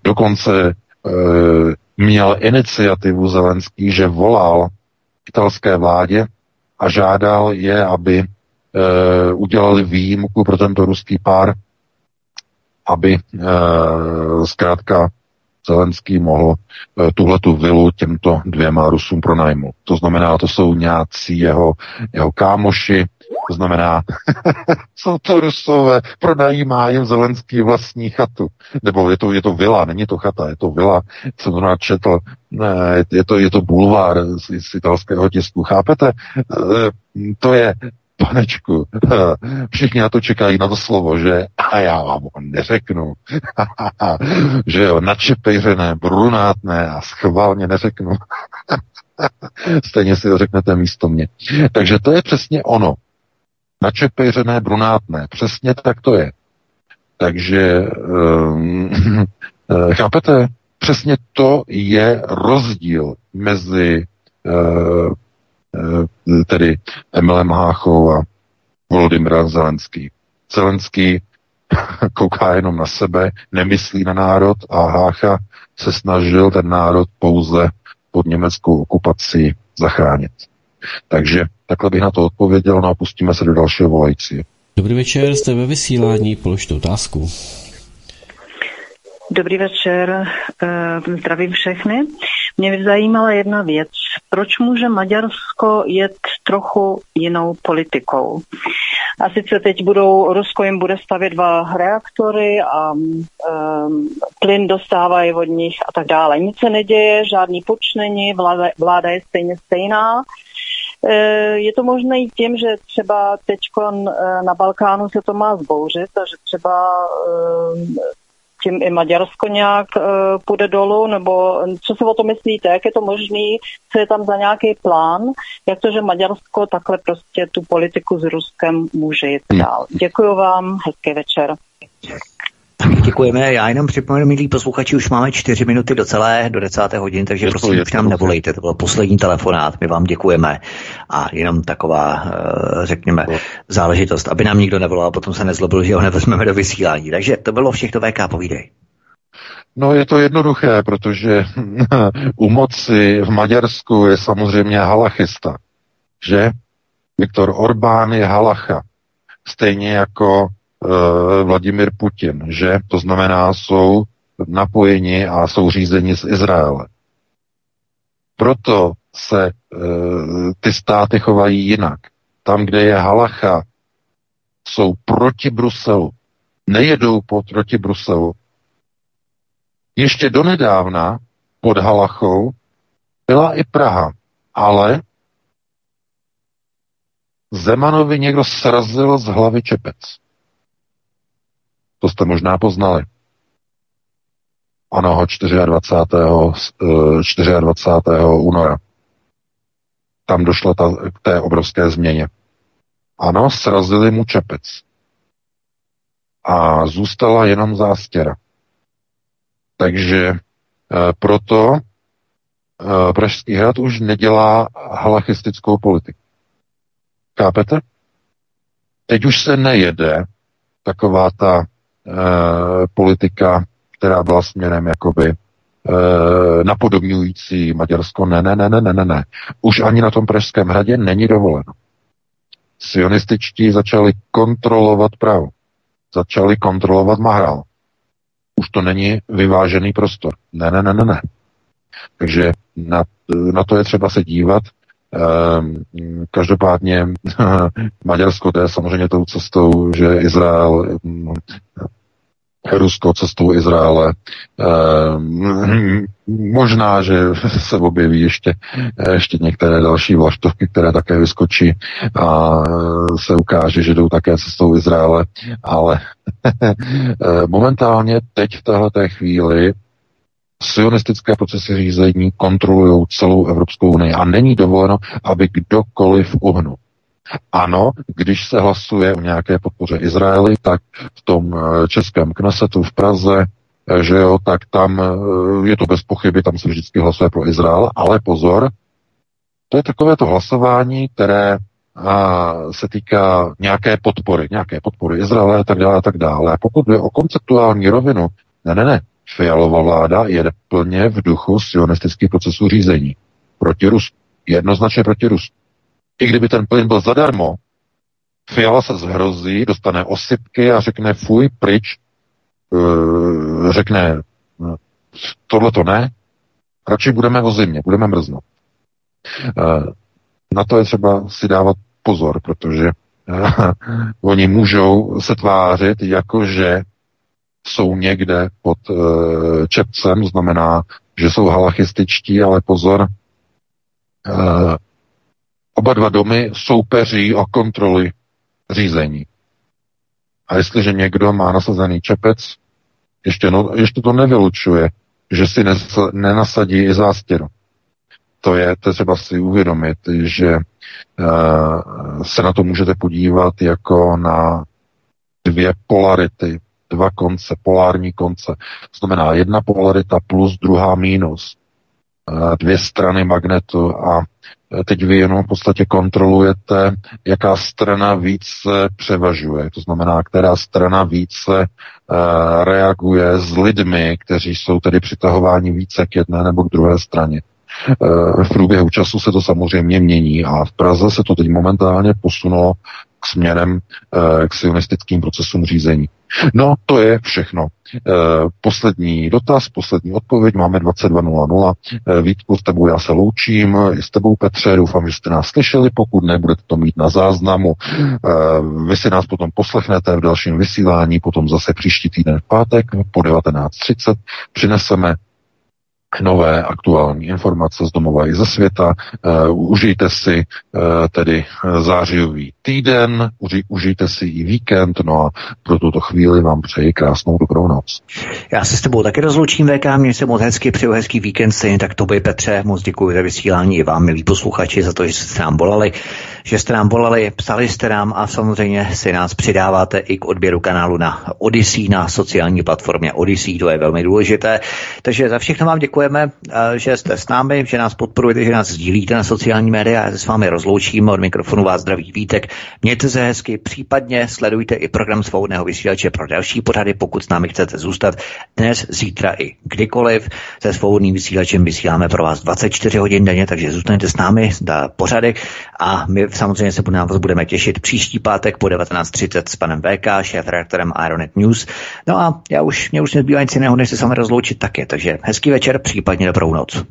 dokonce e, měl iniciativu Zelenský, že volal italské vládě a žádal je, aby e, udělali výjimku pro tento ruský pár, aby zkrátka Zelenský mohl eh, tuhletu vilu těmto dvěma Rusům pronajmout. To znamená, to jsou nějací jeho, jeho kámoši, to znamená, jsou to Rusové, pronajímá jim Zelenský vlastní chatu. Nebo je to, je to vila, není to chata, je to vila, jsem to četl, ne, je to, je to bulvár z, z italského tisku, chápete? Eh, to je, panečku, všichni na to čekají na to slovo, že a já vám ho neřeknu, že jo, načepejřené, brunátné a schválně neřeknu. Stejně si to řeknete místo mě. Takže to je přesně ono. Načepejřené, brunátné. Přesně tak to je. Takže um, chápete, přesně to je rozdíl mezi uh, Eh, tedy Emilem Háchou a Volodymyra Zelenský. Zelenský kouká jenom na sebe, nemyslí na národ a Hácha se snažil ten národ pouze pod německou okupací zachránit. Takže takhle bych na to odpověděl, no a pustíme se do dalšího volající. Dobrý večer, jste ve vysílání, položte otázku. Dobrý večer, eh, zdravím všechny. Mě by zajímala jedna věc. Proč může Maďarsko jet trochu jinou politikou? A sice teď budou, Rusko jim bude stavět dva reaktory a um, plyn dostávají od nich a tak dále. Nic se neděje, žádný puč není, vláda, vláda je stejně stejná. Eh, je to možné i tím, že třeba teď na Balkánu se to má zbouřit a že třeba tím i Maďarsko nějak půjde dolů, nebo co si o to myslíte, jak je to možný, co je tam za nějaký plán, jak to, že Maďarsko takhle prostě tu politiku s Ruskem může jít hmm. dál. Děkuji vám, hezký večer. Děkujeme. Já jenom připomenu, milí posluchači, už máme čtyři minuty do celé, do desáté hodin, takže je prosím, už nám nevolejte. To byl poslední telefonát. My vám děkujeme. A jenom taková, eh, řekněme, záležitost, aby nám nikdo nevolal, potom se nezlobil, že ho nevezmeme do vysílání. Takže to bylo všechno VK, povídej. No je to jednoduché, protože u moci v Maďarsku je samozřejmě halachista, že? Viktor Orbán je halacha. Stejně jako Vladimir Putin, že? To znamená, jsou napojeni a jsou řízeni z Izraele. Proto se e, ty státy chovají jinak. Tam, kde je halacha, jsou proti Bruselu. Nejedou proti Bruselu. Ještě donedávna pod halachou byla i Praha, ale Zemanovi někdo srazil z hlavy čepec. To jste možná poznali. Ano, 24. 24. Eh, února. Tam došlo ta, k té obrovské změně. Ano, srazili mu čepec. A zůstala jenom zástěra. Takže e, proto e, Pražský hrad už nedělá halachistickou politiku. Kápete? Teď už se nejede taková ta politika která byla směrem jakoby eh, napodobňující Maďarsko. Ne, ne, ne, ne, ne, ne, ne. Už ani na tom Pražském hradě není dovoleno. Sionističtí začali kontrolovat Prahu. Začali kontrolovat Mahrál. Už to není vyvážený prostor. Ne, ne, ne, ne, ne. Takže na, na to je třeba se dívat. Ehm, každopádně Maďarsko to je samozřejmě tou cestou, že Izrael Rusko cestou Izraele. Ehm, možná, že se objeví ještě, ještě některé další vlaštovky, které také vyskočí a se ukáže, že jdou také cestou Izraele, ale momentálně teď v této chvíli sionistické procesy řízení kontrolují celou Evropskou unii a není dovoleno, aby kdokoliv uhnul. Ano, když se hlasuje o nějaké podpoře Izraeli, tak v tom eh, českém Knesetu v Praze, eh, že jo, tak tam eh, je to bez pochyby, tam se vždycky hlasuje pro Izrael, ale pozor, to je takové to hlasování, které a se týká nějaké podpory, nějaké podpory Izraele a tak dále a tak dále. A pokud jde o konceptuální rovinu, ne, ne, ne, Fialová vláda je plně v duchu sionistických procesů řízení. Proti Rusku. Jednoznačně proti Rusku. I kdyby ten plyn byl zadarmo, Fiala se zhrozí, dostane osypky a řekne fuj, pryč, uh, řekne tohle to ne, radši budeme o zimě, budeme mrznout. Uh, na to je třeba si dávat pozor, protože uh, oni můžou se tvářit, jakože jsou někde pod uh, čepcem, znamená, že jsou halachističtí, ale pozor, Oba dva domy soupeří o kontroly řízení. A jestliže někdo má nasazený čepec, ještě, no, ještě to nevylučuje, že si nenasadí i zástěru. To je, to třeba si uvědomit, že uh, se na to můžete podívat jako na dvě polarity, dva konce, polární konce. To znamená jedna polarita plus druhá mínus. Uh, dvě strany magnetu a Teď vy jenom v podstatě kontrolujete, jaká strana více převažuje. To znamená, která strana více uh, reaguje s lidmi, kteří jsou tedy přitahováni více k jedné nebo k druhé straně. V průběhu času se to samozřejmě mění a v Praze se to teď momentálně posunulo směrem uh, k sionistickým procesům řízení. No, to je všechno. E, poslední dotaz, poslední odpověď, máme 22.00. E, Vítku, s tebou já se loučím, i s tebou Petře, doufám, že jste nás slyšeli, pokud ne, budete to mít na záznamu. Vy si nás potom poslechnete v dalším vysílání, potom zase příští týden v pátek po 19.30 přineseme nové aktuální informace z domova i ze světa. Uh, užijte si uh, tedy zářijový týden, uži, užijte si i víkend, no a pro tuto chvíli vám přeji krásnou dobrou noc. Já se s tebou taky rozloučím, VK, mě se moc hezky, přeju hezký víkend, stejně tak tobě Petře, moc děkuji za vysílání i vám, milí posluchači, za to, že jste nám volali že jste nám volali, psali jste nám a samozřejmě si nás přidáváte i k odběru kanálu na Odyssey, na sociální platformě Odyssey, to je velmi důležité. Takže za všechno vám děkujeme, eh, že jste s námi, že nás podporujete, že nás sdílíte na sociální média. Já se s vámi rozloučím, od mikrofonu vás zdraví Vítek. Mějte se hezky, případně sledujte i program svobodného vysílače pro další pořady, pokud s námi chcete zůstat dnes, zítra i kdykoliv. Se svobodným vysílačem vysíláme pro vás 24 hodin denně, takže zůstaňte s námi na pořadek a my samozřejmě se na vás budeme těšit příští pátek po 19.30 s panem VK, šéf redaktorem Ironet News. No a já už, mě už nezbývá nic jiného, než se s vámi rozloučit také, takže hezký večer, případně dobrou noc.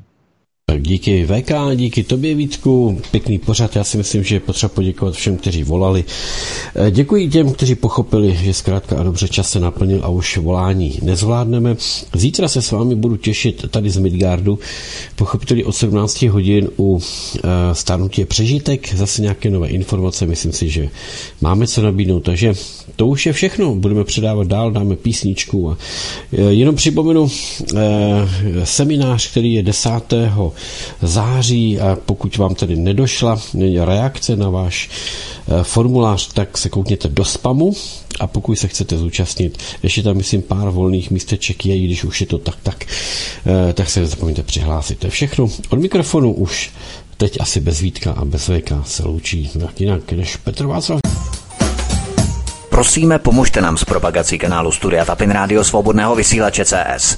Tak díky VK, díky tobě Vítku, pěkný pořad, já si myslím, že je potřeba poděkovat všem, kteří volali. Eh, děkuji těm, kteří pochopili, že zkrátka a dobře čas se naplnil a už volání nezvládneme. Zítra se s vámi budu těšit tady z Midgardu, pochopitelně od 17 hodin u uh, stárnutí přežitek, zase nějaké nové informace, myslím si, že máme co nabídnout, takže to už je všechno, budeme předávat dál, dáme písničku a uh, jenom připomenu seminář, který je 10 září a pokud vám tedy nedošla reakce na váš eh, formulář, tak se koukněte do spamu a pokud se chcete zúčastnit, ještě tam myslím pár volných místeček je, když už je to tak, tak, eh, tak se nezapomeňte přihlásit. To je všechno. Od mikrofonu už teď asi bez Vítka a bez VK se loučí jinak než Petr Václav. Prosíme, pomožte nám s propagací kanálu Studia Tapin Rádio Svobodného vysílače CS.